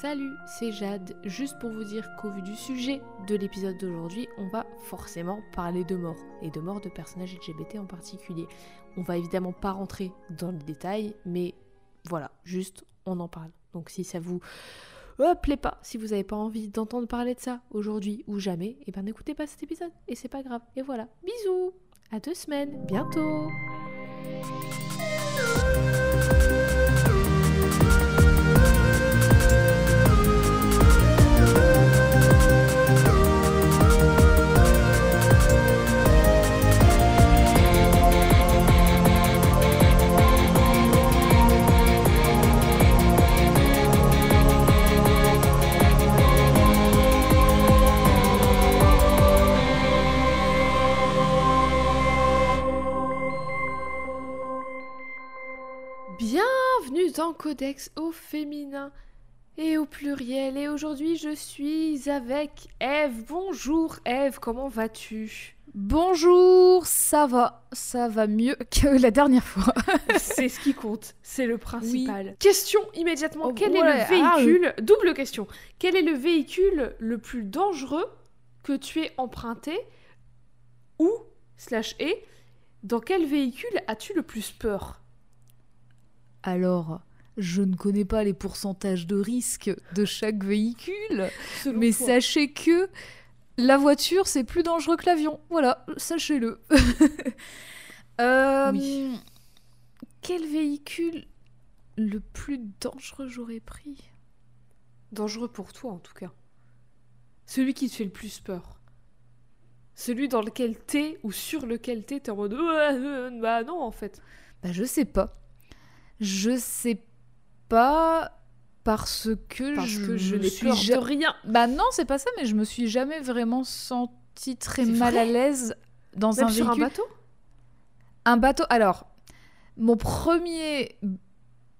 Salut, c'est Jade. Juste pour vous dire qu'au vu du sujet de l'épisode d'aujourd'hui, on va forcément parler de mort, et de mort de personnages LGBT en particulier. On va évidemment pas rentrer dans les détails, mais voilà, juste on en parle. Donc si ça vous euh, plaît pas, si vous n'avez pas envie d'entendre parler de ça aujourd'hui ou jamais, et ben n'écoutez pas cet épisode, et c'est pas grave. Et voilà, bisous À deux semaines, bientôt Codex au féminin et au pluriel. Et aujourd'hui, je suis avec Eve. Bonjour Eve, comment vas-tu? Bonjour, ça va, ça va mieux que la dernière fois. C'est ce qui compte, c'est le principal. Question immédiatement, Oh, quel ouais, est le ah, véhicule Double question. Quel est le véhicule le plus dangereux que tu aies emprunté ou slash et dans quel véhicule as-tu le plus peur? Alors, je ne connais pas les pourcentages de risque de chaque véhicule, selon mais toi sachez que la voiture, c'est plus dangereux que l'avion. Voilà, sachez-le. Euh, Oui. Quel véhicule le plus dangereux j'aurais pris? Dangereux pour toi en tout cas. Celui qui te fait le plus peur. Celui dans lequel t'es ou sur lequel t'es, t'es en mode euh, bah non en fait. Bah, je sais pas. Je sais pas parce que Parce je que je n'ai suis ja- rien. Bah non, c'est pas ça, mais je me suis jamais vraiment sentie très mal vrai à l'aise dans Même un sur véhicule. un bateau Un bateau. Alors, mon premier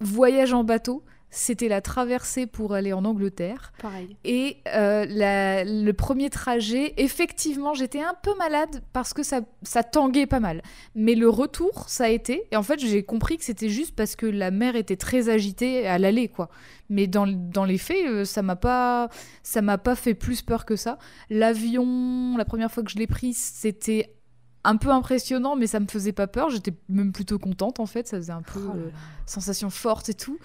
voyage en bateau, c'était la traversée pour aller en Angleterre. Pareil. Et euh, la- le premier trajet, effectivement, j'étais un peu malade parce que ça, ça tanguait pas mal. Mais le retour, ça a été. Et en fait, j'ai compris que c'était juste parce que la mer était très agitée à l'aller, quoi. Mais dans, dans les faits, euh, ça m'a pas, ça m'a pas fait plus peur que ça. L'avion, la première fois que je l'ai pris, c'était un peu impressionnant, mais ça me faisait pas peur. J'étais même plutôt contente, en fait. Ça faisait un peu Oh euh, sensation forte et tout.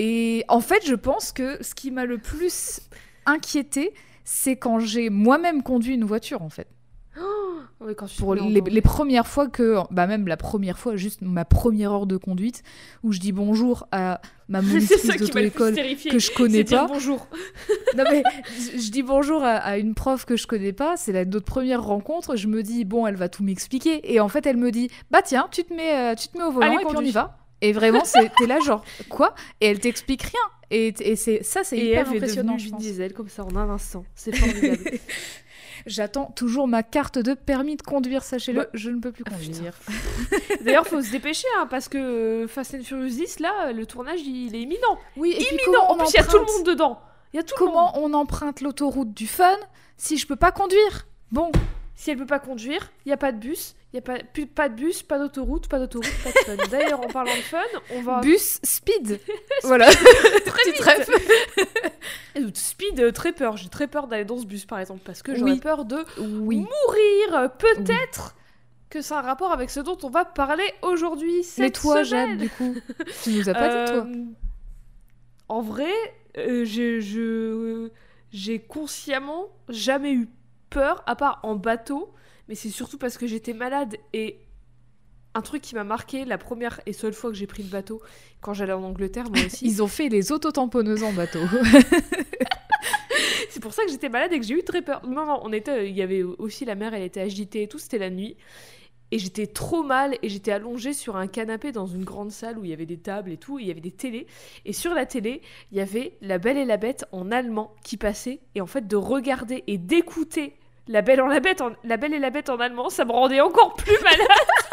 Et en fait, je pense que ce qui m'a le plus inquiété, c'est quand j'ai moi-même conduit une voiture, en fait. Quand Pour les, premières fois que, bah même la première fois, juste ma première heure de conduite, où je dis bonjour à ma monitrice d'auto-école que je connais pas. bonjour. Non mais je, je dis bonjour à, à une prof que je connais pas, c'est la notre première rencontre. Je me dis bon, elle va tout m'expliquer et en fait elle me dit bah tiens, tu te mets, euh, tu te mets au volant Allez, et puis on y va. Et vraiment c'est t'es là genre quoi? Et elle t'explique rien. Et, et c'est ça c'est Et hyper impressionnant. pense. Diesel comme ça en un instant. C'est formidable. J'attends toujours ma carte de permis de conduire, sachez-le, Bah, je ne peux plus ah, conduire. D'ailleurs, faut se dépêcher hein, parce que euh, Fast and Furious 10, là, le tournage il est imminent. Oui, et imminent. En on plus, il y a tout le monde dedans. Il y a tout le monde. Comment on emprunte l'autoroute du fun si je peux pas conduire? Bon, Si elle peut pas conduire, il y a pas de bus, il a pas plus, pas de bus, pas d'autoroute, pas d'autoroute, pas de fun. D'ailleurs, en parlant de fun, on va bus speed. voilà. très vite. Speed, euh, très peur. J'ai très peur d'aller dans ce bus, par exemple, parce que j'aurais Oui. peur de Oui. mourir. Peut-être que c'est un rapport avec ce dont on va parler aujourd'hui. Mais toi, semaine. Jade, du coup, tu nous as pas dit toi. Euh, En vrai, euh, j'ai consciemment jamais eu peur, à part en bateau, mais c'est surtout parce que j'étais malade et un truc qui m'a marqué la première et seule fois que j'ai pris le bateau quand j'allais en Angleterre, moi aussi. Ils ont fait les autotamponneuses en bateau. c'est pour ça que j'étais malade et que j'ai eu très peur. Non, non, on était, il y avait aussi la mer, elle était agitée et tout, c'était la nuit. Et j'étais trop mal et j'étais allongée sur un canapé dans une grande salle où il y avait des tables et tout, et il y avait des télés. Et sur la télé, il y avait La Belle et la Bête en allemand qui passait. Et en fait, de regarder et d'écouter La Belle, en la, Bête en, la Belle et la Bête en allemand, ça me rendait encore plus malade.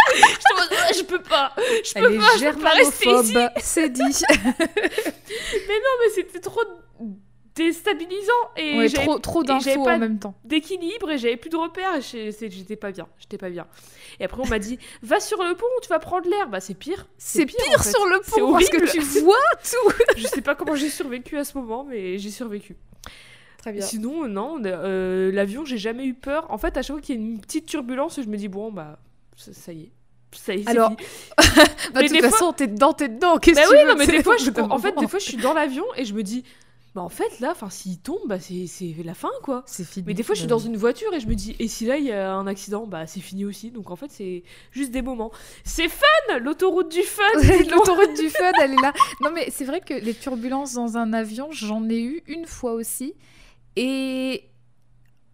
Je peux pas, je peux Elle pas, est je peux pas rester ici. c'est dit. Mais non, mais c'était trop déstabilisant et Ouais, j'avais trop, trop d'infos en même temps. d'équilibre et j'avais plus de repères j'étais pas bien j'étais pas bien et après on m'a dit va sur le pont tu vas prendre l'air bah c'est pire C'est pire, en fait. sur le C'est pont parce que tu vois tout. je sais pas comment j'ai survécu à ce moment mais j'ai survécu Très sinon non euh, l'avion j'ai jamais eu peur en fait à chaque fois qu'il y a une petite turbulence je me dis bon bah ça, ça y est ça y est Alors, fini. Bah, de toute fois- façon, t'es dedans, t'es dedans. Qu'est-ce Bah oui, non, mais des fois, je, en fait, des fois, je suis dans l'avion et je me dis, bah en fait, là, enfin, s'il tombe, bah c'est la fin, quoi. c'est fini. Mais des fois, je suis dans une voiture et je me dis, et si là, il y a un accident, bah c'est fini aussi. Donc en fait, c'est juste des moments. C'est fun, l'autoroute du fun. L'autoroute du fun, elle est là. Non, mais c'est vrai que les turbulences dans un avion, j'en ai eu une fois aussi. Et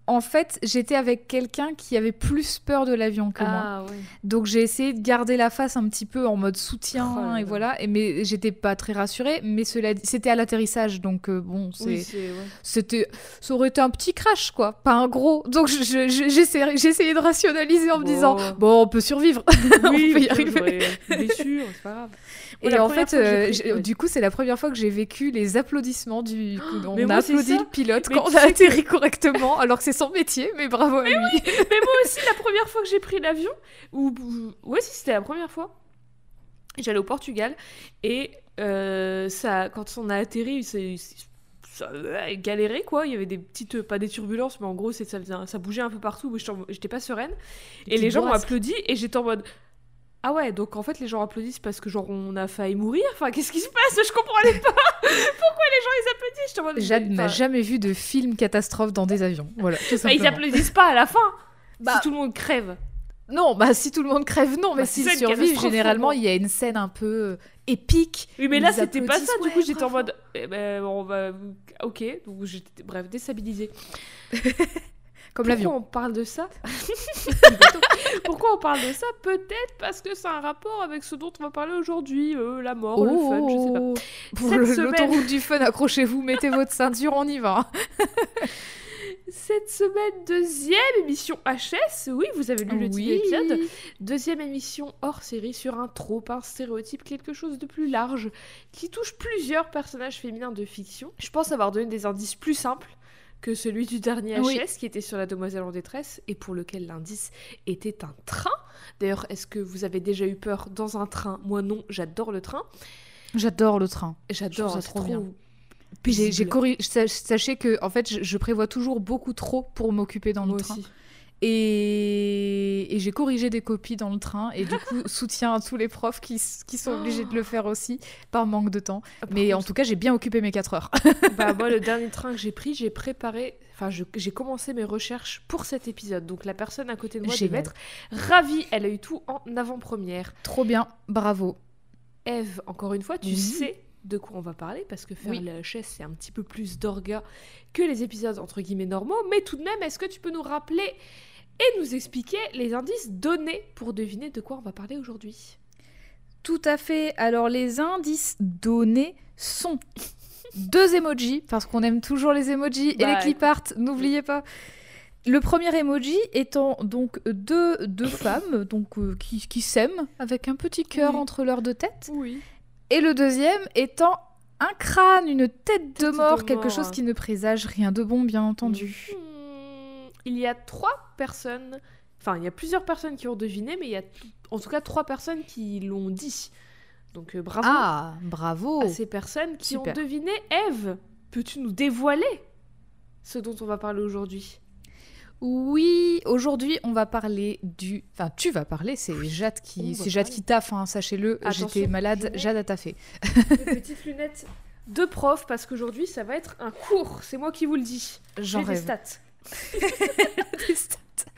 en fait, j'étais avec quelqu'un qui avait plus peur de l'avion que moi. Ah ouais. Donc j'ai essayé de garder la face un petit peu en mode soutien Oh et là. voilà. Et mais j'étais pas très rassurée. Mais cela, c'était à l'atterrissage, donc euh, bon, Oui, ouais. c'était, ça aurait été un petit crash quoi, pas un gros. Donc j'essayais, j'essayais de rationaliser en me disant bon, on peut survivre. On Oui, peut y arriver. été déçue, c'est pas grave. Et en fait, euh, pris- j'ai- ouais. du coup, c'est la première fois que j'ai vécu les applaudissements du. on a applaudi le pilote Mais quand on a atterri correctement, alors que c'est son métier. Mais bravo à lui. Mais moi aussi, la première fois que j'ai pris l'avion, ou ou- ouais, si c'était la première fois, j'allais au Portugal et euh, ça, quand on a atterri, c'est galéré quoi. Il y avait des petites, pas des turbulences, mais en gros, ça, ça bougeait un peu partout. J'étais pas sereine et les gens m'ont applaudi et j'étais en mode. Ah ouais, donc en fait les gens applaudissent parce que genre on a failli mourir. Enfin, qu'est-ce qui se passe? Je comprenais pas. Pourquoi les gens ils applaudissent? Jade mais- n'a jamais vu de film catastrophe dans des avions. Voilà, tout bah, ils applaudissent pas à la fin. Bah, si tout le monde crève. Non, bah si tout le monde crève, non, mais Bah, c'est s'ils survivent, généralement, il y a une scène un peu euh, épique. Oui, mais là, c'était pas ça. Du coup, j'étais en mode. eh ben, on va. Ok. Donc, j'étais, bref, déstabilisée. Comme Pourquoi l'avion. on parle de ça Pourquoi on parle de ça Peut-être parce que c'est un rapport avec ce dont on va parler aujourd'hui. euh, la mort, le fun, je sais pas. Oh. Pour Cette le- semaine- l'autoroute du fun, accrochez-vous, mettez votre ceinture, on y va. Cette semaine, deuxième émission HS. Oui, vous avez lu le l'épisode. Deuxième émission hors série sur un trope, un stéréotype, quelque chose de plus large qui touche plusieurs personnages féminins de fiction. Je pense avoir donné des indices plus simples que celui du dernier HS Oui. qui était sur la demoiselle en détresse et pour lequel l'indice était un train. D'ailleurs, est-ce que vous avez déjà eu peur dans un train? Moi non, j'adore le train. J'adore le train. J'adore, ça trop bien. J'ai j'ai corri- sa- Sachez que, en fait, je, je prévois toujours beaucoup trop pour m'occuper dans Moi le train. aussi. Et, et j'ai corrigé des copies dans le train. Et du coup, soutien à tous les profs qui, sont obligés de le faire aussi par manque de temps. Ah, par Mais en tout cas, j'ai bien occupé mes 4 heures. Bah, moi, le dernier train que j'ai pris, j'ai préparé, enfin, je- j'ai commencé mes recherches pour cet épisode. Donc, la personne à côté de moi devait Génial. être ravie. Elle a eu tout en avant-première. Trop bien, bravo. Eve, encore une fois, tu Oui. sais de quoi on va parler parce que faire Oui. le HS, c'est un petit peu plus d'orga que les épisodes entre guillemets normaux. Mais tout de même, est-ce que tu peux nous rappeler et nous expliquer les indices donnés pour deviner de quoi on va parler aujourd'hui Tout à fait. Alors, les indices donnés sont deux emojis, parce qu'on aime toujours les emojis et Bah, les clip art, n'oubliez pas. Le premier emoji étant donc deux, deux femmes donc, euh, qui, qui s'aiment avec un petit cœur Oui. entre leurs deux têtes. Oui. Et le deuxième étant un crâne, une tête de de mort, mort. quelque chose qui ne présage rien de bon, bien entendu. Hmm, Il y a trois personnes, enfin il y a plusieurs personnes qui ont deviné, mais il y a en tout cas trois personnes qui l'ont dit. Donc euh, bravo Ah, bravo à ces personnes qui Super. ont deviné. Eve, peux-tu nous dévoiler ce dont on va parler aujourd'hui? Oui, aujourd'hui on va parler du... Enfin, tu vas parler, c'est Jade qui, c'est Jade parler. qui taffe, hein, sachez-le. J'étais malade, Jade a taffé. Mes petites lunettes de prof, parce qu'aujourd'hui ça va être un cours, c'est moi qui vous le dis. J'en des rêve. stats. Des stats.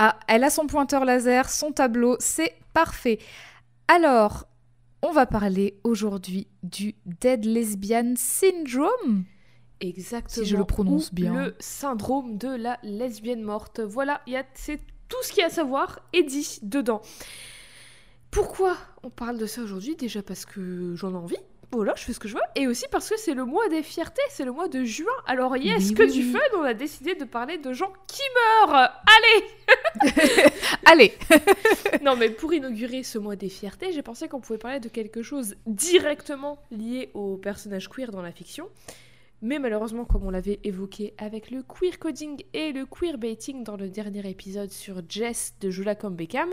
Ah, elle a son pointeur laser, son tableau, c'est parfait. Alors, on va parler aujourd'hui du Dead Lesbian Syndrome. Exactement. Si je le prononce bien. Le syndrome de la lesbienne morte. Voilà, c'est tout ce qu'il y a à savoir est dit dedans. Pourquoi on parle de ça aujourd'hui? Déjà parce que j'en ai envie. Voilà, je fais ce que je veux. Et aussi parce que c'est le mois des fiertés, c'est le mois de juin. Alors yes, Oui, que oui, du oui. fun, on a décidé de parler de gens qui meurent. Allez Allez Non mais pour inaugurer ce mois des fiertés, j'ai pensé qu'on pouvait parler de quelque chose directement lié aux personnages queer dans la fiction. Mais malheureusement, comme on l'avait évoqué avec le queer coding et le queer baiting dans le dernier épisode sur Jess de Jula Beckham,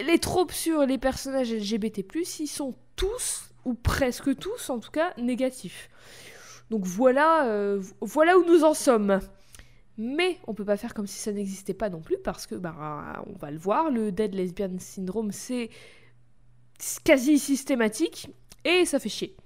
les tropes sur les personnages LGBT+, ils sont tous, ou presque tous en tout cas, négatifs. Donc voilà, euh, voilà où nous en sommes. Mais on peut pas faire comme si ça n'existait pas non plus parce que bah on va le voir, le dead lesbian syndrome c'est quasi systématique et ça fait chier.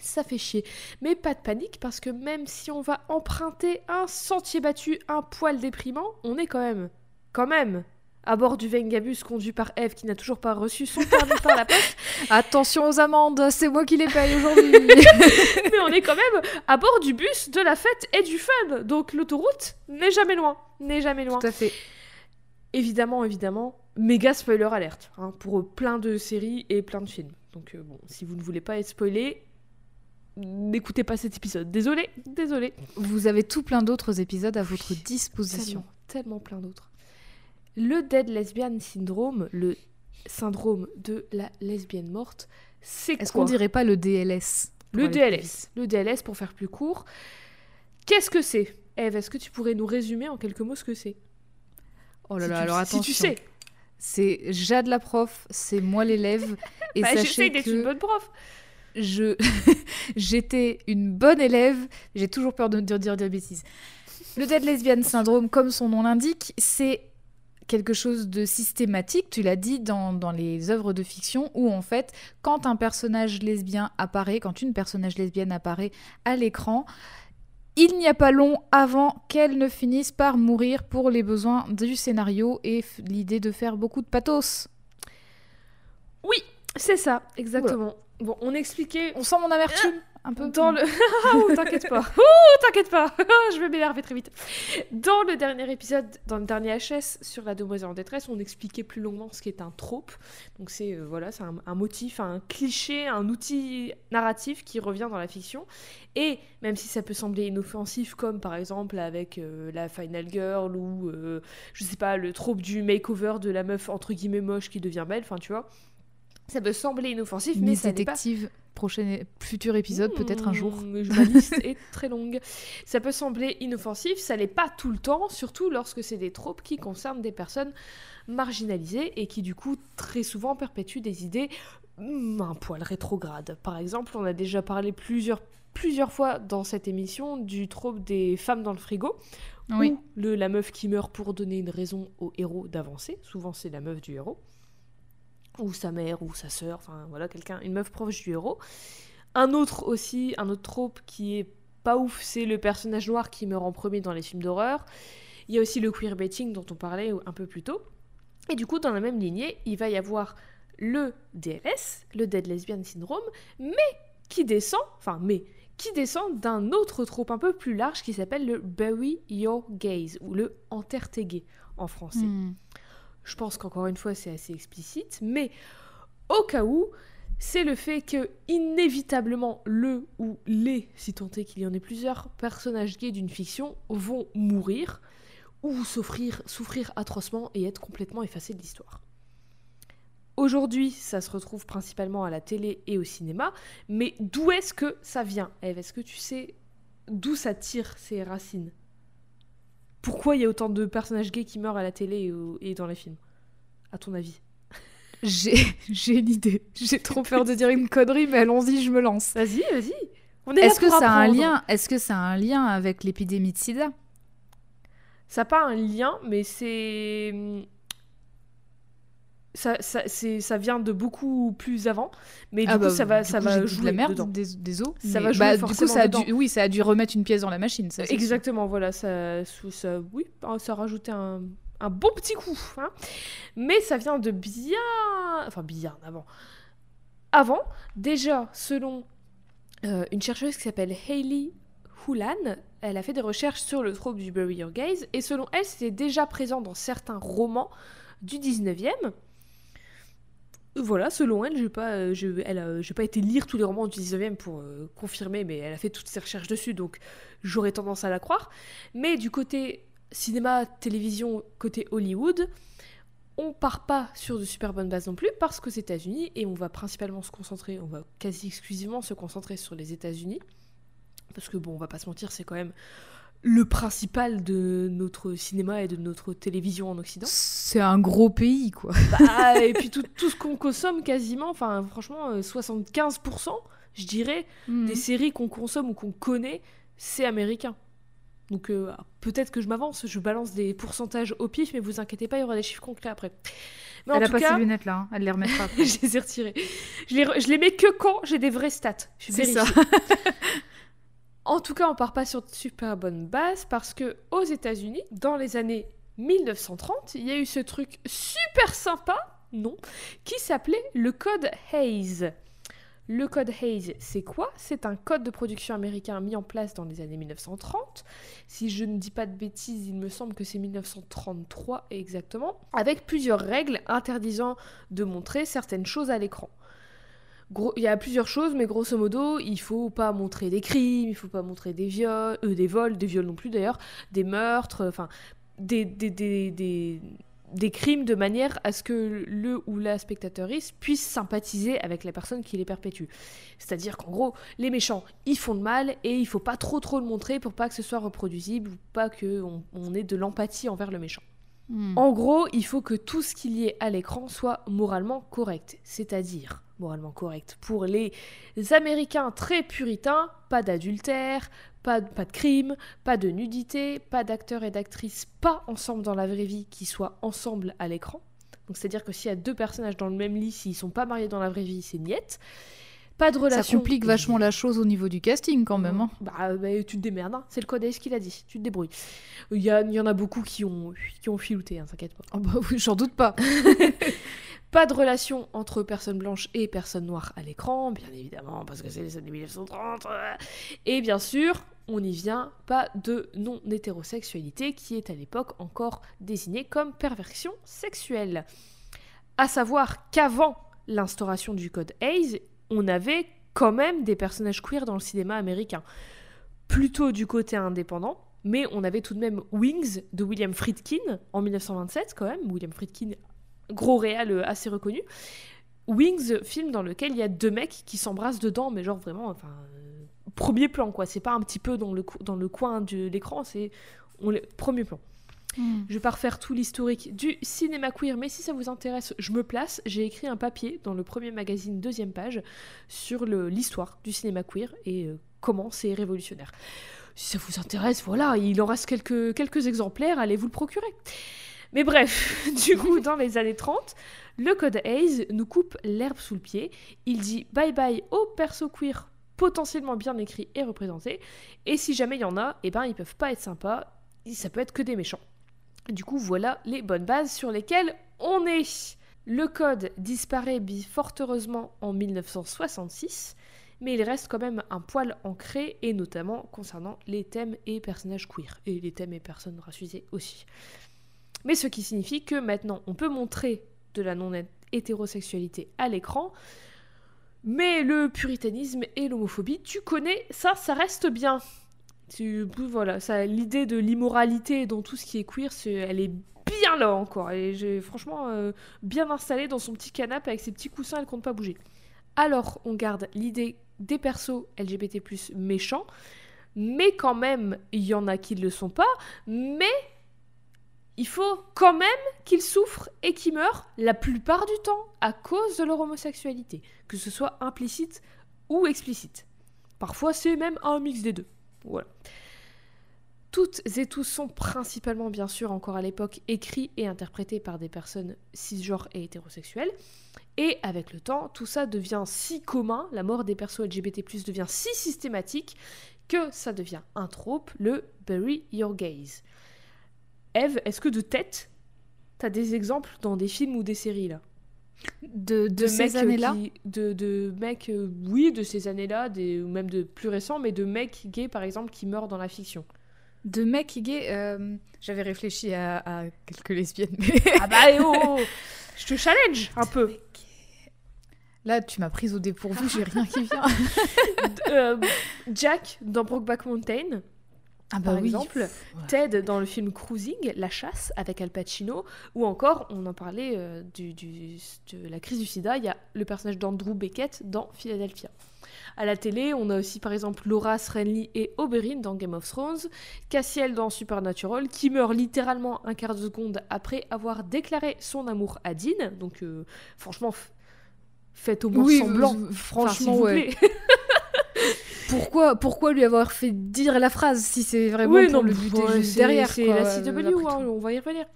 Ça fait chier. Mais pas de panique parce que même si on va emprunter un sentier battu, un poil déprimant, on est quand même, quand même, à bord du Vengabus conduit par Eve qui n'a toujours pas reçu son permis par la poste. Attention aux amendes, c'est moi qui les paye aujourd'hui. Mais on est quand même à bord du bus de la fête et du fun. Donc l'autoroute n'est jamais loin. N'est jamais loin. Tout à fait. Évidemment, évidemment, méga spoiler alerte hein, pour plein de séries et plein de films. Donc euh, bon, si vous ne voulez pas être spoilé, n'écoutez pas cet épisode. Désolé, désolé. Vous avez tout plein d'autres épisodes à votre disposition. Tellement, tellement plein d'autres. Le Dead Lesbian Syndrome, le syndrome de la lesbienne morte, c'est quoi Est-ce qu'on dirait pas le DLS Le DLS. Le DLS, pour faire plus court. Qu'est-ce que c'est? Eve, est-ce que tu pourrais nous résumer en quelques mots ce que c'est? Oh là Si là, tu- alors si attention. tu sais. C'est Jade la prof, c'est moi l'élève. Et Bah, sachez que une bonne prof. je j'étais une bonne élève. J'ai toujours peur de dire, dire bêtises. Le dead lesbian syndrome, comme son nom l'indique, c'est quelque chose de systématique, tu l'as dit, dans, dans les œuvres de fiction, où en fait, quand un personnage lesbien apparaît, quand une personnage lesbienne apparaît à l'écran, il n'y a pas long avant qu'elle ne finisse par mourir pour les besoins du scénario et l'idée de faire beaucoup de pathos. C'est ça, exactement. Bon, on expliquait On sent mon amertume un peu dans le. oh, t'inquiète pas. Oh, t'inquiète pas. Je vais m'énerver très vite. Dans le dernier épisode, dans le dernier HS sur la demoiselle en détresse, on expliquait plus longuement ce qu'est un trope. Donc c'est euh, voilà, c'est un, un motif, un cliché, un outil narratif qui revient dans la fiction. Et même si ça peut sembler inoffensif, comme par exemple avec euh, la Final Girl ou euh, je sais pas le trope du makeover de la meuf entre guillemets moche qui devient belle, enfin tu vois. Ça peut sembler inoffensif, mais ça n'est pas Détective, prochain futur épisode, peut-être un jour. Mmh, Ma liste est très longue. Ça peut sembler inoffensif, ça l'est pas tout le temps, surtout lorsque c'est des tropes qui concernent des personnes marginalisées et qui du coup très souvent perpétuent des idées hmm, un poil rétrogrades. Par exemple, on a déjà parlé plusieurs plusieurs fois dans cette émission du trope des femmes dans le frigo, Oui. où le, la meuf qui meurt pour donner une raison au héros d'avancer. Souvent, c'est la meuf du héros. Ou sa mère, ou sa sœur, enfin voilà, quelqu'un, une meuf proche du héros. Un autre aussi, un autre trope qui est pas ouf, c'est le personnage noir qui meurt en premier dans les films d'horreur. Il y a aussi le queerbaiting dont on parlait un peu plus tôt. Et du coup, dans la même lignée, il va y avoir le DLS, le Dead Lesbian Syndrome, mais qui descend, enfin, mais qui descend d'un autre trope un peu plus large qui s'appelle le Bury Your Gaze, ou le Enterre tes en français. Hmm. Je pense qu'encore une fois, c'est assez explicite, mais au cas où, c'est le fait que, inévitablement, le ou les, si tant est qu'il y en ait plusieurs, personnages gays d'une fiction vont mourir ou souffrir, souffrir atrocement et être complètement effacés de l'histoire. Aujourd'hui, ça se retrouve principalement à la télé et au cinéma, mais d'où est-ce que ça vient? Eve, est-ce que tu sais d'où ça tire ses racines? Pourquoi il y a autant de personnages gays qui meurent à la télé et, dans les films À ton avis? J'ai j'ai une idée. J'ai trop peur de dire une connerie, mais allons-y, je me lance. Vas-y, vas-y. On est là Est-ce que ça a un lien Est-ce que ça a un lien avec l'épidémie de SIDA? Ça n'a pas un lien, mais c'est. Ça, ça, vient de beaucoup plus avant, mais du Ah coup bah, ça va, ça coup, va jouer de la merde, dedans. des, des os. Ça va jouer bah, du coup, forcément ça a dû, oui, ça a dû remettre une pièce dans la machine. Ça, c'est sûr. Exactement, voilà, ça, ça, oui, ah, ça a rajouté un, un bon petit coup. hein. Mais ça vient de bien. Enfin, bien avant. Avant, déjà, selon euh, une chercheuse qui s'appelle Hayley Houlan, elle a fait des recherches sur le trope du Bury Your Gaze, et selon elle, c'était déjà présent dans certains romans du 19e. Voilà, selon elle, je n'ai pas, euh, je, j'ai pas été lire tous les romans du 19e pour euh, confirmer, mais elle a fait toutes ses recherches dessus, donc j'aurais tendance à la croire. Mais du côté cinéma, télévision, côté Hollywood, on part pas sur de super bonnes bases non plus, parce qu'aux États-Unis, et on va principalement se concentrer, on va quasi exclusivement se concentrer sur les États-Unis, Parce que bon, on va pas se mentir, c'est quand même le principal de notre cinéma et de notre télévision en Occident. C'est un gros pays, quoi. Bah, et puis tout, tout ce qu'on consomme quasiment, enfin franchement, 75%, je dirais, Mhm. des séries qu'on consomme ou qu'on connaît, c'est américain. Donc euh, peut-être que je m'avance, je balance des pourcentages au pif, mais vous inquiétez pas, il y aura des chiffres concrets après. Mais en Elle a tout pas cas, ses lunettes là, hein. elle les remettra. je les ai retirées. Je les, re- je les mets que quand j'ai des vraies stats. Je C'est ça. En tout cas, on part pas sur de super bonnes bases parce que aux États-Unis, dans les années 1930, il y a eu ce truc super sympa, non, qui s'appelait le code Hayes. Le code Hayes, c'est quoi? C'est un code de production américain mis en place dans les années 1930. Si je ne dis pas de bêtises, il me semble que c'est 1933 exactement, avec plusieurs règles interdisant de montrer certaines choses à l'écran. Il y a plusieurs choses, mais grosso modo, il faut pas montrer des crimes, il faut pas montrer des viols, euh, des vols, des viols non plus d'ailleurs, des meurtres, enfin des, des, des, des, des crimes de manière à ce que le ou la spectatrice puisse sympathiser avec la personne qui les perpétue. C'est-à-dire qu'en gros, les méchants, ils font de mal et il faut pas trop trop le montrer pour pas que ce soit reproduisible ou pas qu'on on ait de l'empathie envers le méchant. Hmm. En gros, il faut que tout ce qu'il y ait à l'écran soit moralement correct. C'est-à-dire, moralement correct, pour les Américains très puritains, pas d'adultère, pas, pas de crime, pas de nudité, pas d'acteurs et d'actrices pas ensemble dans la vraie vie qui soient ensemble à l'écran. Donc c'est-à-dire que s'il y a deux personnages dans le même lit, s'ils sont pas mariés dans la vraie vie, c'est niette. Pas de Ça relation. complique vachement la chose au niveau du casting quand même. hein. Bah, bah, tu te démerdes, hein. c'est le code ACE qui l'a dit, tu te débrouilles. Il y, a- il y en a beaucoup qui ont, qui ont filouté, hein, t'inquiète pas. Oh bah oui, j'en doute pas. Pas de relation entre personnes blanches et personnes noires à l'écran, bien évidemment, parce que c'est les années 1930. euh. Et bien sûr, on y vient, pas de non-hétérosexualité, qui est à l'époque encore désignée comme perversion sexuelle. À savoir qu'avant l'instauration du code Hayes, on avait quand même des personnages queer dans le cinéma américain. Plutôt du côté indépendant, mais on avait tout de même Wings de William Friedkin en 1927 quand même. William Friedkin, gros réal euh, assez reconnu. Wings, film dans lequel il y a deux mecs qui s'embrassent dedans, mais genre vraiment, enfin, euh, premier plan quoi. C'est pas un petit peu dans le, dans le coin de l'écran, c'est premier plan. Hmm. Je vais pas refaire tout l'historique du cinéma queer, mais si ça vous intéresse, je me place. J'ai écrit un papier dans le premier magazine, deuxième page, sur l'histoire du cinéma queer et euh, comment c'est révolutionnaire. Si ça vous intéresse, voilà, il en reste quelques, quelques exemplaires, allez vous le procurer. Mais bref, du coup, dans les années 30, le code Hayes nous coupe l'herbe sous le pied. Il dit bye bye aux persos queer potentiellement bien écrits et représentés. Et si jamais il y en a, eh ben, ils peuvent pas être sympas. Ça peut être que des méchants. Du coup, voilà les bonnes bases sur lesquelles on est. Le code disparaît fort heureusement en 1966, mais il reste quand même un poil ancré, et notamment concernant les thèmes et personnages queer, et les thèmes et personnes racisées aussi. Mais ce qui signifie que maintenant on peut montrer de la non-hétérosexualité à l'écran, mais le puritanisme et l'homophobie, tu connais, ça, ça reste bien. Tu, voilà, ça, l'idée de l'immoralité dans tout ce qui est queer, elle est bien là encore. Et j'ai franchement euh, bien installée dans son petit canapé avec ses petits coussins, elle compte pas bouger. Alors, on garde l'idée des persos LGBT+ méchants, mais quand même, il y en a qui ne le sont pas, mais il faut quand même qu'ils souffrent et qu'ils meurent la plupart du temps à cause de leur homosexualité, que ce soit implicite ou explicite. Parfois, c'est même un mix des deux. Toutes et tous sont principalement, bien sûr, encore à l'époque, écrits et interprétés par des personnes cisgenres et hétérosexuelles. Et avec le temps, tout ça devient si commun, la mort des persos LGBT+, devient si systématique, que ça devient un trope, le bury your gays. Eve, est-ce que de tête, t'as des exemples dans des films ou des séries là? De, de, ces mecs, euh, années-là? qui- de, de mecs, euh, oui, de ces années-là, des, ou même de plus récents, mais de mecs gays par exemple qui meurent dans la fiction. De mecs gays, euh, j'avais réfléchi à, à quelques lesbiennes, mais ah bah eh oh, oh, Je te challenge un peu. Là tu m'as prise au dépourvu, j'ai rien qui vient. Euh, Jack dans Brokeback Mountain, Ah bah par oui. exemple, Ouais. Ted dans le film Cruising, La chasse avec Al Pacino, ou encore, on en parlait euh, du, du- de la crise du sida, il y a le personnage d'Andrew Beckett dans Philadelphia. À la télé, on a aussi par exemple Loras, Renly et Oberyn dans Game of Thrones, Cassiel dans Supernatural, qui meurt littéralement un quart de seconde après avoir déclaré son amour à Dean. Donc euh, franchement, faites au moins Oui, semblant. Enfin, s'il franchement, vous ouais. Pourquoi, pourquoi lui avoir fait dire la phrase si c'est vraiment Oui, pour non, le buter ouais, juste derrière C'est la CW, hein, on va y revenir.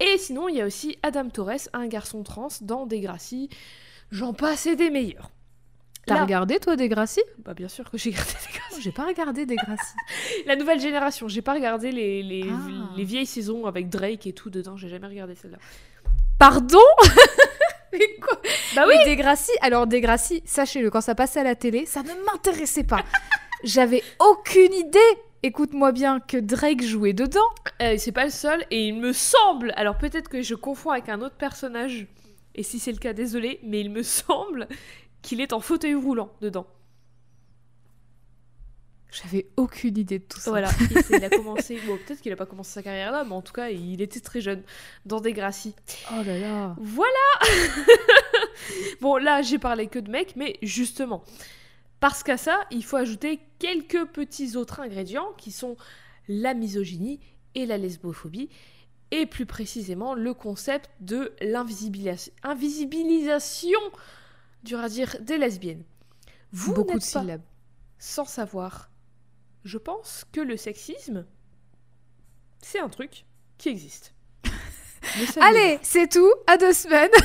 Et sinon, il y a aussi Adam Torres, un garçon trans dans Degrassi. J'en passe et des meilleurs. T'as regardé toi Degrassi Bah bien sûr que j'ai regardé Degrassi. J'ai pas regardé Degrassi. La nouvelle génération, j'ai pas regardé les, les, Ah. les vieilles saisons avec Drake et tout dedans, j'ai jamais regardé celle-là. Pardon? Mais quoi Bah oui Mais Degrassi, alors Degrassi, sachez-le, quand ça passait à la télé, ça ne m'intéressait pas. J'avais aucune idée, écoute-moi bien, que Drake jouait dedans. Euh, c'est pas le seul, et il me semble, alors peut-être que je confonds avec un autre personnage, et si c'est le cas, désolé, mais il me semble qu'il est en fauteuil roulant dedans. J'avais aucune idée de tout ça. Voilà, il a commencé, bon peut-être qu'il a pas commencé sa carrière là, mais en tout cas il était très jeune dans Degrassi. Oh là là. Voilà Bon là j'ai parlé que de mecs, mais justement, parce qu'à ça il faut ajouter quelques petits autres ingrédients qui sont la misogynie et la lesbophobie, et plus précisément le concept de l'invisibilis- invisibilisation, dur à dire, des lesbiennes. Vous Beaucoup de pas syllabes. sans savoir, je pense que le sexisme, c'est un truc qui existe. Allez, c'est tout, à deux semaines.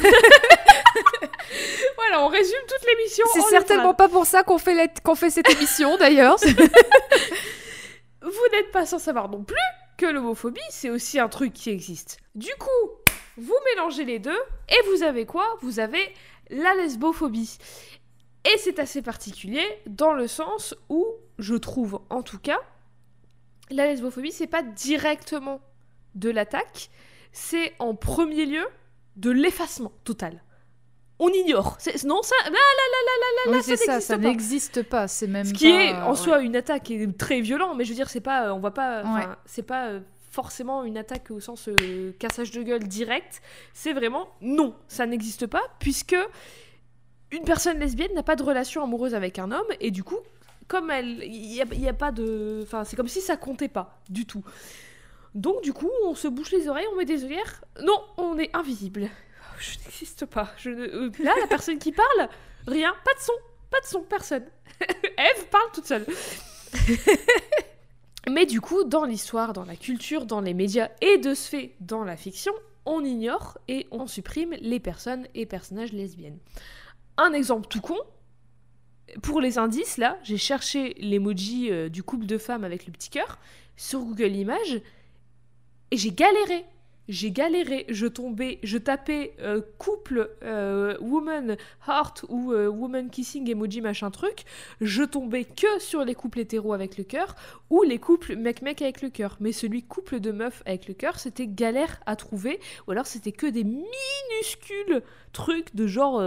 Voilà, on résume toute l'émission. C'est certainement pas pour ça qu'on fait, la- qu'on fait cette émission d'ailleurs. Vous n'êtes pas sans savoir non plus que l'homophobie, c'est aussi un truc qui existe. Du coup, vous mélangez les deux, et vous avez quoi? Vous avez la lesbophobie. Et c'est assez particulier dans le sens où, je trouve en tout cas, la lesbophobie, c'est pas directement de l'attaque, c'est en premier lieu de l'effacement total. On ignore. Non, ça, là, Oui, ça c'est ça, n'existe ça pas. n'existe pas. C'est même Ce qui pas- est en ouais. soi une attaque est très violent, mais je veux dire, c'est pas, on va pas, Ouais. c'est pas euh, forcément une attaque au sens euh, cassage de gueule direct. C'est vraiment non, ça n'existe pas puisque une personne lesbienne n'a pas de relation amoureuse avec un homme et du coup, comme elle, il y a, a pas de, enfin, c'est comme si ça comptait pas du tout. Donc du coup, on se bouche les oreilles, on met des œillères. Non, on est invisible. Je n'existe pas. Euh, Là, la personne qui parle, rien, pas de son, pas de son, personne. Eve parle toute seule. Mais du coup, dans l'histoire, dans la culture, dans les médias et de ce fait dans la fiction, on ignore et on supprime les personnes et personnages lesbiennes. Un exemple tout con. Pour les indices, là, j'ai cherché l'emoji euh, du couple de femmes avec le petit cœur sur Google Images et j'ai galéré. J'ai galéré, je tombais, je tapais euh, couple euh, woman heart ou woman kissing emoji machin truc, je tombais que sur les couples hétéros avec le cœur ou les couples mec-mec avec le cœur. Mais celui couple de meufs avec le cœur, c'était galère à trouver ou alors c'était que des minuscules trucs de genre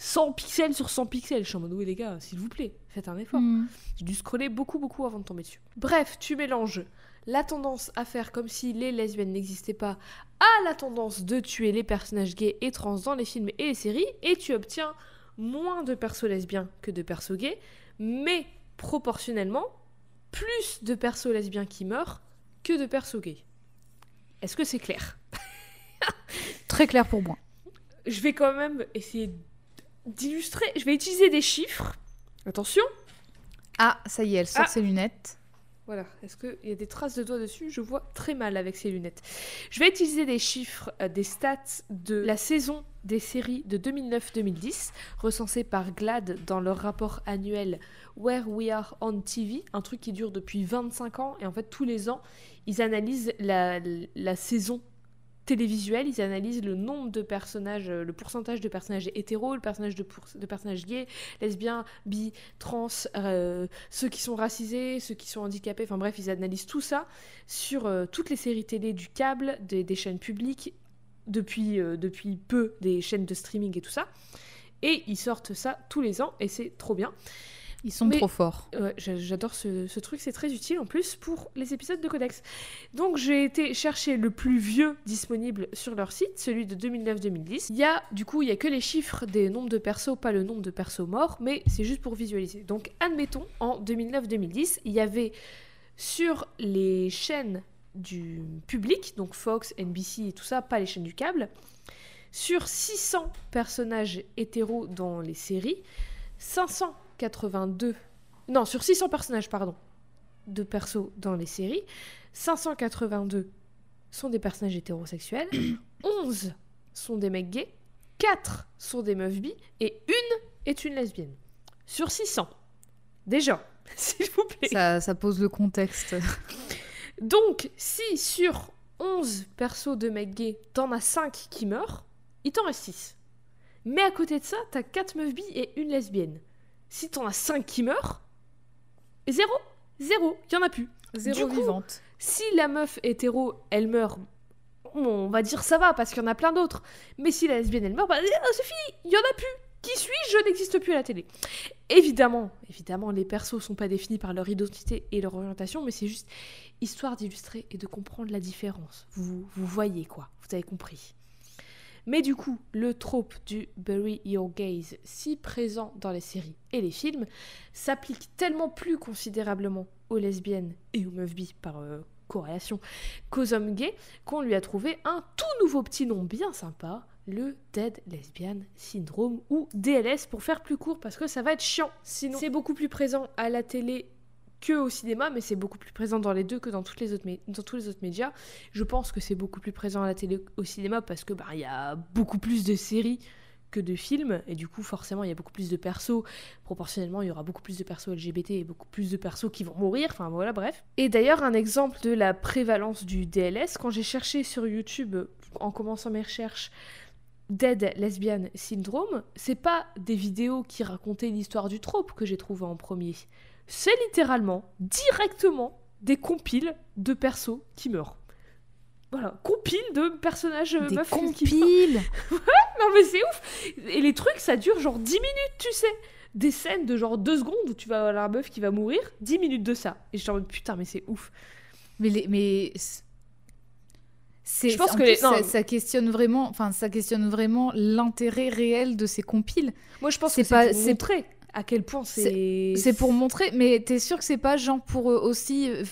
100 pixels sur 100 pixels. Je suis en mode oui les gars, s'il vous plaît, faites un effort. Hmm. J'ai dû scroller beaucoup, beaucoup avant de tomber dessus. Bref, tu mélanges la tendance à faire comme si les lesbiennes n'existaient pas à la tendance de tuer les personnages gays et trans dans les films et les séries, et tu obtiens moins de persos lesbiens que de persos gays, mais proportionnellement, plus de persos lesbiens qui meurent que de persos gays. Est-ce que c'est clair? Très clair pour moi. Je vais quand même essayer d'illustrer, je vais utiliser des chiffres. Attention, Ah, ça y est, elle sort Ah. ses lunettes. Voilà, est-ce qu'il y a des traces de doigts dessus? Je vois très mal avec ces lunettes. Je vais utiliser des chiffres, euh, des stats de la saison des séries de 2009-2010, recensées par GLAD dans leur rapport annuel Where We Are on TV, un truc qui dure depuis 25 ans, et en fait tous les ans, ils analysent la, la saison télévisuelle, ils analysent le nombre de personnages, euh, le pourcentage de personnages hétéros, le personnage de, personnages gays, lesbiens, bi, trans, euh, ceux qui sont racisés, ceux qui sont handicapés, enfin bref, ils analysent tout ça sur euh, toutes les séries télé du câble, des, chaînes publiques, depuis, depuis peu des chaînes de streaming et tout ça. Et ils sortent ça tous les ans et c'est trop bien. Ils sont Mais- trop forts. Ouais, j'a- j'adore ce, ce truc, c'est très utile en plus pour les épisodes de Codex. Donc j'ai été chercher le plus vieux disponible sur leur site, celui de 2009-2010. Il y a, du coup, il y a que les chiffres des nombres de persos, pas le nombre de persos morts, mais c'est juste pour visualiser. Donc admettons, en 2009-2010, il y avait sur les chaînes du public, donc Fox, NBC et tout ça, pas les chaînes du câble, sur 600 personnages hétéros dans les séries, 582 non, sur 600 personnages, pardon, de persos dans les séries, 582 sont des personnages hétérosexuels, 11 sont des mecs gays, 4 sont des meufs bi, et une est une lesbienne. Sur 600. Déjà, s'il vous plaît. Ça, ça pose le contexte. Donc, si sur 11 persos de mecs gays, t'en as 5 qui meurent, il t'en reste 6. Mais à côté de ça, t'as 4 meufs bi et une lesbienne. Si t'en as 5 qui meurent, zéro, zéro, il y en a plus. Zéro coup, vivante. Si la meuf hétéro, elle meurt, on va dire ça va parce qu'il y en a plein d'autres. Mais si la lesbienne, elle meurt, bah euh, c'est fini, il y en a plus. Qui suis-je? Je n'existe plus à la télé. Évidemment, évidemment, les persos sont pas définis par leur identité et leur orientation, mais c'est juste histoire d'illustrer et de comprendre la différence. Vous, vous voyez quoi Vous avez compris. Mais du coup, le trope du bury your gaze, si présent dans les séries et les films, s'applique tellement plus considérablement aux lesbiennes et aux meufs bi par euh, corrélation qu'aux hommes gays qu'on lui a trouvé un tout nouveau petit nom bien sympa, le Dead Lesbian Syndrome ou DLS pour faire plus court parce que ça va être chiant. Sinon, c'est beaucoup plus présent à la télé que au cinéma, mais c'est beaucoup plus présent dans les deux que dans, toutes les autres tous les autres médias. Je pense que c'est beaucoup plus présent à la télé au cinéma parce que bah, il y a beaucoup plus de séries que de films. Et du coup forcément il y a beaucoup plus de persos. Proportionnellement il y aura beaucoup plus de persos LGBT et beaucoup plus de persos qui vont mourir. Enfin voilà bref. Et d'ailleurs un exemple de la prévalence du DLS quand j'ai cherché sur YouTube en commençant mes recherches Dead Lesbian Syndrome c'est pas des vidéos qui racontaient l'histoire du trope que j'ai trouvé en premier c'est littéralement directement des compiles de persos qui meurent voilà, compile de personnages euh, Des meufs qui meurent. compiles. Non mais c'est ouf Et les trucs ça dure genre 10 minutes tu sais Des scènes de genre 2 secondes où tu vas avoir la meuf qui va mourir 10 minutes de ça Et je suis en mode putain mais c'est ouf Mais, les- mais Je pense en que plus, les- ça, ça questionne vraiment, enfin, ça questionne vraiment l'intérêt réel de ces compiles. Moi je pense que pas- c'est pour c'est- à quel point c'est... C'est pour montrer, mais t'es sûr que c'est pas genre pour euh, aussi. euh,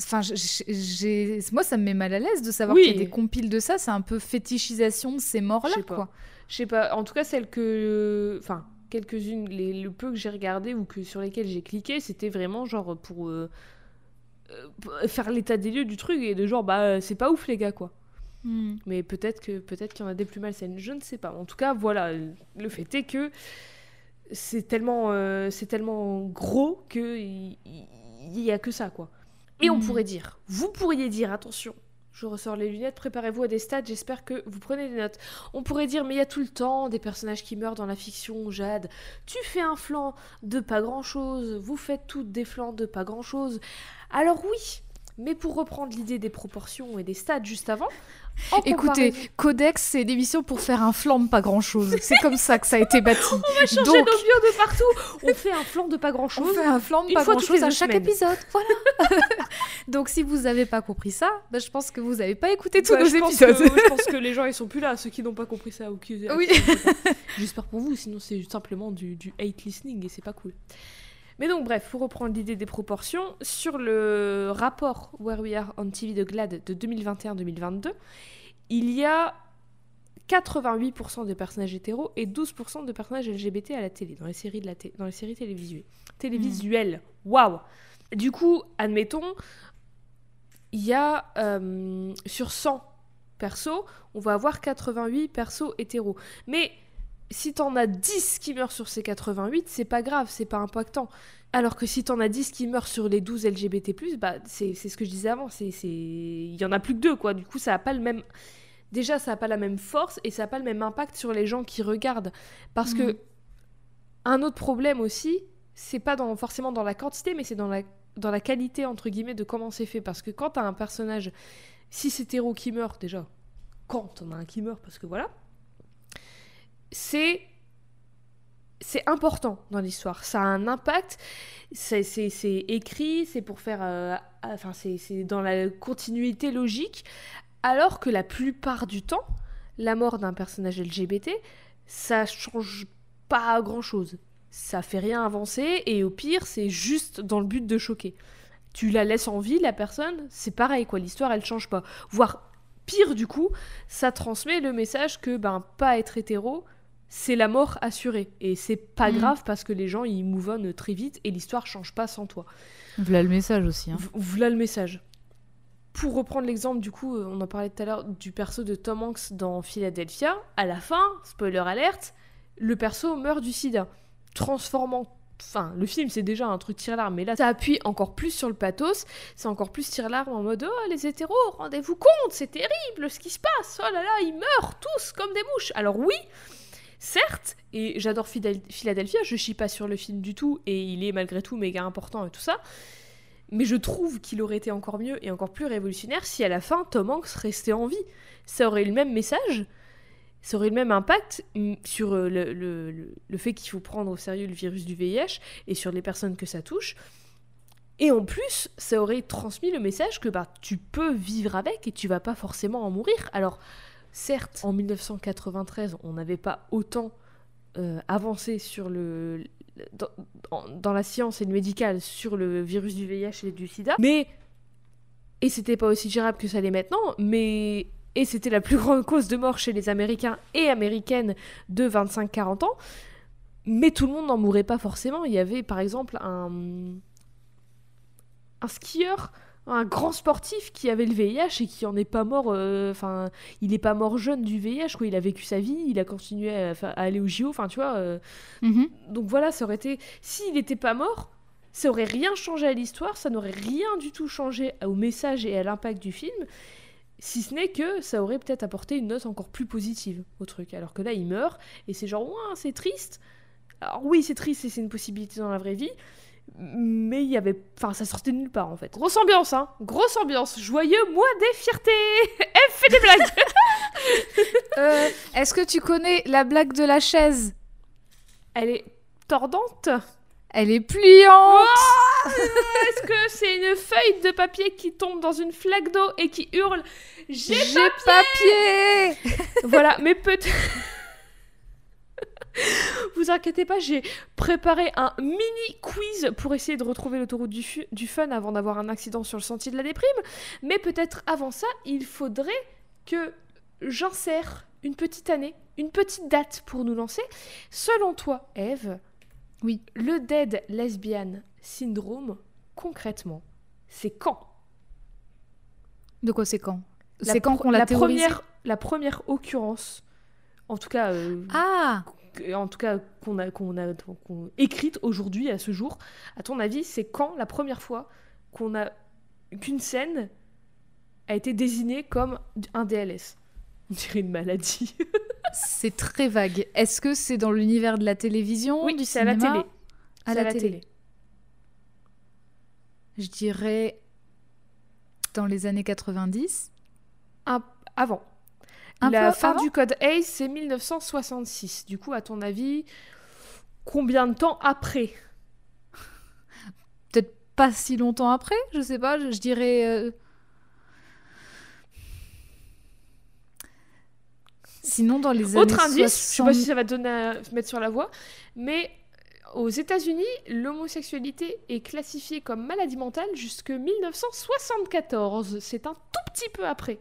Enfin, j'ai, moi, ça me met mal à l'aise de savoir Oui. qu'il y a des compiles de ça. C'est un peu fétichisation de ces morts-là, quoi. Je sais pas, en tout cas celles que... Enfin, quelques-unes, les, le peu que j'ai regardé ou que sur lesquelles j'ai cliqué, c'était vraiment genre pour... euh, euh, faire l'état des lieux du truc et de genre bah c'est pas ouf les gars quoi. Hmm. Mais peut-être que peut-être qu'il y en a des plus malsaines, je ne sais pas. En tout cas, voilà, le fait est que c'est tellement euh, c'est tellement gros que il il y, a que ça quoi. Et on Mhm. pourrait dire, vous pourriez dire attention. Je ressors les lunettes, préparez-vous à des stats, j'espère que vous prenez des notes. On pourrait dire, mais il y a tout le temps des personnages qui meurent dans la fiction, Jade. Tu fais un flanc de pas grand-chose, vous faites toutes des flancs de pas grand-chose. Alors oui, mais pour reprendre l'idée des proportions et des stats juste avant, en Écoutez, comparaison- Codex, c'est une émission pour faire un flanc de pas grand-chose. C'est comme ça que ça a été bâti. On va changer Donc, nos bio de partout. On fait un flanc de pas grand on chose. fait un flanc de pas grand-chose les à chaque semaines. épisode. Voilà. Donc, si vous n'avez pas compris ça, bah, je pense que vous n'avez pas écouté tous Bah, nos je, pense épisodes. que, je pense que les gens ils sont plus là, ceux qui n'ont pas compris ça ou qui. Oui. J'espère pour vous, sinon c'est simplement du, du hate listening et c'est pas cool. Mais donc bref, pour reprendre l'idée des proportions, sur le rapport Where We Are on TV de GLAD de 2021-2022, il y a 88% de personnages hétéros et 12% de personnages LGBT à la télé, dans les séries, de la dans les séries télévisuelles. télévisuelles. Waouh Du coup, admettons, il y a euh, sur 100 persos, on va avoir 88 persos hétéros. Mais si t'en as 10 qui meurent sur ces 88, c'est pas grave, c'est pas impactant. Alors que si t'en as 10 qui meurent sur les 12 LGBT+, bah c'est c'est ce que je disais avant, c'est c'est- il y en a plus que deux quoi. Du coup, ça a pas le même déjà ça a pas la même force et ça a pas le même impact sur les gens qui regardent parce que Mhm. un autre problème aussi, c'est pas dans, forcément dans la quantité, mais c'est dans la, dans la qualité, entre guillemets, de comment c'est fait. Parce que quand t'as un personnage cis hétéro qui meurt, déjà, quand t'en as un qui meurt, parce que voilà, c'est c'est important dans l'histoire. Ça a un impact. C'est écrit, c'est pour faire. Euh, enfin, c'est dans la continuité logique. Alors que la plupart du temps, la mort d'un personnage LGBT, ça change pas grand chose. Ça fait rien avancer et au pire, c'est juste dans le but de choquer. Tu la laisses en vie, la personne, c'est pareil quoi. L'histoire, elle change pas. Voire pire du coup, ça transmet le message que ben pas être hétéro, c'est la mort assurée. Et c'est pas mm. grave parce que les gens ils mouvonnent très vite et l'histoire change pas sans toi. Voilà le message aussi. Hein. Voilà le message. Pour reprendre l'exemple, du coup, on en parlait tout à l'heure du perso de Tom Hanks dans Philadelphia, à la fin, spoiler alerte, le perso meurt du sida, transformant Enfin, le film, c'est déjà un truc tire-larme, mais là, ça appuie encore plus sur le pathos. C'est encore plus tire-larme en mode Oh, les hétéros, rendez-vous compte, c'est terrible ce qui se passe. Oh là là, ils meurent tous comme des mouches. Alors, oui, certes, et j'adore Philadelphia, je chie pas sur le film du tout, et il est malgré tout méga important et tout ça. Mais je trouve qu'il aurait été encore mieux et encore plus révolutionnaire si à la fin Tom Hanks restait en vie. Ça aurait eu le même message, ça aurait le même impact mm, sur euh, le, fait qu'il faut prendre au sérieux le virus du VIH et sur les personnes que ça touche. Et en plus, ça aurait transmis le message que bah, tu peux vivre avec et tu vas pas forcément en mourir. Alors, certes, en 1993, on n'avait pas autant euh, avancé dans, dans, la science et le médical sur le virus du VIH et du sida, mais. Et c'était pas aussi gérable que ça l'est maintenant, mais et c'était la plus grande cause de mort chez les Américains et Américaines de 25-40 ans. Mais tout le monde n'en mourait pas forcément. Il y avait par exemple un, un skieur, un grand sportif qui avait le VIH et qui en est pas mort. Euh, enfin, il n'est pas mort jeune du VIH. Quoi. Il a vécu sa vie, il a continué à, aller au JO. Enfin, tu vois. Euh. Mhm. Donc voilà, ça aurait été. S'il n'était pas mort, ça aurait rien changé à l'histoire, ça n'aurait rien du tout changé au message et à l'impact du film. Si ce n'est que ça aurait peut-être apporté une note encore plus positive au truc. Alors que là, il meurt, et c'est genre, ouais, c'est triste. Alors oui, c'est triste et c'est une possibilité dans la vraie vie, mais il y avait... Enfin, ça sortait de nulle part, en fait. Grosse ambiance, hein. Grosse ambiance. Joyeux mois des fiertés. Elle fait des blagues. Euh, Est-ce que tu connais la blague de la chaise? Elle est tordante. Elle est pliante. Est-ce que c'est une feuille de papier qui tombe dans une flaque d'eau et qui hurle J'ai papier, Voilà, mais peut-être... Vous inquiétez pas, j'ai préparé un mini quiz pour essayer de retrouver l'autoroute du, du fun avant d'avoir un accident sur le sentier de la déprime. Mais peut-être avant ça, il faudrait que j'insère une petite année, une petite date pour nous lancer. Selon toi, Eve, oui. Le Dead Lesbian Syndrome, concrètement, c'est quand? De quoi c'est quand? C'est quand qu'on l'a la première, la première occurrence, en tout cas, euh, ah en tout cas qu'on a, qu'on a écrite aujourd'hui à ce jour. À ton avis, c'est quand la première fois qu'on a qu'une scène a été désignée comme un DLS On dirait une maladie. c'est très vague. Est-ce que c'est dans l'univers de la télévision Oui, c'est à la télé. À la, télé. Je dirais dans les années 90. avant. La fin du code ACE, c'est 1966. Du coup, à ton avis, combien de temps après Peut-être pas si longtemps après, je sais pas, je, dirais euh, Sinon, dans les Autre indice, je sais pas si ça va te donner à mettre sur la voie, mais aux États-Unis, l'homosexualité est classifiée comme maladie mentale jusque 1974. C'est un tout petit peu après.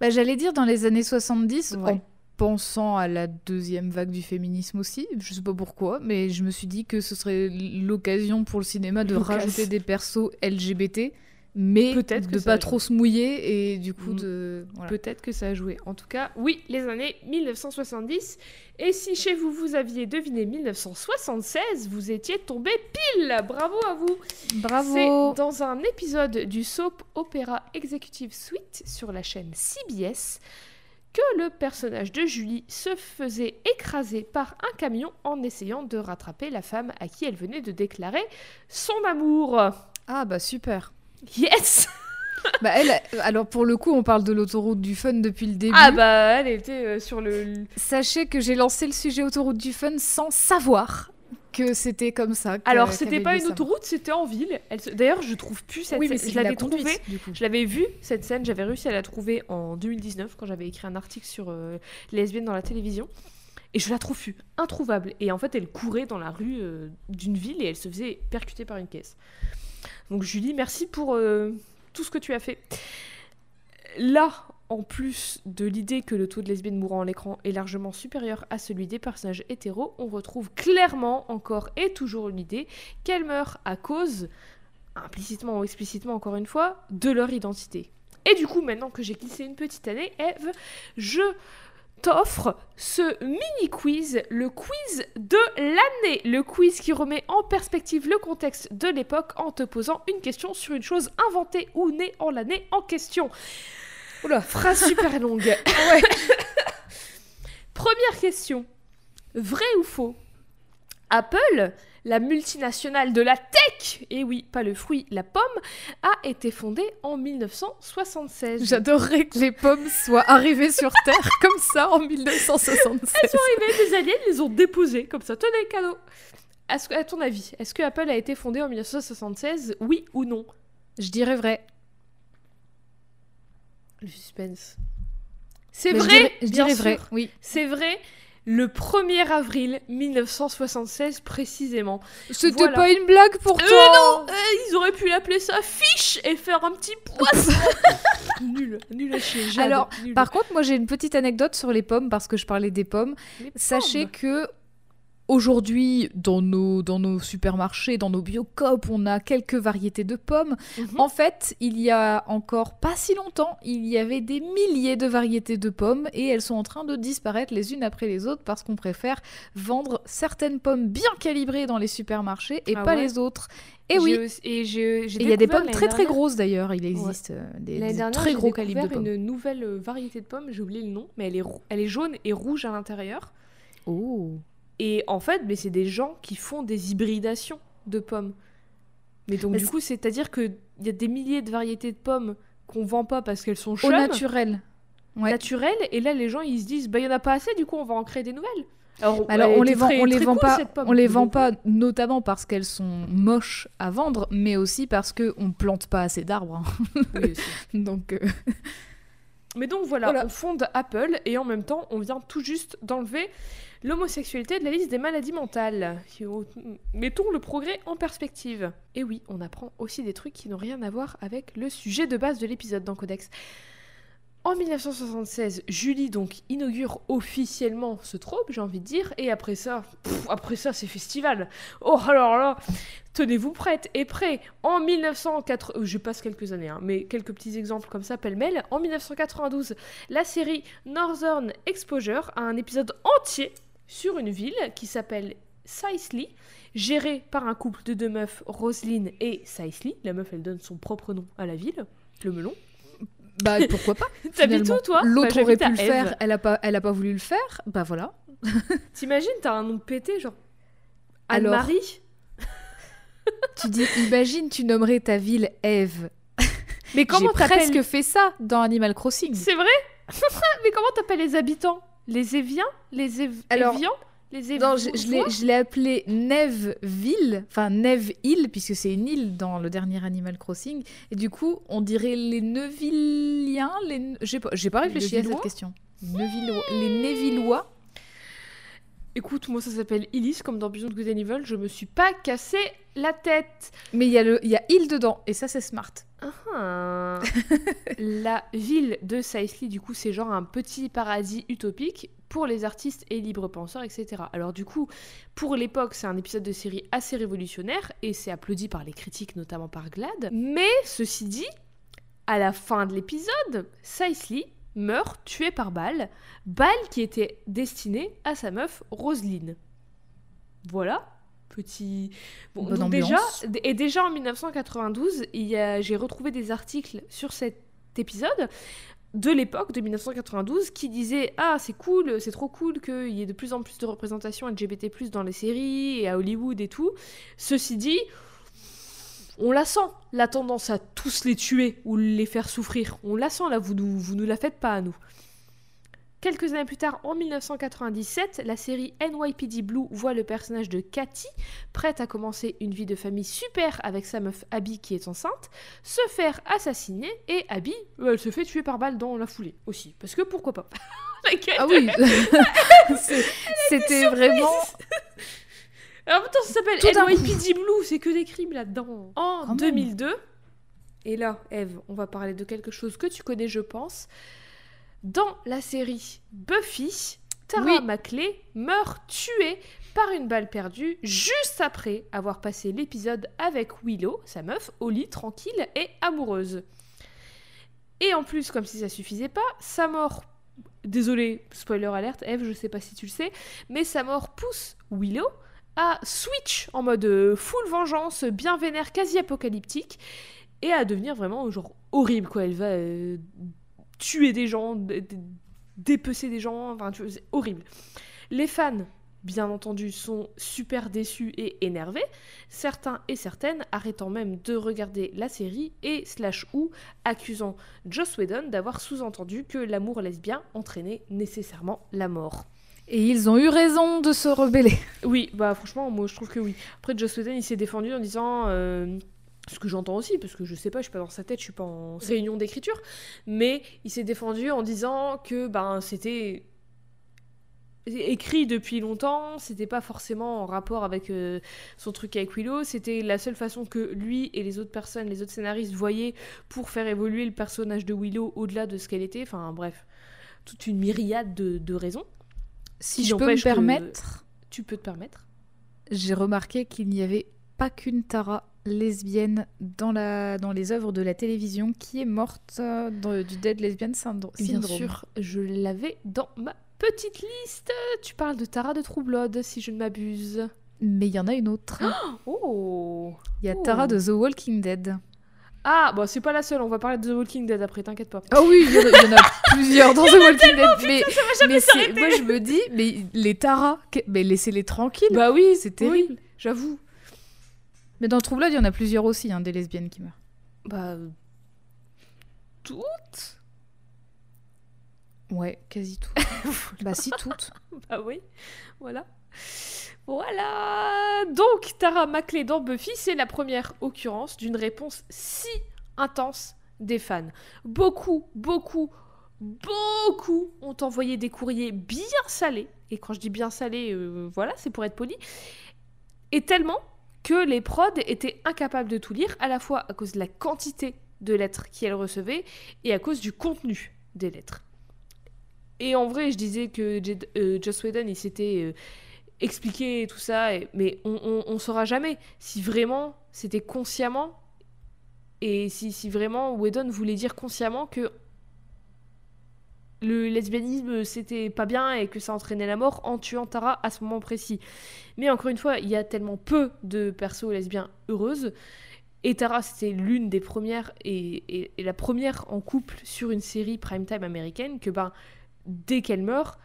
Bah, J'allais dire dans les années 70, en pensant à la deuxième vague du féminisme aussi, je sais pas pourquoi, mais je me suis dit que ce serait l'occasion pour le cinéma de rajouter des persos LGBT mais peut-être de pas trop se mouiller et du coup mm. de peut-être que ça a joué. En tout cas, oui, les années 1970. Et si chez vous vous aviez deviné 1976, vous étiez tombé pile. Bravo à vous. Bravo. C'est dans un épisode du soap opéra Executive Suite sur la chaîne CBS que le personnage de Julie se faisait écraser par un camion en essayant de rattraper la femme à qui elle venait de déclarer son amour. Ah bah super. Yes Bah elle, alors pour le coup, on parle de l'autoroute du fun depuis le début. Ah bah elle était euh, sur le. Sachez que j'ai lancé le sujet autoroute du fun sans savoir que c'était comme ça. Alors c'était pas une autoroute, c'était en ville. Se- D'ailleurs je trouve plus cette Oui, mais scène. c'est Je l'avais la trouvée. Je l'avais vue cette scène. J'avais réussi à la trouver en 2019 quand j'avais écrit un article sur euh, les lesbiennes dans la télévision. Et je la trouve plus introuvable. Et en fait, elle courait dans la rue euh, d'une ville et elle se faisait percuter par une caisse. Donc Julie, merci pour euh, tout ce que tu as fait. Là, en plus de l'idée que le taux de lesbiennes mourant à l'écran est largement supérieur à celui des personnages hétéros, on retrouve clairement encore et toujours l'idée qu'elles meurent à cause, implicitement ou explicitement encore une fois, de leur identité. Et du coup, maintenant que j'ai glissé une petite année, Eve, je t'offre ce mini quiz, le quiz de l'année, le quiz qui remet en perspective le contexte de l'époque en te posant une question sur une chose inventée ou née en l'année en question. Oula, phrase super longue. Ouais. Première question. Vrai ou faux? Apple, la multinationale de la tech, et oui, pas le fruit, la pomme, a été fondée en 1976. J'adorerais que les pommes soient arrivées sur Terre comme ça en 1976. arrivés, des aliens, ils les ont déposés comme ça. Tenez, cadeau. À ton avis, est-ce que Apple a été fondée en 1976 Oui ou non? Je dirais vrai. Le suspense. C'est je vrai dirais- Je bien dirais sûr. vrai, oui. C'est vrai. Le 1er avril 1976 précisément. C'était Voilà. pas une blague pour Euh, toi non, euh, ils auraient pu l'appeler ça fiche et faire un petit poisson. nul, nul à chier. Jade, Alors, nul. Par contre, moi j'ai une petite anecdote sur les pommes parce que je parlais des pommes. Les Sachez pommes. que aujourd'hui, dans nos, dans nos supermarchés, dans nos biocops, on a quelques variétés de pommes. Mhm. En fait, il y a encore pas si longtemps, il y avait des milliers de variétés de pommes et elles sont en train de disparaître les unes après les autres parce qu'on préfère vendre certaines pommes bien calibrées dans les supermarchés et Ah pas ouais les autres. Et oui, aussi- et il y a des pommes très très grosses d'ailleurs. Il existe euh, des, L'année des dernière, très gros calibres de pommes. une nouvelle variété de pommes, j'ai oublié le nom, mais elle est, elle est jaune et rouge à l'intérieur. Oh. Et en fait, mais c'est des gens qui font des hybridations de pommes. Mais donc Mais du coup, c'est-à-dire qu'il y a des milliers de variétés de pommes qu'on vend pas parce qu'elles sont Au chum, naturel. Ouais. naturelles, et là les gens ils se disent bah il y en a pas assez, du coup on va en créer des nouvelles. Alors, on les vend, très- on les vend cool, pas, on les vend pas notamment parce qu'elles sont moches à vendre, mais aussi parce que on plante pas assez d'arbres. hein. oui. Donc euh, Mais donc voilà, Voilà. on fonde Apple et en même temps, on vient tout juste d'enlever l'homosexualité de la liste des maladies mentales. Mettons le progrès en perspective. Et oui, on apprend aussi des trucs qui n'ont rien à voir avec le sujet de base de l'épisode dans Codex. En 1976, Julie donc inaugure officiellement ce trope, j'ai envie de dire, et après ça, après ça c'est festival. Oh alors là, tenez-vous prête et prêt. En 1904, euh, je passe quelques années, hein, mais quelques petits exemples comme ça pêle-mêle. En 1992, la série Northern Exposure a un épisode entier sur une ville qui s'appelle Sicely, gérée par un couple de deux meufs, Roselyne et Sicely. La meuf, elle donne son propre nom à la ville, le melon. bah pourquoi pas T'habites où toi L'autre Bah, aurait pu le Ève. faire, elle a pas, elle a pas voulu le faire. Bah voilà. T'imagines, t'as un nom pété, genre Alors, Anne-Marie Tu dis, imagine, tu nommerais ta ville Eve. Mais comment J'ai t'appelles presque fait ça dans Animal Crossing. C'est vrai Mais comment t'appelles les habitants Les Éviens Les Év... Alors, Évians Les Év... Non, je, l'ai- appelé Neveville, enfin Neve-Île, puisque c'est une île dans le dernier Animal Crossing. Et du coup, on dirait les Nevilliens. Les... J'ai pas, réfléchi à cette question. Nevillois- les Nevillois. Écoute, moi ça s'appelle Illis, comme dans Beyond Good and Evil, je me suis pas cassé la tête. Mais il y, a le- il y a île dedans, et ça, c'est smart. Ah. la ville de Sicely, du coup, c'est genre un petit paradis utopique pour les artistes et libres penseurs, etc. Alors du coup, pour l'époque, c'est un épisode de série assez révolutionnaire et c'est applaudi par les critiques, notamment par Glad. Mais ceci dit, à la fin de l'épisode, Sicely meurt tué par balle, balle qui était destinée à sa meuf Roselyne. Voilà, petit. Bon, Bonne donc déjà, et déjà en 1992, il y a- j'ai retrouvé des articles sur cet épisode de l'époque de 1992 qui disaient ah c'est cool c'est trop cool qu'il y ait de plus en plus de représentation LGBT+ dans les séries et à Hollywood et tout ceci dit On la sent, la tendance à tous les tuer ou les faire souffrir. On la sent là, vous nous, vous nous la faites pas à nous. Quelques années plus tard, en 1997, la série NYPD Blue voit le personnage de Cathy, prête à commencer une vie de famille super avec sa meuf Abby qui est enceinte, se faire assassiner et Abby, euh, elle se fait tuer par balle dans la foulée aussi. Parce que pourquoi pas? Ah oui C'était vraiment... Alors attends, ça s'appelle NYPD Blue, c'est que des crimes là-dedans. En 2002, et là, Eve, on va parler de quelque chose que tu connais, je pense. Dans la série Buffy, Tara Maclay meurt tuée par une balle perdue juste après avoir passé l'épisode avec Willow, sa meuf, au lit tranquille et amoureuse. Et en plus, comme si ça suffisait pas, sa mort désolé, spoiler alerte, Eve, je sais pas si tu le sais, mais sa mort pousse Willow à switch en mode euh, full vengeance, bien vénère, quasi apocalyptique, et à devenir vraiment genre horrible quoi. Elle va euh, tuer des gens, dépecer des gens, enfin c'est horrible. Les fans, bien entendu, sont super déçus et énervés, certains et certaines arrêtant même de regarder la série et slash ou accusant Joss Whedon d'avoir sous-entendu que l'amour lesbien entraînait nécessairement la mort. Et ils ont eu raison de se rebeller. Oui, bah franchement, moi je trouve que oui. Après, Joss Whedon, il s'est défendu en disant... Euh, ce que j'entends aussi, parce que je sais pas, je suis pas dans sa tête, je suis pas en réunion d'écriture, mais il s'est défendu en disant que ben c'était écrit depuis longtemps, c'était pas forcément en rapport avec euh, son truc avec Willow, c'était la seule façon que lui et les autres personnes, les autres scénaristes voyaient pour faire évoluer le personnage de Willow au-delà de ce qu'elle était, enfin bref, toute une myriade de, raisons. Si je peux me permettre... Tu peux te permettre. J'ai remarqué qu'il n'y avait pas qu'une Tara lesbienne dans, la, dans les œuvres de la télévision qui est morte euh, du Dead Lesbian Syndrome. Bien sûr, je l'avais dans ma petite liste. Tu parles de Tara de True Blood, si je ne m'abuse. Mais il y en a une autre. Oh Il y a Tara de The Walking Dead. Ah, bon, c'est pas la seule, on va parler de The Walking Dead après, t'inquiète pas. Ah oui, il y, en a plusieurs dans The Walking Dead. mais, mais moi je me dis, mais les Tara, mais laissez-les tranquilles. Bah oui, c'est terrible, j'avoue. Mais dans True Blood, il y en a plusieurs aussi, hein, des lesbiennes qui meurent. Bah. Toutes? Ouais, quasi toutes. bah, si, toutes. bah oui, voilà. Voilà Donc, Tara Maclay dans Buffy, c'est la première occurrence d'une réponse si intense des fans. Beaucoup, beaucoup, beaucoup ont envoyé des courriers bien salés. Et quand je dis bien salés, euh, voilà, c'est pour être poli. Et tellement que les prods étaient incapables de tout lire, à la fois à cause de la quantité de lettres qu'elles recevaient et à cause du contenu des lettres. Et en vrai, je disais que euh, Joss il s'était euh, expliqué tout ça, mais on, on, saura jamais si vraiment c'était consciemment et si, si vraiment Whedon voulait dire consciemment que le lesbianisme c'était pas bien et que ça entraînait la mort en tuant Tara à ce moment précis. Mais encore une fois, il y a tellement peu de persos lesbiens heureuses. Et Tara, c'était l'une des premières et, la première en couple sur une série primetime américaine que ben, dès qu'elle meurt,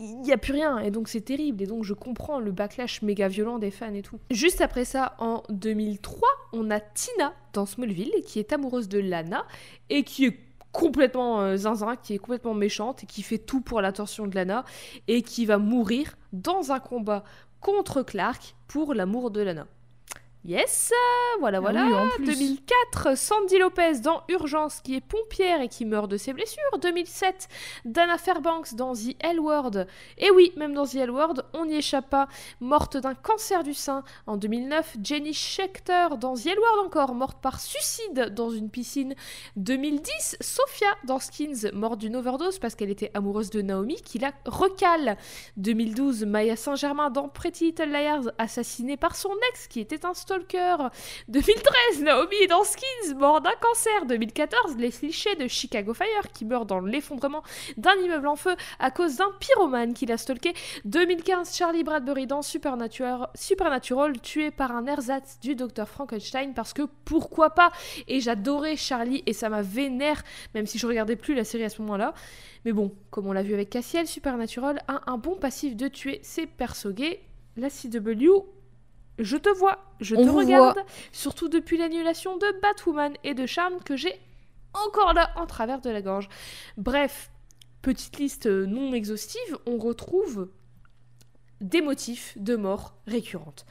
il n'y a plus rien et donc c'est terrible et donc je comprends le backlash méga violent des fans et tout. Juste après ça, en 2003, on a Tina dans Smallville qui est amoureuse de Lana et qui est complètement euh, zinzin, qui est complètement méchante et qui fait tout pour l'attention de Lana et qui va mourir dans un combat contre Clark pour l'amour de Lana. Yes, voilà, ah voilà. 2004, Sandy Lopez dans Urgence, qui est pompière et qui meurt de ses blessures. 2007, Dana Fairbanks dans The L Word. Et oui, même dans The L Word, on n'y échappe pas. Morte d'un cancer du sein. En 2009, Jenny Schechter dans The L Word encore, morte par suicide dans une piscine. 2010, Sophia dans Skins, morte d'une overdose parce qu'elle était amoureuse de Naomi, qui la recale. 2012, Maya Saint-Germain dans Pretty Little Liars, assassinée par son ex, qui était un Stalker. 2013, Naomi dans Skins, mort d'un cancer. 2014, les clichés de Chicago Fire, qui meurt dans l'effondrement d'un immeuble en feu à cause d'un pyromane qui l'a stalké. 2015, Charlie Bradbury dans Supernatural, Supernatural tué par un ersatz du docteur Frankenstein parce que pourquoi pas? Et j'adorais Charlie et ça m'a vénère, même si je regardais plus la série à ce moment-là. Mais bon, comme on l'a vu avec Cassiel, Supernatural a un bon passif de tuer ses persos gays. La CW Je te vois, je On te regarde, surtout depuis l'annulation de Batwoman et de Charme que j'ai encore là en travers de la gorge. Bref, petite liste non exhaustive, on retrouve des motifs de mort récurrentes.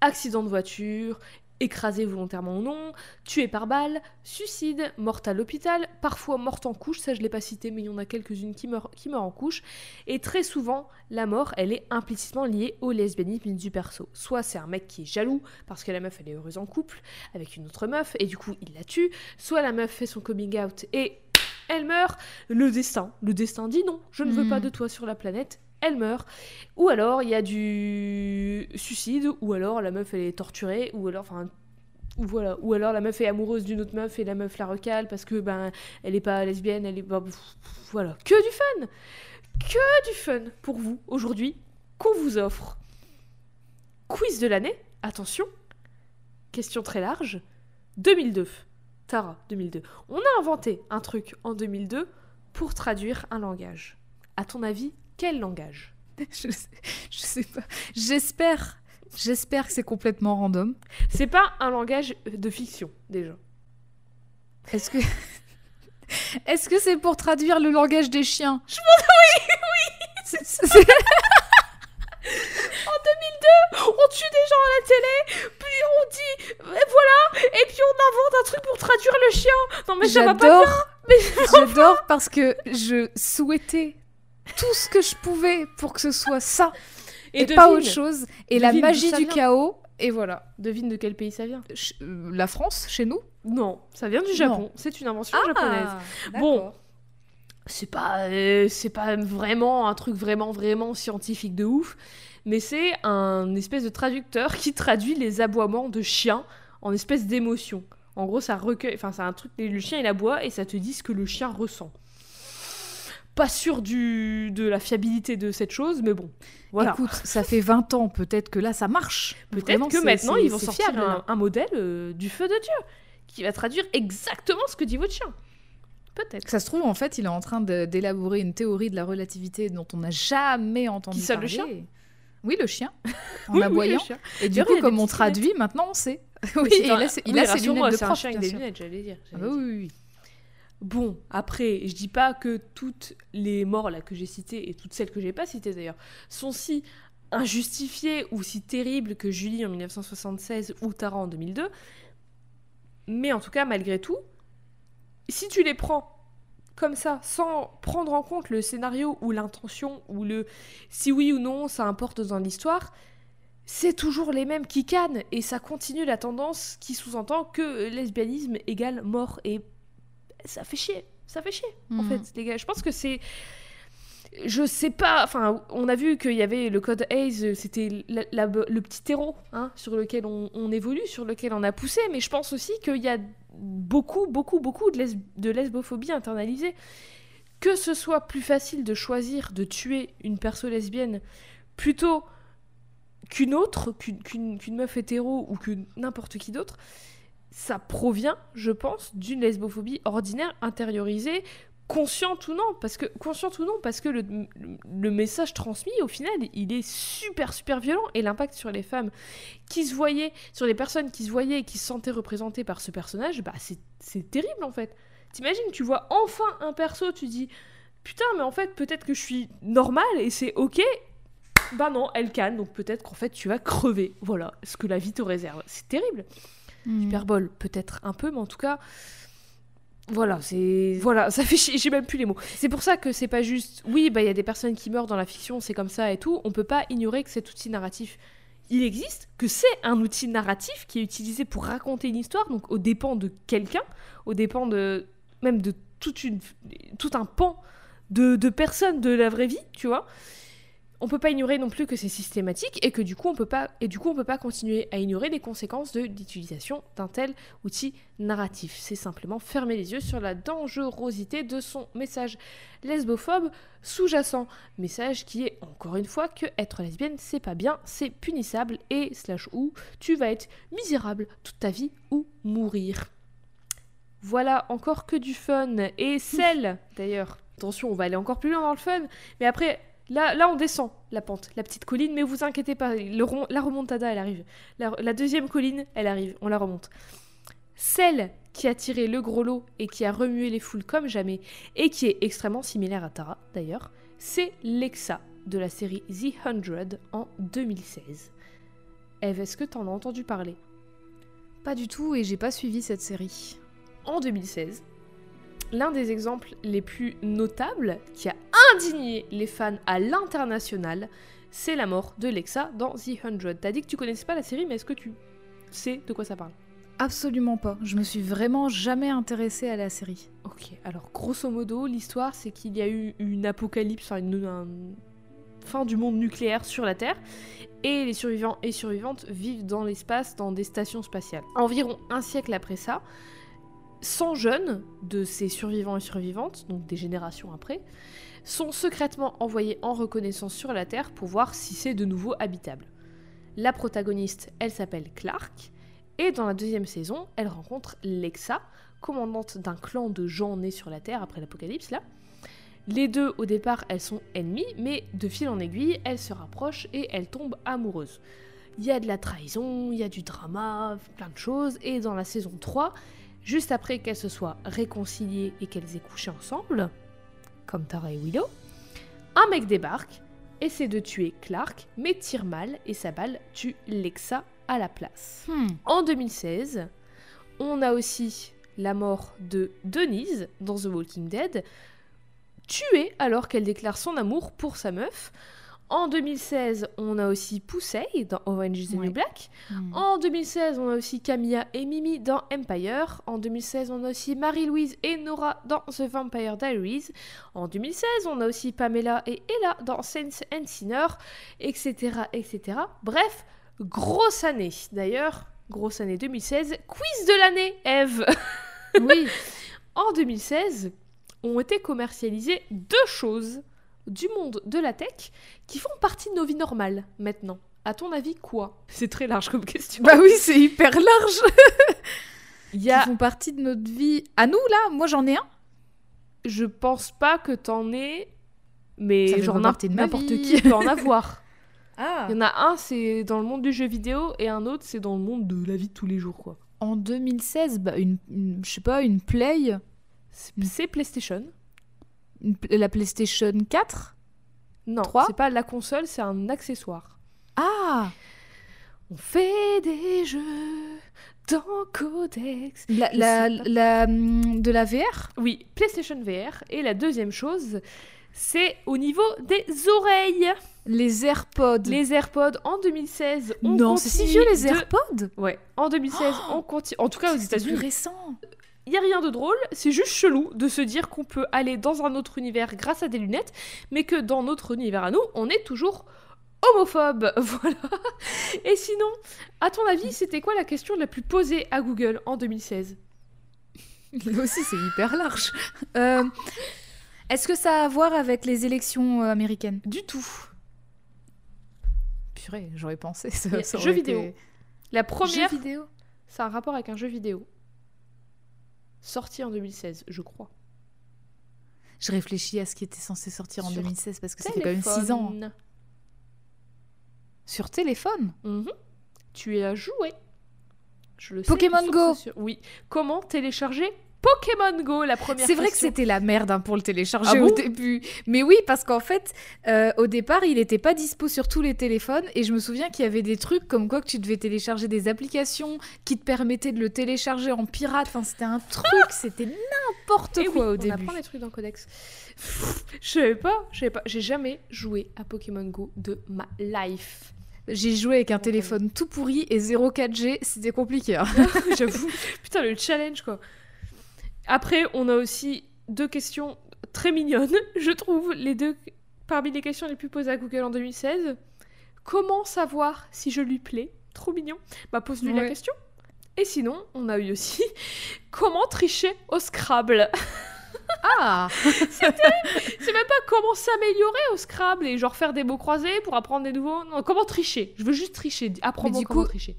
Accident de voiture, écrasé volontairement ou non, tué par balle, suicide, morte à l'hôpital, parfois morte en couche, ça je l'ai pas cité mais il y en a quelques-unes qui meurent, qui meurent en couche, et très souvent la mort elle est implicitement liée au lesbianisme du perso. Soit c'est un mec qui est jaloux parce que la meuf elle est heureuse en couple avec une autre meuf et du coup il la tue, soit la meuf fait son coming out et elle meurt, le destin, le destin dit non, je ne veux pas de toi sur la planète, elle meurt. Ou alors il y a du suicide, ou alors la meuf elle est torturée, ou alors voilà, ou alors la meuf est amoureuse d'une autre meuf et la meuf la recale parce que ben elle est pas lesbienne, elle est voilà, que du fun. Que du fun pour vous aujourd'hui qu'on vous offre. Quiz de l'année, attention. Question très large. 2002. Tara, 2002. On a inventé un truc en 2002 pour traduire un langage. À ton avis, quel langage? Je, sais, je sais pas. J'espère. J'espère que c'est complètement random. C'est pas un langage de fiction, déjà. Est-ce que. Est-ce que c'est pour traduire le langage des chiens? Je pense oui, oui. C'est- On tue des gens à la télé, puis on dit euh, voilà, et puis on invente un truc pour traduire le chien. Non mais ça va pas bien. J'adore. Mais J'adore parce que je souhaitais tout ce que je pouvais pour que ce soit ça et, pas devine, autre chose. Et la magie du chaos. Et voilà. Devine de quel pays ça vient Ch- euh, la France, chez nous? Non, ça vient du Japon. C'est une invention japonaise. Bon. C'est pas, euh, c'est pas vraiment un truc vraiment vraiment scientifique de ouf, mais c'est un espèce de traducteur qui traduit les aboiements de chiens en espèce d'émotion. En gros, ça recueille, enfin c'est un truc, le chien il aboie et ça te dit ce que le chien ressent. Pas sûr du, de la fiabilité de cette chose, mais bon, voilà. Écoute, ça fait 20 ans, peut-être que là, ça marche. Peut-être que maintenant ils vont sortir fiable, un, un modèle euh, du feu de Dieu qui va traduire exactement ce que dit votre chien. Peut-être. Ça se trouve, en fait, il est en train d'élaborer une théorie de la relativité dont on n'a jamais entendu Qui ça, le parler. chien Oui, le chien, en Oui, aboyant. chien. et du coup, comme on traduit, maintenant on sait. oui, et il un- a, il a ses lunettes de un prof, chien avec des lunettes, j'allais dire. Ah bah dire. oui, oui, oui. Bon, après, je dis pas que toutes les morts que j'ai citées et toutes celles que j'ai pas citées d'ailleurs sont si injustifiées ou si terribles que Julie en 1976 ou Tara en 2002. Mais en tout cas, malgré tout, si tu les prends comme ça, sans prendre en compte le scénario ou l'intention ou le si oui ou non ça importe dans l'histoire, c'est toujours les mêmes qui cannent et ça continue la tendance qui sous-entend que lesbianisme égale mort et ça fait chier, ça fait chier en Mhm. fait les gars. Je pense que c'est je sais pas, enfin, on a vu qu'il y avait le code Hayes, c'était le petit terreau hein, sur lequel on, on évolue, sur lequel on a poussé, mais je pense aussi qu'il y a beaucoup, beaucoup, beaucoup de, lesb- de lesbophobie internalisée. Que ce soit plus facile de choisir de tuer une perso lesbienne plutôt qu'une autre, qu'une meuf hétéro ou que n'importe qui d'autre, ça provient, je pense, d'une lesbophobie ordinaire intériorisée consciente ou non, parce que consciente ou non, parce que le, message transmis au final, il est super super violent et l'impact sur les femmes qui se voyaient, sur les personnes qui se voyaient et qui se sentaient représentées par ce personnage, bah c'est c'est terrible en fait. T'imagines, tu vois enfin un perso, tu dis putain, mais en fait peut-être que je suis normale et c'est ok. Bah non, elle canne, donc peut-être qu'en fait tu vas crever. Voilà ce que la vie te réserve. C'est terrible. Mm. Hyperbole, peut-être un peu, mais en tout cas, voilà, c'est voilà, ça fait j'ai même plus les mots. C'est pour ça que c'est pas juste. Oui, bah il y a des personnes qui meurent dans la fiction, c'est comme ça et tout. On peut pas ignorer que cet outil narratif, il existe, que c'est un outil narratif qui est utilisé pour raconter une histoire, donc au dépend de quelqu'un, au dépend de même de toute une tout un pan de, de personnes de la vraie vie, tu vois. On peut pas ignorer non plus que c'est systématique et que du coup on peut pas et du coup on peut pas continuer à ignorer les conséquences de l'utilisation d'un tel outil narratif. C'est simplement fermer les yeux sur la dangerosité de son message lesbophobe sous-jacent. Message qui est encore une fois que être lesbienne c'est pas bien, c'est punissable et slash ou tu vas être misérable toute ta vie ou mourir. Voilà encore que du fun et celle d'ailleurs. Attention, on va aller encore plus loin dans le fun, mais après Là, là, on descend la pente, la petite colline, mais vous inquiétez pas, le la remontada, elle arrive. La, la deuxième colline, elle arrive, on la remonte. Celle qui a tiré le gros lot et qui a remué les foules comme jamais, et qui est extrêmement similaire à Tara d'ailleurs, c'est Lexa de la série The Hundred en 2016. Eve, est-ce que t'en as entendu parler? Pas du tout, et j'ai pas suivi cette série. En 2016, l'un des exemples les plus notables qui a indigné les fans à l'international, c'est la mort de Lexa dans The Hundred. T'as dit que tu connaissais pas la série, mais est-ce que tu sais de quoi ça parle? Absolument pas. Je me suis vraiment jamais intéressée à la série. Ok, alors grosso modo, l'histoire c'est qu'il y a eu une apocalypse, enfin une, un- fin du monde nucléaire sur la Terre, et les survivants et survivantes vivent dans l'espace, dans des stations spatiales. Environ un siècle après ça, 100 jeunes de ces survivants et survivantes, donc des générations après, sont secrètement envoyés en reconnaissance sur la Terre pour voir si c'est de nouveau habitable. La protagoniste, elle s'appelle Clark, et dans la deuxième saison, elle rencontre Lexa, commandante d'un clan de gens nés sur la Terre après l'apocalypse là. Les deux, au départ, elles sont ennemies, mais de fil en aiguille, elles se rapprochent et elles tombent amoureuses. Il y a de la trahison, il y a du drama, plein de choses, et dans la saison 3, juste après qu'elles se soient réconciliées et qu'elles aient couché ensemble, comme Tara et Willow, un mec débarque, essaie de tuer Clark, mais tire mal et sa balle tue Lexa à la place. Hmm. En 2016, on a aussi la mort de Denise dans The Walking Dead, tuée alors qu'elle déclare son amour pour sa meuf. En 2016, on a aussi Poussey dans Orange is the Ouais. New Black. Hmm. En 2016, on a aussi Camilla et Mimi dans Empire. En 2016, on a aussi Marie-Louise et Nora dans The Vampire Diaries. En 2016, on a aussi Pamela et Ella dans Saints and Sinners, etc., etc. Bref, grosse année. D'ailleurs, grosse année 2016. Quiz de l'année, Eve Oui. En 2016, ont été commercialisées deux choses du monde de la tech qui font partie de nos vies normales maintenant. À ton avis, quoi? C'est très large comme question. bah oui, c'est hyper large. Il y Qui a font partie de notre vie. À nous, là Moi, j'en ai un. Je pense pas que t'en aies, mais genre n'importe qui peut en avoir. Ah. Il y en a un, c'est dans le monde du jeu vidéo, et un autre, c'est dans le monde de la vie de tous les jours, quoi. En 2016, bah, une, une- je sais pas, une Play, c'est PlayStation. La PlayStation 4 Non, c'est pas la console, c'est un accessoire. Ah On fait des jeux dans Codex. la, la, hum, De la VR Oui, PlayStation VR. Et la deuxième chose, c'est au niveau des oreilles. Les AirPods Les AirPods en 2016. on Non, c'est si vieux les de- AirPods Ouais, en 2016, on continue. En tout cas, aux C'est plus États-Unis, récent il y a rien de drôle. C'est juste chelou de se dire qu'on peut aller dans un autre univers grâce à des lunettes, mais que dans notre univers à nous, on est toujours homophobe. Voilà. Et sinon, à ton avis, c'était quoi la question la plus posée à Google en 2016 Là aussi, c'est hyper large. Euh, Est-ce que ça a à voir avec les élections euh, américaines? Du tout. Purée, j'aurais pensé. Ça, ça été- vidéo. La première, Jeux vidéo? c'est un rapport avec un jeu vidéo. Sorti en 2016, je crois. Je réfléchis à ce qui était censé sortir en Sur 2016 parce que ça fait quand même 6 ans. Téléphone. Sur téléphone Mhm. Tu y as joué. Je le sais. Pokémon que Go. Oui. Comment télécharger Pokémon Go La première. C'est vrai que c'était la merde hein, pour le télécharger Ah au bon début. Mais oui, parce qu'en fait, euh, au départ, il n'était pas dispo sur tous les téléphones. Et je me souviens qu'il y avait des trucs comme quoi que tu devais télécharger des applications qui te permettaient de le télécharger en pirate. Enfin, c'était un truc, c'était n'importe Eh oui, quoi au on début. apprend les trucs dans Codex. je savais pas, je savais pas. J'ai jamais joué à Pokémon Go de ma life. J'ai joué avec un téléphone tout pourri et 0 4G, c'était compliqué. hein. J'avoue. Putain, le challenge, quoi. Après, on a aussi deux questions très mignonnes, je trouve, les deux parmi les questions les plus posées à Google en 2016. Comment savoir si je lui plais? Trop mignon. Bah, pose-lui la question. Et sinon, on a eu aussi comment tricher au Scrabble. Ah C'est même pas comment s'améliorer au Scrabble et genre faire des mots croisés pour apprendre des nouveaux. Non, comment tricher? Je veux juste tricher. Apprends-moi du comment coup- tricher.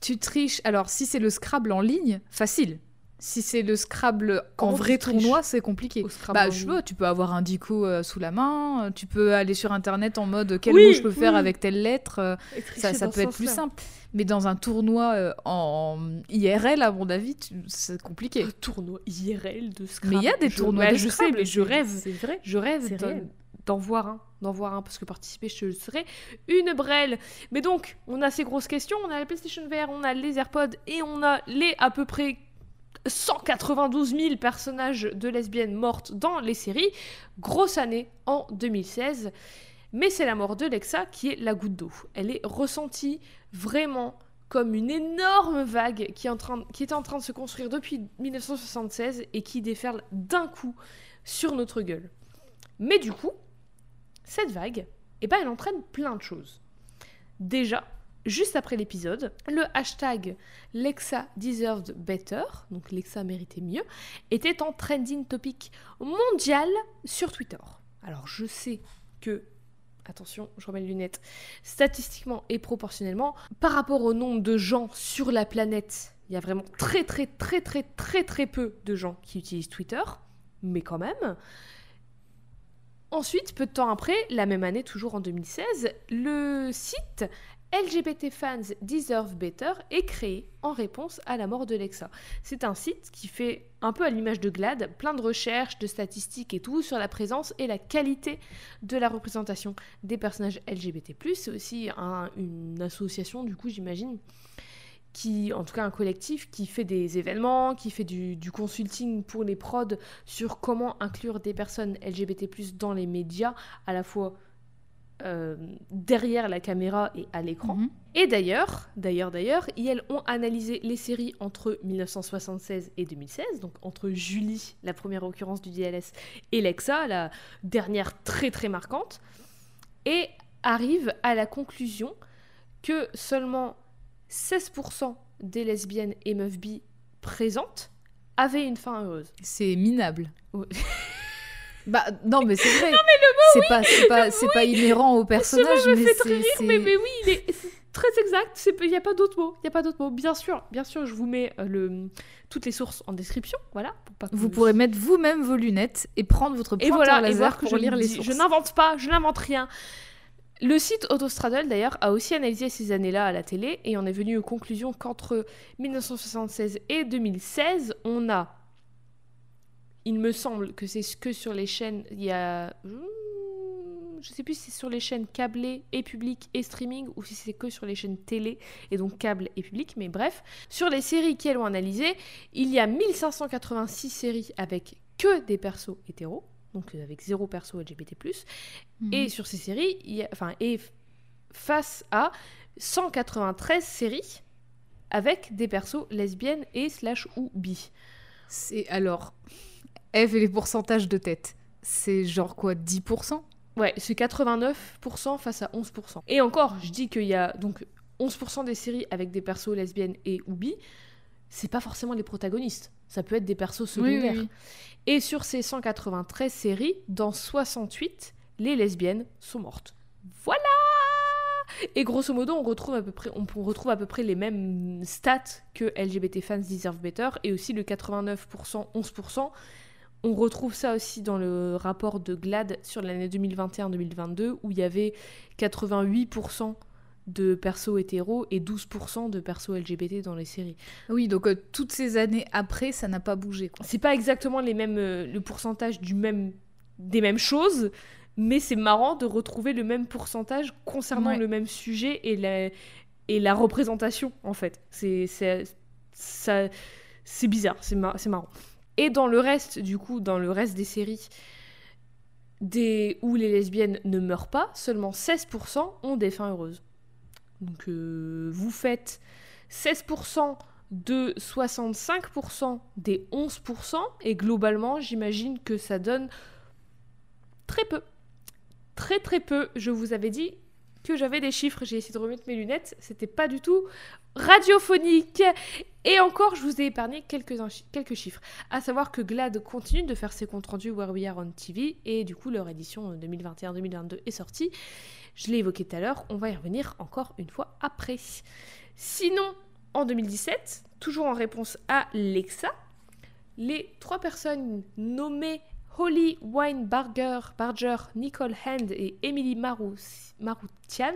Tu triches. Alors, si c'est le Scrabble en ligne, facile. Si c'est le Scrabble en vrai tournoi, c'est compliqué. Au Scrabble Bah, je pas, tu peux avoir un dico euh, sous la main, euh, tu peux aller sur internet en mode quel Oui, mot je peux faire avec telle lettre, euh, ça, peut être plus simple. Mais dans un tournoi euh, en IRL, à mon avis, tu- c'est compliqué. Un tournoi IRL de Scrabble. Mais il y a des Je- tournois de je sais, mais je rêve. C'est vrai. Je rêve d'en- voir un, d'en voir un, parce que participer, je le serai une brêle. Mais donc, on a ces grosses questions, on a la PlayStation VR, on a les AirPods et on a les à peu près 192 000 personnages de lesbiennes mortes dans les séries. Grosse année en 2016. Mais c'est la mort de Lexa qui est la goutte d'eau. Elle est ressentie vraiment comme une énorme vague qui, est en train, qui était en train de se construire depuis 1976 et qui déferle d'un coup sur notre gueule. Mais du coup, cette vague, eh ben, elle entraîne plein de choses. Déjà, juste après l'épisode, le hashtag Lexa deserved better, donc Lexa méritait mieux, était en trending topic mondial sur Twitter. Alors je sais que, attention, je remets les lunettes, statistiquement et proportionnellement, par rapport au nombre de gens sur la planète, il y a vraiment très très très très très très peu de gens qui utilisent Twitter, mais quand même. Ensuite, peu de temps après, la même année, toujours en 2016, le site LGBT Fans Deserve Better est créé en réponse à la mort de Lexa. C'est un site qui fait un peu à l'image de GLAD, plein de recherches, de statistiques et tout sur la présence et la qualité de la représentation des personnages LGBT+. C'est aussi un- une association, du coup, j'imagine, qui, en tout cas un collectif, qui fait des événements, qui fait du, du consulting pour les prods sur comment inclure des personnes LGBT+, dans les médias, à la fois euh, derrière la caméra et à l'écran. Mhm. Et d'ailleurs, d'ailleurs, d'ailleurs, elles ont analysé les séries entre 1976 et 2016, donc entre Julie, la première occurrence du DLS, et Lexa, la dernière très très marquante, et arrivent à la conclusion que seulement 16% des lesbiennes et meufs bi présentes avaient une fin heureuse. C'est minable. Ouais. Bah non mais c'est vrai. c'est pas c'est pas c'est pas inhérent au personnage me mais fait très c'est rire, mais, mais oui, il est c'est très exact. Il n'y a pas d'autre mot. Il y a pas d'autre mot. Bien sûr, bien sûr, je vous mets euh, le, toutes les sources en description. Voilà. Pour pas que vous pourrez mettre vous-même vos lunettes et prendre votre et pointeur voilà, et laser voir que pour je lire les sources. Je n'invente pas, je n'invente rien. Le site Autostraddle, d'ailleurs, a aussi analysé ces années-là à la télé et en est venu aux conclusions qu'entre 1976 et 2016, on a. Il me semble que c'est que sur les chaînes. Il y a. Je sais plus si c'est sur les chaînes câblées et publiques et streaming ou si c'est que sur les chaînes télé et donc câble et public, mais bref. Sur les séries qu'elles ont analysées, il y a 1586 séries avec que des persos hétéros, donc avec zéro perso LGBT+. Mhm. Et sur ces séries, il y a, enfin, et face à 193 séries avec des persos lesbiennes et slash ou bi. C'est alors Eve et les pourcentages de tête. C'est genre quoi 10% Ouais, c'est 89% face à 11%. Et encore, je dis qu'il y a donc 11% des séries avec des persos lesbiennes et ou bi, c'est pas forcément les protagonistes. Ça peut être des persos secondaires. Oui, oui, oui. Et sur ces 193 séries, dans 68, les lesbiennes sont mortes. Voilà Et grosso modo, on retrouve à peu près, on retrouve à peu près les mêmes stats que LGBT Fans Deserve Better et aussi le 89%, 11%. On retrouve ça aussi dans le rapport de GLAD sur l'année 2021-2022 où il y avait 88% de persos hétéros et 12% de persos LGBT dans les séries. Oui, donc euh, toutes ces années après, ça n'a pas bougé. C'est pas exactement les mêmes, euh, le pourcentage du même, des mêmes choses, mais c'est marrant de retrouver le même pourcentage concernant Ouais. le même sujet et la, et la représentation, en fait. C'est bizarre, c'est mar- c'est marrant. Et dans le reste, du coup, dans le reste des séries des, où les lesbiennes ne meurent pas, seulement 16% ont des fins heureuses. Donc euh, vous faites 16% de 65% des 11%, et globalement, j'imagine que ça donne très peu. Très très peu. Je vous avais dit que j'avais des chiffres, j'ai essayé de remettre mes lunettes, c'était pas du tout radiophonique. Et encore, je vous ai épargné quelques, chiffres. À savoir que GLAD continue de faire ses comptes rendus Where We Are on TV, et du coup, leur édition 2021-2022 est sortie. Je l'ai évoqué tout à l'heure, on va y revenir encore une fois après. Sinon, en 2017, toujours en réponse à Lexa, les trois personnes nommées Holly Weinbarger, Barger, Nicole Hand et Emily Maroutian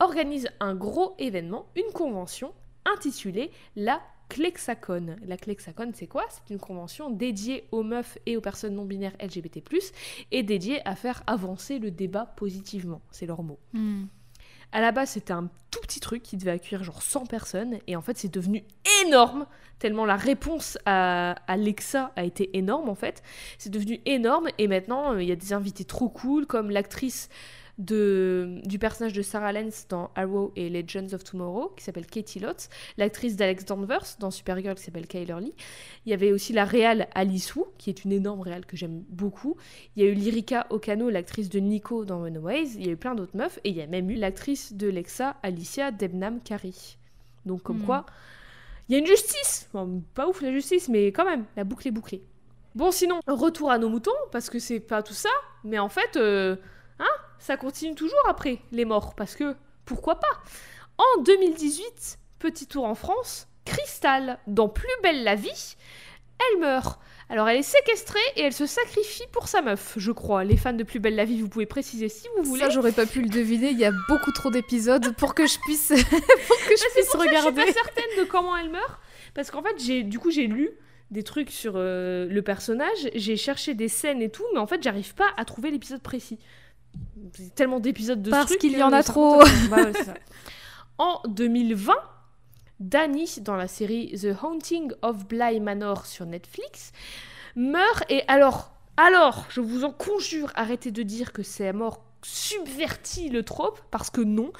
organisent un gros événement, une convention intitulée la Clexacon. La Clexacon, c'est quoi? C'est une convention dédiée aux meufs et aux personnes non binaires LGBT+, et dédiée à faire avancer le débat positivement. C'est leur mot. Hmm. À la base, c'était un tout petit truc qui devait accueillir genre 100 personnes, et en fait, c'est devenu énorme, tellement la réponse à Alexa a été énorme, en fait. C'est devenu énorme, et maintenant, euh, il y a des invités trop cool, comme l'actrice de, du personnage de Sarah Lance dans Arrow et Legends of Tomorrow, qui s'appelle Katie Lotz, l'actrice d'Alex Danvers dans Supergirl, qui s'appelle Kyler Lee. Il y avait aussi la réale Alice Wu, qui est une énorme réale que j'aime beaucoup. Il y a eu Lyrica Okano, l'actrice de Nico dans Runaways. Il y a eu plein d'autres meufs. Et il y a même eu l'actrice de Lexa, Alicia Debnam Kari. Donc, comme Hmm. quoi, il y a une justice. Bon, pas ouf la justice, mais quand même, la boucle est bouclée. Bon, sinon, retour à nos moutons, parce que c'est pas tout ça, mais en fait, euh, ça continue toujours après les morts, parce que pourquoi pas? En 2018, petit tour en France, Cristal, dans Plus belle la vie, elle meurt. Alors elle est séquestrée et elle se sacrifie pour sa meuf, je crois. Les fans de Plus belle la vie, vous pouvez préciser si vous voulez. Ça, j'aurais pas pu le deviner. Il y a beaucoup trop d'épisodes pour que je puisse, pour que je c'est puisse pour ça regarder. je suis pas certaine de comment elle meurt, parce qu'en fait, j'ai du coup j'ai lu des trucs sur euh, le personnage, j'ai cherché des scènes et tout, mais en fait, j'arrive pas à trouver l'épisode précis. Tellement d'épisodes de ce Parce qu'il y en a trop. Bah ouais, ça. En 2020, Danny, dans la série The Haunting of Bly Manor sur Netflix, meurt et alors, alors, je vous en conjure, arrêtez de dire que c'est mort subvertit le trope, parce que non,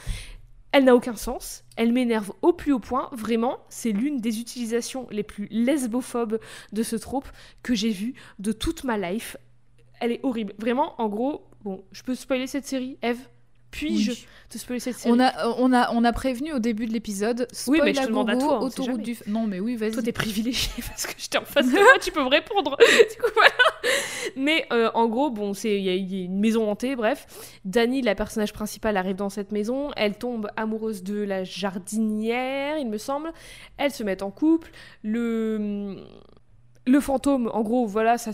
elle n'a aucun sens, elle m'énerve au plus haut point, vraiment, c'est l'une des utilisations les plus lesbophobes de ce trope que j'ai vu de toute ma life. Elle est horrible, vraiment, en gros, bon, je peux spoiler cette série, Eve? Puis-je Oui. te spoiler cette série? On a, on, a, on a prévenu au début de l'épisode. Oui, mais je te demande à toi, autoroute du. Non, mais oui, vas-y. Toi, t'es privilégié parce que j'étais en face de moi, tu peux me répondre. du coup, voilà. Mais euh, en gros, bon, il y, y a une maison hantée, bref. Dani, la personnage principale, arrive dans cette maison. Elle tombe amoureuse de la jardinière, il me semble. Elles se mettent en couple. Le le fantôme, en gros, voilà, ça,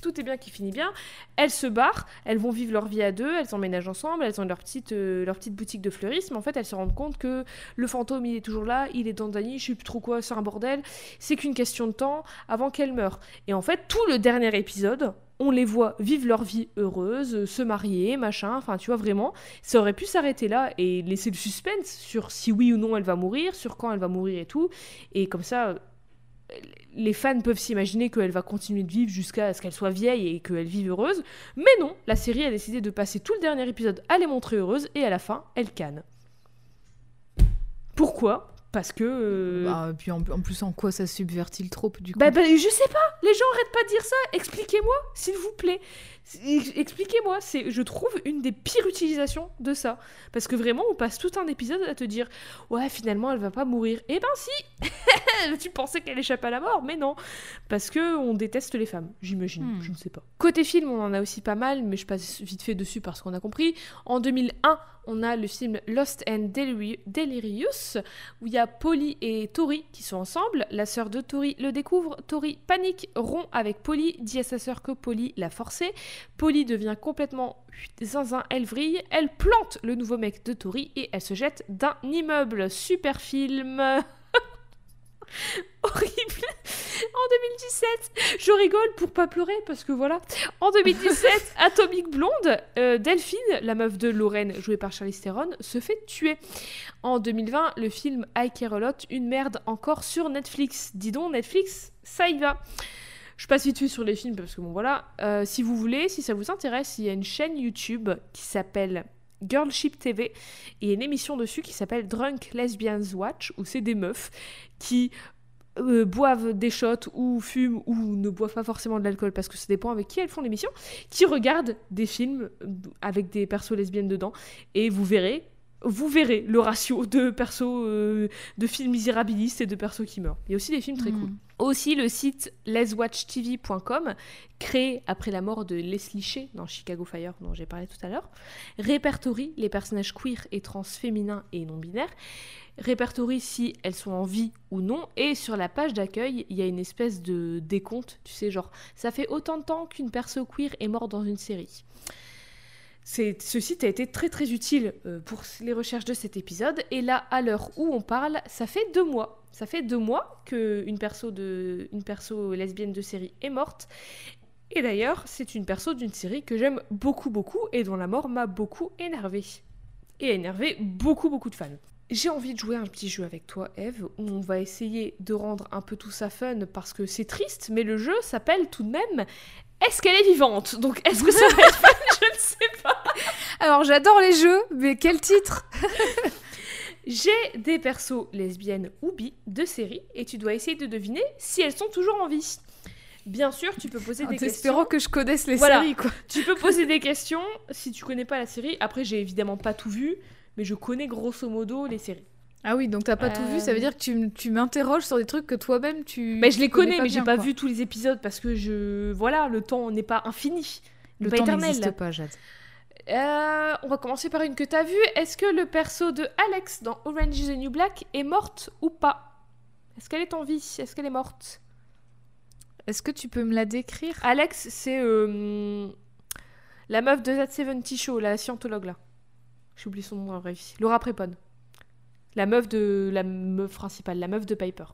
tout est bien qui finit bien. Elles se barrent, elles vont vivre leur vie à deux, elles emménagent ensemble, elles ont leur petite, euh, leur petite boutique de fleurisme. En fait, elles se rendent compte que le fantôme, il est toujours là, il est dans Dany, je sais plus trop quoi, c'est un bordel. C'est qu'une question de temps avant qu'elle meure. Et en fait, tout le dernier épisode, on les voit vivre leur vie heureuse, euh, se marier, machin, enfin, tu vois, vraiment, ça aurait pu s'arrêter là et laisser le suspense sur si oui ou non elle va mourir, sur quand elle va mourir et tout. Et comme ça, les fans peuvent s'imaginer qu'elle va continuer de vivre jusqu'à ce qu'elle soit vieille et qu'elle vive heureuse. Mais non, la série a décidé de passer tout le dernier épisode à les montrer heureuses et à la fin, elle canne. Pourquoi? Parce que... euh, Bah, puis en, en plus, en quoi ça subvertit le trope du coup? bah, bah, je sais pas, les gens arrêtent pas de dire ça. Expliquez-moi, s'il vous plaît. Ex- Expliquez-moi, c'est, je trouve, une des pires utilisations de ça. Parce que vraiment, on passe tout un épisode à te dire Ouais, finalement, elle va pas mourir. Eh ben si Tu pensais qu'elle échappe à la mort, mais non. Parce que on déteste les femmes, j'imagine. Hmm. Je ne sais pas. Côté film, on en a aussi pas mal, mais je passe vite fait dessus parce qu'on a compris. En 2001, on a le film Lost and Deliri- Delirious, où il y a Polly et Tori qui sont ensemble. La sœur de Tori le découvre. Tori panique, rompt avec Polly, dit à sa sœur que Polly l'a forcé. Polly devient complètement zinzin, elle vrille, elle plante le nouveau mec de Tori et elle se jette d'un immeuble. Super film Horrible En 2017, je rigole pour pas pleurer parce que voilà. En 2017, Atomic Blonde, euh, Delphine, la meuf de Lorraine, jouée par Charlize Theron, se fait tuer. En 2020, le film I Care A Lot, une merde encore sur Netflix. Dis donc, Netflix, ça y va. Je passe vite fait sur les films parce que bon voilà. Euh, si vous voulez, si ça vous intéresse, il y a une chaîne YouTube qui s'appelle Girlship TV et une émission dessus qui s'appelle Drunk Lesbians Watch où c'est des meufs qui euh, boivent des shots ou fument ou ne boivent pas forcément de l'alcool parce que ça dépend avec qui elles font l'émission, qui regardent des films avec des persos lesbiennes dedans et vous verrez vous verrez le ratio de persos euh, de films misérabilistes et de persos qui meurent. Il y a aussi des films très Mm. cool. Aussi le site leswatchtv.com, créé après la mort de Leslie Shea dans Chicago Fire dont j'ai parlé tout à l'heure, répertorie les personnages queer et trans féminins et non binaires, répertorie si elles sont en vie ou non, et sur la page d'accueil, il y a une espèce de décompte, tu sais, genre ça fait autant de temps qu'une perso queer est morte dans une série. Ce site a été très très utile euh, pour les recherches de cet épisode. Et là, à l'heure où on parle, ça fait deux mois. Ça fait deux mois qu'une perso, de, une perso lesbienne de série est morte. Et d'ailleurs, c'est une perso d'une série que j'aime beaucoup beaucoup et dont la mort m'a beaucoup énervé. Et a énervé beaucoup beaucoup de fans. J'ai envie de jouer un petit jeu avec toi, Eve, où on va essayer de rendre un peu tout ça fun parce que c'est triste, mais le jeu s'appelle tout de même Est-ce qu'elle est vivante? Donc est-ce que ça va être fun? ne sais pas. Alors j'adore les jeux, mais quel titre J'ai des persos lesbiennes ou bi de série et tu dois essayer de deviner si elles sont toujours en vie. Bien sûr, tu peux poser En des espérant questions. que je connaisse les Voilà. séries, quoi. Tu peux poser des questions si tu connais pas la série. Après, j'ai évidemment pas tout vu, mais je connais grosso modo les séries. Ah oui, donc t'as pas tout vu, ça veut Euh. dire que tu, tu m'interroges sur des trucs que toi-même tu. Mais je les connais connais, mais j'ai pas quoi. vu tous les épisodes parce que je voilà, le temps n'est pas infini, Le pas temps n'existe pas, Jade. Euh, on va commencer par une que t'as vue. Est-ce que le perso de Alex dans Orange is the New Black est morte ou pas? Est-ce qu'elle est en vie? Est-ce qu'elle est morte? Est-ce que tu peux me la décrire? Alex, c'est euh, la meuf de That 70 Show, la scientologue là. J'ai oublié son nom en vrai. Laura Prepon. La meuf de la meuf principale, la meuf de Piper.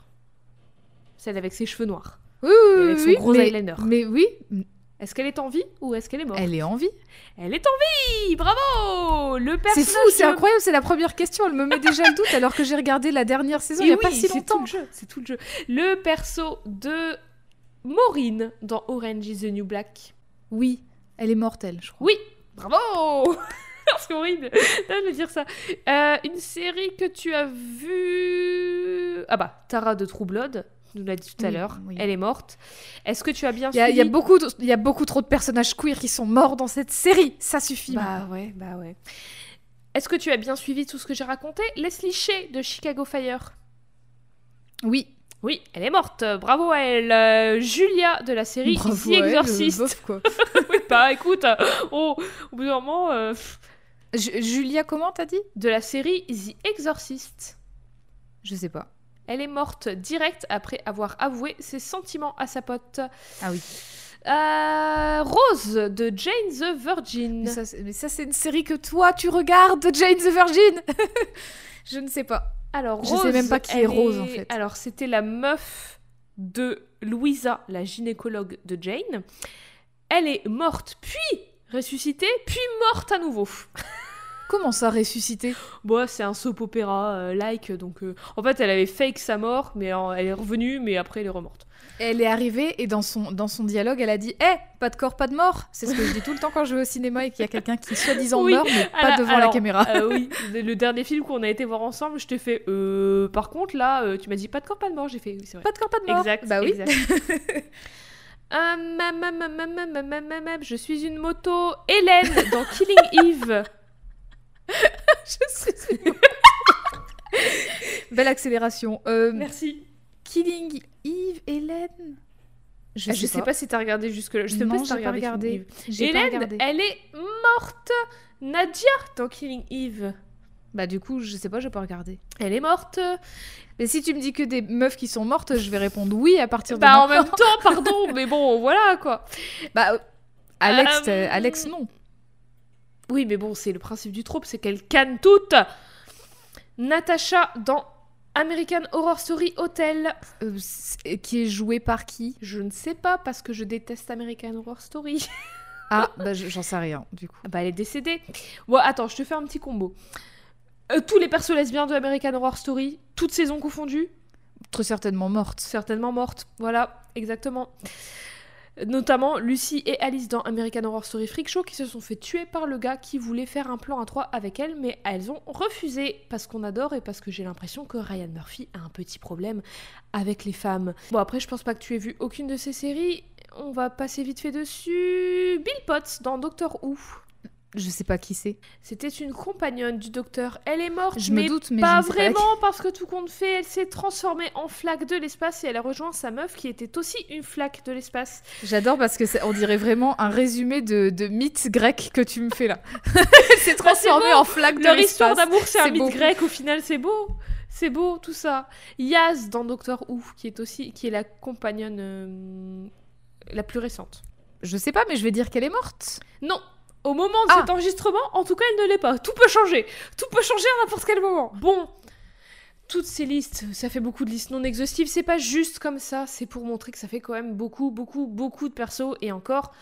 Celle avec ses cheveux noirs. Oui, oui, Et avec oui, son oui, gros mais, eyeliner. Mais oui, Est-ce qu'elle est en vie ou est-ce qu'elle est morte elle est en vie. Elle est en vie Bravo Le C'est personnage fou, c'est incroyable, c'est la première question. Elle me met déjà le doute alors que j'ai regardé la dernière saison il Et y a oui, pas si c'est tout longtemps. le jeu, c'est tout le jeu. Le perso de Maureen dans Orange is the New Black. Oui, elle est mortelle, je crois. Oui, bravo C'est horrible de me dire ça. Euh, une série que tu as vue... Ah bah, Tara de True Blood, nous l'a dit tout à Oui, l'heure. oui. Elle est morte. Est-ce que tu as bien Il y, a, y beaucoup il y a beaucoup trop de personnages queer qui sont morts dans cette série. Ça suffit. Bah ouais, bah ouais. Est-ce que tu as bien suivi tout ce que j'ai raconté? Leslie Shea de Chicago Fire. oui. Oui, elle est morte. Bravo à elle. Euh, Julia de la série Bravo The elle, Exorcist. bof, quoi. oui, bah écoute, oh, au bout d'un moment, euh, Julia, comment t'as dit? De la série The Exorcist. Je sais pas. Elle est morte direct après avoir avoué ses sentiments à sa pote. Ah oui. Euh, Rose de Jane the Virgin. Mais ça, c'est- une série que toi, tu regardes, Jane the Virgin Je ne sais pas. Alors, Je Rose, sais même pas qui est Rose, en fait. Alors, c'était la meuf de Louisa, la gynécologue de Jane. Elle est morte, puis ressuscitée, puis morte à nouveau. Comment ça, ressusciter Bon, c'est un soap opéra euh, like, donc euh, en fait, elle avait fake sa mort, mais euh, elle est revenue, mais après, elle est remorte. Elle est arrivée et dans son, dans son dialogue, elle a dit Eh, pas de corps, pas de mort C'est ce que je dis tout le temps quand je vais au cinéma et qu'il y a quelqu'un qui soi-disant Oui, meurt, mais pas Alors- devant la alors, caméra. euh, oui, le le dernier film qu'on a été voir ensemble, je t'ai fait. Euh, par contre, là, euh, tu m'as dit pas de corps, pas de mort. J'ai fait. Oui, c'est vrai. Pas de corps, pas de mort Exact. Bah oui. exact. Ah, mam, mam, mam, mam, mam, mam, je suis une moto. Hélène dans Killing Eve. Je suis Belle accélération. Euh, Merci. Killing Eve, Hélène Je, Ah, Je sais pas si t'as regardé jusque-là. Je sais Non, pas si t'as pas regardé. pas Hélène, regardé. elle est morte. Nadia dans Killing Eve. Bah du coup, je sais pas, j'ai pas regardé. Elle est morte. Mais si tu me dis que des meufs qui sont mortes, je vais répondre oui à partir de Bah en même temps, pardon, mais bon, voilà quoi. Bah, euh, Alex, euh, Alex, non. Oui, mais bon, c'est le principe du trope, c'est qu'elle canne toutes. Natasha dans American Horror Story Hotel. Euh, qui est joué par qui? Je ne sais pas parce que je déteste American Horror Story. Ah, bah je- j'en sais rien, du coup. bah, elle est décédée. Bon, attends, je te fais un petit combo. Euh, tous les persos lesbiens de American Horror Story, toutes saisons confondues, Très certainement morte. certainement mortes. Voilà, exactement. Notamment Lucy et Alice dans American Horror Story Freak Show qui se sont fait tuer par le gars qui voulait faire un plan à trois avec elles, mais elles ont refusé parce qu'on adore et parce que j'ai l'impression que Ryan Murphy a un petit problème avec les femmes. Bon, après, je pense pas que tu aies vu aucune de ces séries. On va passer vite fait dessus. Bill Potts dans Doctor Who. Je sais pas qui c'est. C'était une compagnonne du docteur. Elle est morte, Je mais me doute, mais pas je ne sais pas vraiment parce que tout compte fait, elle s'est transformée en flaque de l'espace et elle a rejoint sa meuf qui était aussi une flaque de l'espace. J'adore parce que on dirait vraiment un résumé de, de mythes grecs que tu me fais là. Elle s'est transformée beau. en flaque de Leur histoire l'espace. d'amour, c'est un mythe grec au final, c'est beau. C'est beau tout ça. Yaz dans Doctor Who, qui est aussi qui est la compagnonne euh, la plus récente. Je sais pas, mais je vais dire qu'elle est morte. Non, au moment de Ah. cet enregistrement, en tout cas, elle ne l'est pas. Tout peut changer. Tout peut changer à n'importe quel moment. Bon, toutes ces listes, ça fait beaucoup de listes non exhaustives. C'est pas juste comme ça. C'est pour montrer que ça fait quand même beaucoup, beaucoup, beaucoup de persos. Et encore,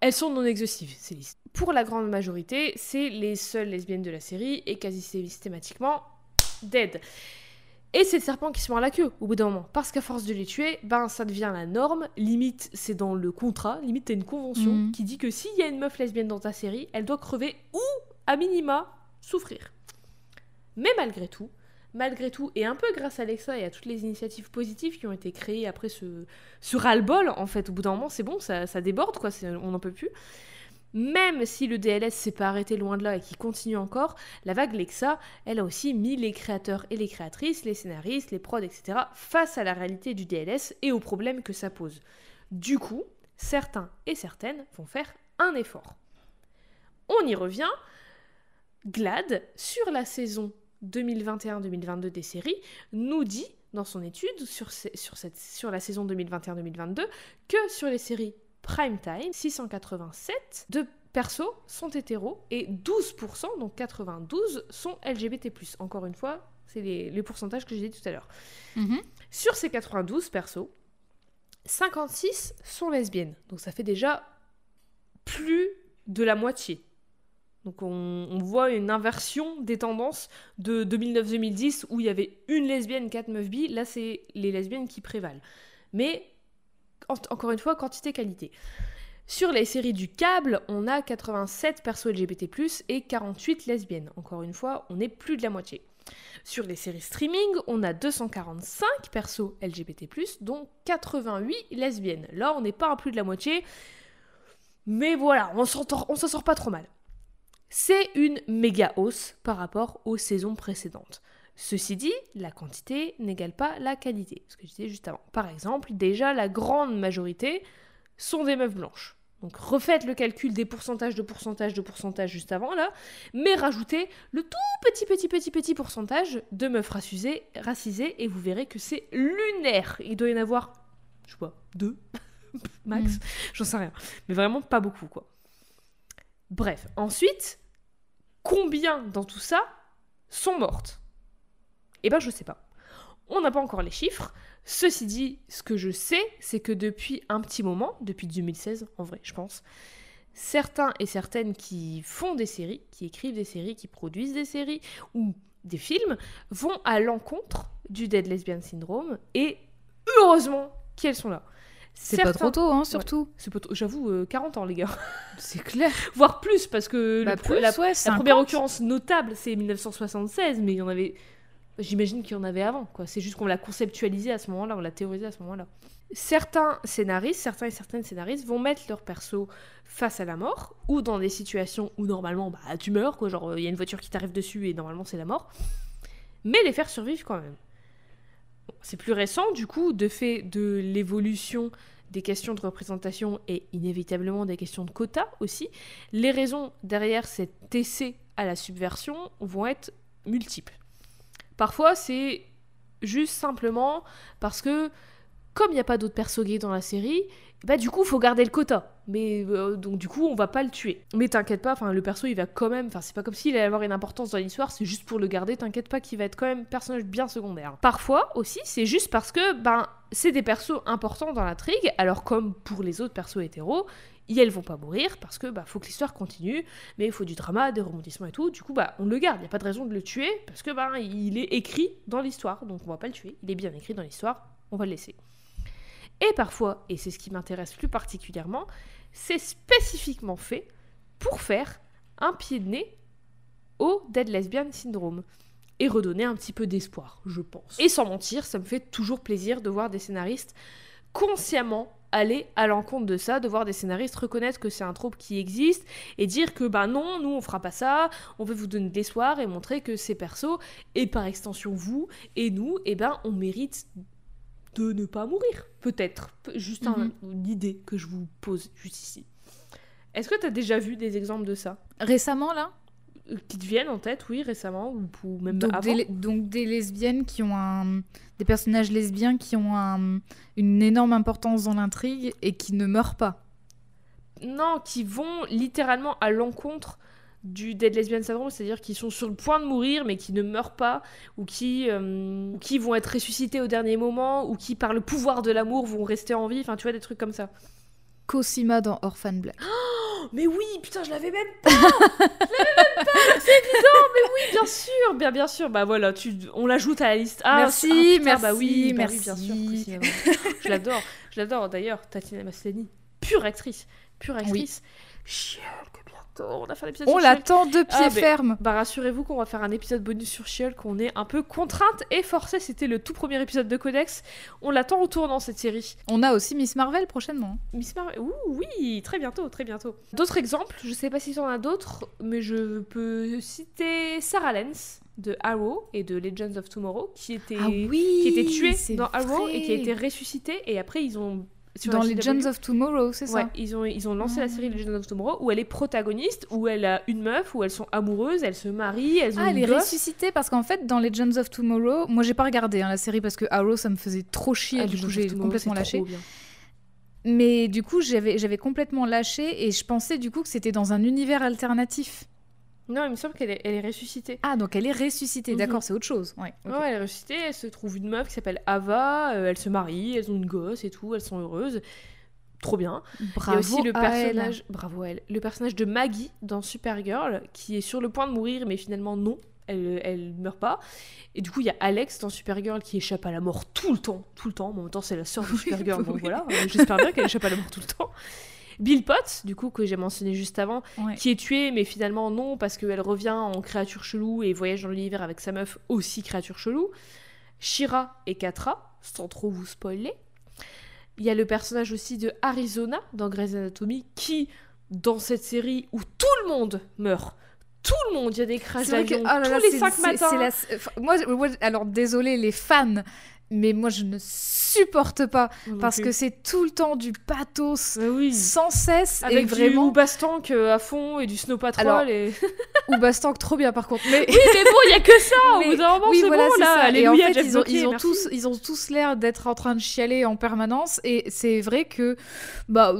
elles sont non exhaustives, ces listes. Pour la grande majorité, c'est les seules lesbiennes de la série et quasi systématiquement dead. Et c'est le serpent qui se mord la queue au bout d'un moment. Parce qu'à force de les tuer, ben ça devient la norme. Limite, c'est dans le contrat. Limite, t'as une convention Mhm. qui dit que s'il y a une meuf lesbienne dans ta série, elle doit crever ou, à minima, souffrir. Mais malgré tout, malgré tout, et un peu grâce à Alexa et à toutes les initiatives positives qui ont été créées après ce, ce ras-le-bol, en fait, au bout d'un moment, c'est bon, ça, ça déborde, quoi, on n'en peut plus. Même si le DLS s'est pas arrêté loin de là et qui continue encore, la vague Lexa, elle a aussi mis les créateurs et les créatrices, les scénaristes, les prods, etc., face à la réalité du DLS et aux problèmes que ça pose. Du coup, certains et certaines vont faire un effort. On y revient. Glad, sur la saison 2021-2022 des séries, nous dit dans son étude sur, sur la saison 2021-2022 que sur les séries Prime Time, 687 de persos sont hétéros et 12%, donc 92%, sont LGBT+. Encore une fois, c'est les, les pourcentages que j'ai dit tout à l'heure. Sur ces 92 persos, 56 sont lesbiennes. Donc ça fait déjà plus de la moitié. Donc on, on voit une inversion des tendances de 2009-2010 où il y avait une lesbienne, quatre meufs bi. Là, c'est les lesbiennes qui prévalent. Mais encore une fois, quantité-qualité. Sur les séries du câble, on a 87 persos LGBT+, et 48 lesbiennes. Encore une fois, on est plus de la moitié. Sur les séries streaming, on a 245 persos LGBT+, dont 88 lesbiennes. Là, on n'est pas à plus de la moitié, mais voilà, on s'en sort pas trop mal. C'est une méga hausse par rapport aux saisons précédentes. Ceci dit, la quantité n'égale pas la qualité, ce que je disais juste avant. Par exemple, déjà la grande majorité sont des meufs blanches. Donc refaites le calcul des pourcentages de pourcentage de pourcentage juste avant là, mais rajoutez le tout petit petit petit petit pourcentage de meufs racisées, racisées et vous verrez que c'est lunaire. Il doit y en avoir, je sais pas, deux max, Mm. j'en sais rien, mais vraiment pas beaucoup quoi. Bref, ensuite, combien dans tout ça sont mortes? Eh ben je sais pas. On n'a pas encore les chiffres. Ceci dit, ce que je sais, c'est que depuis un petit moment, depuis 2016 en vrai, je pense, certains et certaines qui font des séries, qui écrivent des séries, qui produisent des séries ou des films, vont à l'encontre du Dead Lesbian Syndrome et heureusement qu'elles sont là. C'est pas trop tôt, hein, surtout. C'est J'avoue, euh, 40 ans les gars. C'est clair. Voire plus, parce que Bah, le pro- plus, la, ouais, la 50. première occurrence notable, c'est 1976, mais il y en avait. J'imagine qu'il y en avait avant, quoi. C'est juste qu'on l'a conceptualisé à ce moment-là, on l'a théorisé à ce moment-là. Certains scénaristes, certains et certaines scénaristes vont mettre leur perso face à la mort, ou dans des situations où normalement, bah, tu meurs, quoi. Genre, il y a une voiture qui t'arrive dessus et normalement c'est la mort. Mais les faire survivre quand même. C'est plus récent, du coup, de fait de l'évolution des questions de représentation et inévitablement des questions de quotas aussi, les raisons derrière cet essai à la subversion vont être multiples. Parfois, c'est juste simplement parce que, comme il n'y a pas d'autres persos gays dans la série, bah du coup, faut garder le quota. Mais euh, donc du coup, on va pas le tuer. Mais t'inquiète pas, le perso, il va quand même, enfin c'est pas comme s'il allait avoir une importance dans l'histoire, c'est juste pour le garder. T'inquiète pas qu'il va être quand même personnage bien secondaire. Parfois aussi, c'est juste parce que ben c'est des persos importants dans l'intrigue. Alors comme pour les autres persos hétéros, et elles vont pas mourir parce que bah faut que l'histoire continue, mais il faut du drama, des rebondissements et tout. Du coup bah on le garde, il y a pas de raison de le tuer parce que bah il est écrit dans l'histoire, donc on va pas le tuer. Il est bien écrit dans l'histoire, on va le laisser. Et parfois, et c'est ce qui m'intéresse plus particulièrement, c'est spécifiquement fait pour faire un pied de nez au Dead Lesbian Syndrome et redonner un petit peu d'espoir, je pense. Et sans mentir, ça me fait toujours plaisir de voir des scénaristes consciemment aller à l'encontre de ça, de voir des scénaristes reconnaître que c'est un trope qui existe et dire que bah non, nous on fera pas ça, on veut vous donner des soirs et montrer que ces persos et par extension vous et nous, eh ben on mérite de ne pas mourir, peut-être. Juste un- une idée que je vous pose juste ici. Est-ce que tu as déjà vu des exemples de ça? Récemment, là? Qui te viennent en tête, oui, récemment, ou, même donc avant des, donc des lesbiennes qui ont un... Des personnages lesbiens qui ont un- une énorme importance dans l'intrigue et qui ne meurent pas. Non, qui vont littéralement à l'encontre du Dead Lesbian Syndrome, c'est-à-dire qui sont sur le point de mourir mais qui ne meurent pas, ou qui, euh, ou qui vont être ressuscités au dernier moment, ou qui par le pouvoir de l'amour vont rester en vie, enfin tu vois, des trucs comme ça. Cosima dans Orphan Black. Oh, mais oui, putain, je l'avais même pas Je l'avais même pas C'est évident, mais oui, bien sûr Bien, bien sûr, bah voilà, tu, on l'ajoute à la liste. Ah, Merci, putain, merci, bah oui, bah merci. oui, bien sûr, Ricci. Je l'adore, je l'adore d'ailleurs, Tatiana Maslany, pure actrice, pure actrice. On On l'attend de pied Ah, mais- ferme. Bah rassurez-vous qu'on va faire un épisode bonus sur She-Hulk, qu'on est un peu contrainte et forcée, c'était le tout premier épisode de Codex. On l'attend au tournant cette série. On a aussi Miss Marvel prochainement. Miss Marvel, oui, très bientôt, très bientôt. D'autres exemples, je sais pas si en a d'autres, mais je peux citer Sarah Lance de Arrow et de Legends of Tomorrow, qui était, Ah oui qui était dans Arrow et qui a été ressuscitée, et après ils ont... sur Dans Legends of Tomorrow, c'est Ouais, ça? ils ont, ils ont lancé la Ah. série Legends of Tomorrow où elle est protagoniste, où elle a une meuf, où elles sont amoureuses, elles se marient, elles ont Ah, elle est ressuscitée parce qu'en fait, dans Legends of Tomorrow, moi j'ai pas regardé hein, la série parce que Arrow ça me faisait trop chier, Ah, du coup j'ai complètement lâché. Mais du coup, j'avais j'avais complètement lâché et je pensais du coup que c'était dans un univers alternatif. Non, il me semble qu'elle est, elle est ressuscitée. Ah, donc elle est ressuscitée, Mhm. d'accord, c'est autre chose. Ouais, ok. Ouais, elle est ressuscitée, elle se trouve une meuf qui s'appelle Ava, euh, elles se marient, elles ont une gosse et tout, elles sont heureuses. Trop bien. Bravo a aussi le à elle. personnage, bravo à elle, le personnage de Maggie dans Supergirl qui est sur le point de mourir, mais finalement non, elle, elle meurt pas. Et du coup, il y a Alex dans Supergirl qui échappe à la mort tout le temps, tout le temps. En même temps, c'est la sœur de Supergirl, donc voilà. J'espère bien qu'elle échappe à la mort tout le temps. Bill Potts, du coup, que j'ai mentionné juste avant, Ouais. qui est tuée, mais finalement non, parce qu'elle revient en créature chelou et voyage dans l'univers avec sa meuf, aussi créature chelou. Shira et Katra, sans trop vous spoiler. Il y a le personnage aussi de Arizona dans Grey's Anatomy, qui, dans cette série où tout le monde meurt, tout le monde, il y a des crashs d'avion oh tous les c'est- cinq c'est- matins. c'est la- enfin, moi, moi, alors désolé les fans, mais moi je ne supporte pas Non parce plus. que c'est tout le temps du pathos Bah oui. sans cesse Avec et vraiment du Bastank à fond et du Snow Patrol. Alors, et... ou Bastank trop bien par contre. Mais oui, mais bon, il y a que ça. Au Mais- bout d'un moment, oui, c'est voilà, bon là. ça. Et en fait, Jeff ils ont, ils tous, ils ont tous l'air d'être en train de chialer en permanence. Et c'est vrai que, bah,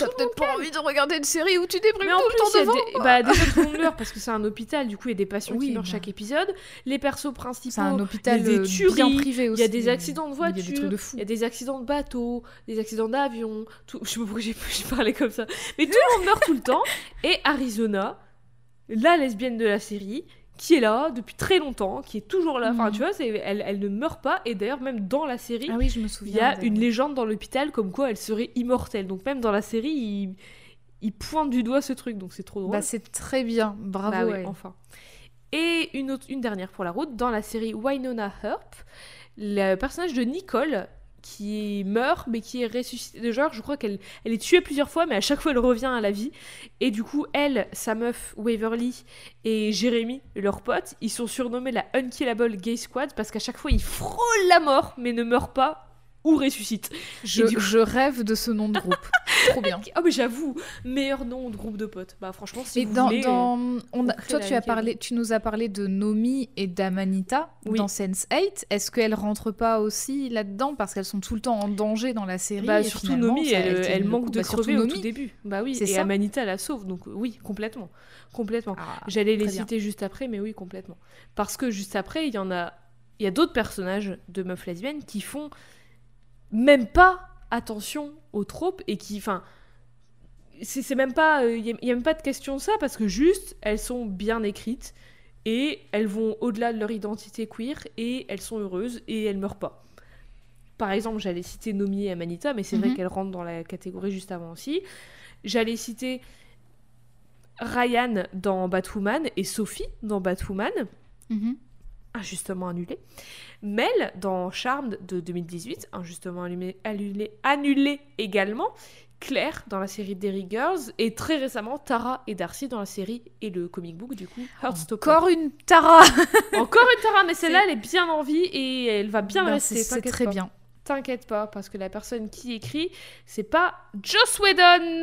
t'as peut-être pas envie de regarder une série où tu déprimes Mais en tout plus, le temps devant. des... bah, déjà, tout le monde meurt parce que c'est un hôpital. Du coup, il y a des patients Oui, qui meurent bah. chaque épisode. Les persos principaux. c'est un hôpital il y a des euh, tueries, bien privé Il aussi. y a des accidents de Il y a des voiture, trucs de fou. il y a des accidents de bateau, des accidents d'avion. Tout... Je sais pas pourquoi j'ai j'ai parlé comme ça. Mais tout le monde meurt tout le temps. Et Arizona, la lesbienne de la série, qui est là depuis très longtemps, qui est toujours là. Enfin, Mhm. tu vois. Elle, elle ne meurt pas. Et d'ailleurs, même dans la série, Ah oui, je me il souviens. y a de- une légende dans l'hôpital comme quoi elle serait immortelle. Donc même dans la série, il, il pointe du doigt ce truc. Donc c'est trop drôle. Bah, c'est très bien. Bravo. Bah ouais. enfin. Et une, autre, une dernière pour la route, dans la série Winona Earp, le personnage de Nicole qui meurt mais qui est ressuscité. De genre je crois qu'elle elle est tuée plusieurs fois mais à chaque fois elle revient à la vie. Et du coup elle sa meuf Waverly et Jérémy leur pote ils sont surnommés la Unkillable Gay Squad parce qu'à chaque fois ils frôlent la mort mais ne meurent pas ou ressuscitent Je, coup- rêve de ce nom de groupe. Trop bien. ah mais j'avoue meilleur nom de groupe de potes bah franchement si vous dans, voulez euh, dans- on a- crée toi, tu as parlé, tu nous as parlé de Nomi et d'Amanita Oui. dans Sense8. Est-ce qu'elles rentrent pas aussi là-dedans parce qu'elles sont tout le temps en danger dans la série Bah, et surtout Nomi, ça- elle, manque coup. de Bah, crever au tout début. Bah oui, et ça. Amanita la sauve, donc oui, complètement. Complètement. Ah, J'allais les bien. citer juste après, mais oui, complètement. Parce que juste après, il y en a... Il y a d'autres personnages de meufs lesbiennes qui font même pas attention aux tropes et qui... Enfin, c'est même pas... Il n'y a, y a même pas de question de ça, parce que juste, elles sont bien écrites et elles vont au-delà de leur identité queer et elles sont heureuses et elles meurent pas. Par exemple, j'allais citer Nomi et Amanita, mais c'est vrai Mhm. qu'elles rentrent dans la catégorie juste avant aussi. J'allais citer Ryan dans Batwoman et Sophie dans Batwoman. Mhm. Injustement annulé. Mel, dans Charmed de 2018, injustement annulé, annulé, annulé également. Claire dans la série Derry Girls et très récemment Tara et Darcy dans la série et le comic book du coup Heartstopper. Encore une Tara Encore une Tara, mais celle-là elle est bien en vie et elle va bien Ben, rester. c'est- très pas. bien. T'inquiète pas, parce que la personne qui écrit, c'est pas Joss Whedon.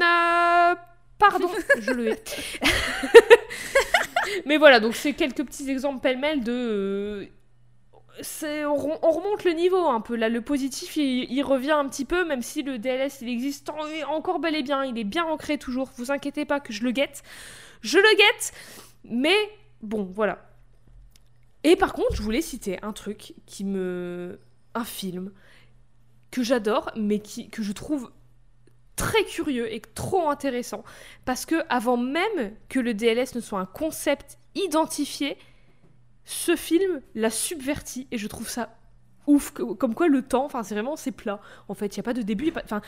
Pardon, je le hais. Mais voilà, donc c'est quelques petits exemples pêle-mêle de. euh, c'est- on, on remonte le niveau un peu. Là, le positif, il, il revient un petit peu, même si le DLS, il existe en- encore bel et bien. Il est bien ancré toujours. Vous inquiétez pas que je le guette. Je le guette. Mais bon, voilà. Et par contre, je voulais citer un truc qui me. Un film que j'adore, mais qui, que je trouve très curieux et trop intéressant. Parce que avant même que le DLS ne soit un concept identifié, ce film l'a subverti et je trouve ça ouf. Comme quoi le temps, enfin c'est vraiment c'est plat. En fait, il y a pas de début, enfin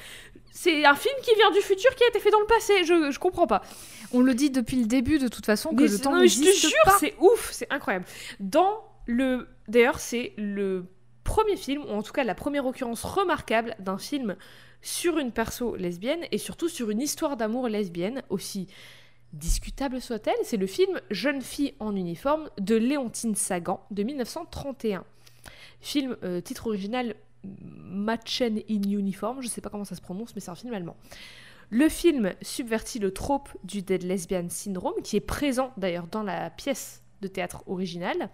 c'est un film qui vient du futur qui a été fait dans le passé. Je, je comprends pas. On le dit depuis le début de toute façon que Mais le c'est- temps non, je te jure, c'est ouf, c'est incroyable. Dans le, d'ailleurs, c'est le premier film, ou en tout cas la première occurrence remarquable d'un film sur une perso lesbienne et surtout sur une histoire d'amour lesbienne aussi discutable soit-elle. C'est le film Jeune fille en uniforme de Léontine Sagan de 1931. Film euh, titre original Machen in Uniform, je sais pas comment ça se prononce, mais c'est un film allemand. Le film subvertit le trope du dead lesbian syndrome, qui est présent d'ailleurs dans la pièce de théâtre originale,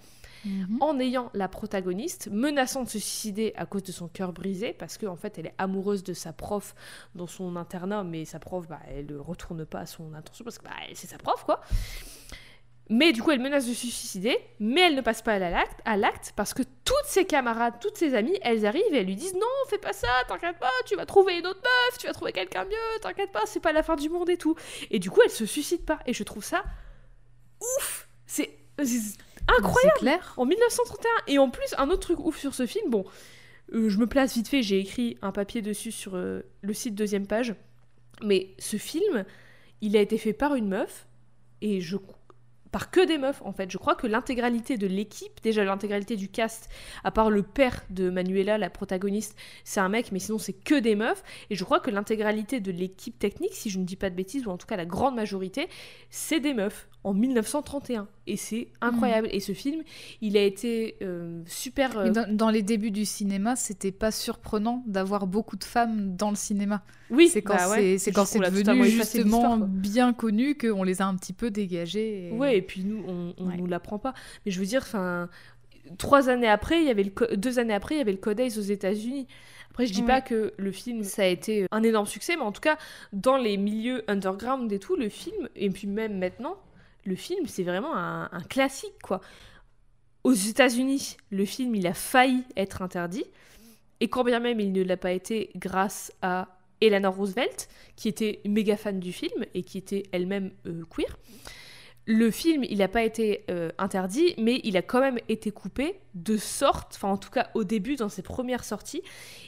Mhm. en ayant la protagoniste menaçant de se suicider à cause de son cœur brisé, parce qu'en fait elle est amoureuse de sa prof dans son internat, mais sa prof, bah, elle ne retourne pas à son intention, parce que bah, c'est sa prof, quoi. Mais du coup, elle menace de se suicider, mais elle ne passe pas à l'acte, parce que toutes ses camarades, toutes ses amies, elles arrivent et elles lui disent non, fais pas ça, t'inquiète pas, tu vas trouver une autre meuf, tu vas trouver quelqu'un mieux, t'inquiète pas, c'est pas la fin du monde et tout. Et du coup, elle se suicide pas. Et je trouve ça ouf, c'est incroyable clair. en 1931. Et en plus, un autre truc ouf sur ce film, bon, euh, je me place vite fait, j'ai écrit un papier dessus sur euh, le site deuxième page, mais ce film, il a été fait par une meuf, et je par que des meufs en fait. Je crois que l'intégralité de l'équipe, déjà l'intégralité du cast, à part le père de Manuela, la protagoniste, c'est un mec, mais sinon c'est que des meufs. Et je crois que l'intégralité de l'équipe technique, si je ne dis pas de bêtises, ou en tout cas la grande majorité, c'est des meufs en 1931. Et c'est incroyable. Et ce film, il a été euh, super. euh, dans, dans les débuts du cinéma, c'était pas surprenant d'avoir beaucoup de femmes dans le cinéma. Oui, C'est quand bah ouais. c'est devenu justement bien connu qu'on les a un petit peu dégagées. et- Ouais, et puis nous, on, on Ouais. nous l'apprend pas. Mais je veux dire, enfin, trois années après, il y avait le deux années après, il y avait le Codex aux États-Unis. Après, je dis Ouais. pas que le film ça a été un énorme succès, mais en tout cas, dans les milieux underground et tout, le film, et puis même maintenant, le film, c'est vraiment un, classique, quoi. Aux États-Unis, le film, il a failli être interdit, et quand bien même il ne l'a pas été grâce à Eleanor Roosevelt, qui était méga fan du film et qui était elle-même euh, queer. Le film, il n'a pas été euh, interdit, mais il a quand même été coupé de sorte, enfin en tout cas au début, dans ses premières sorties,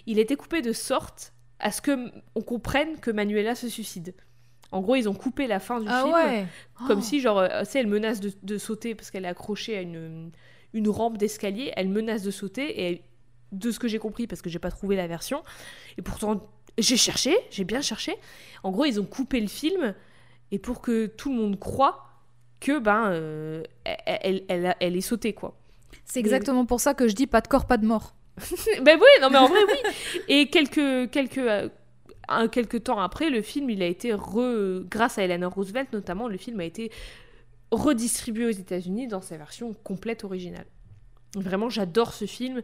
il a été coupé de sorte à ce que on comprenne que Manuela se suicide. En gros, ils ont coupé la fin du Ah film ouais comme Oh. si, genre, euh, tu sais, elle menace de, de sauter parce qu'elle est accrochée à une, une rampe d'escalier. Elle menace de sauter et elle- de ce que j'ai compris, parce que j'ai pas trouvé la version, et pourtant j'ai cherché, j'ai bien cherché. En gros, ils ont coupé le film et pour que tout le monde croit que ben euh, elle, elle, elle a- elle est sautée quoi. C'est exactement pour ça que je dis pas de corps, pas de mort. ben oui, non mais en vrai oui. Et quelques quelques euh, un, quelques temps après, le film il a été re, grâce à Eleanor Roosevelt notamment, le film a été redistribué aux États-Unis dans sa version complète originale. Vraiment, j'adore ce film.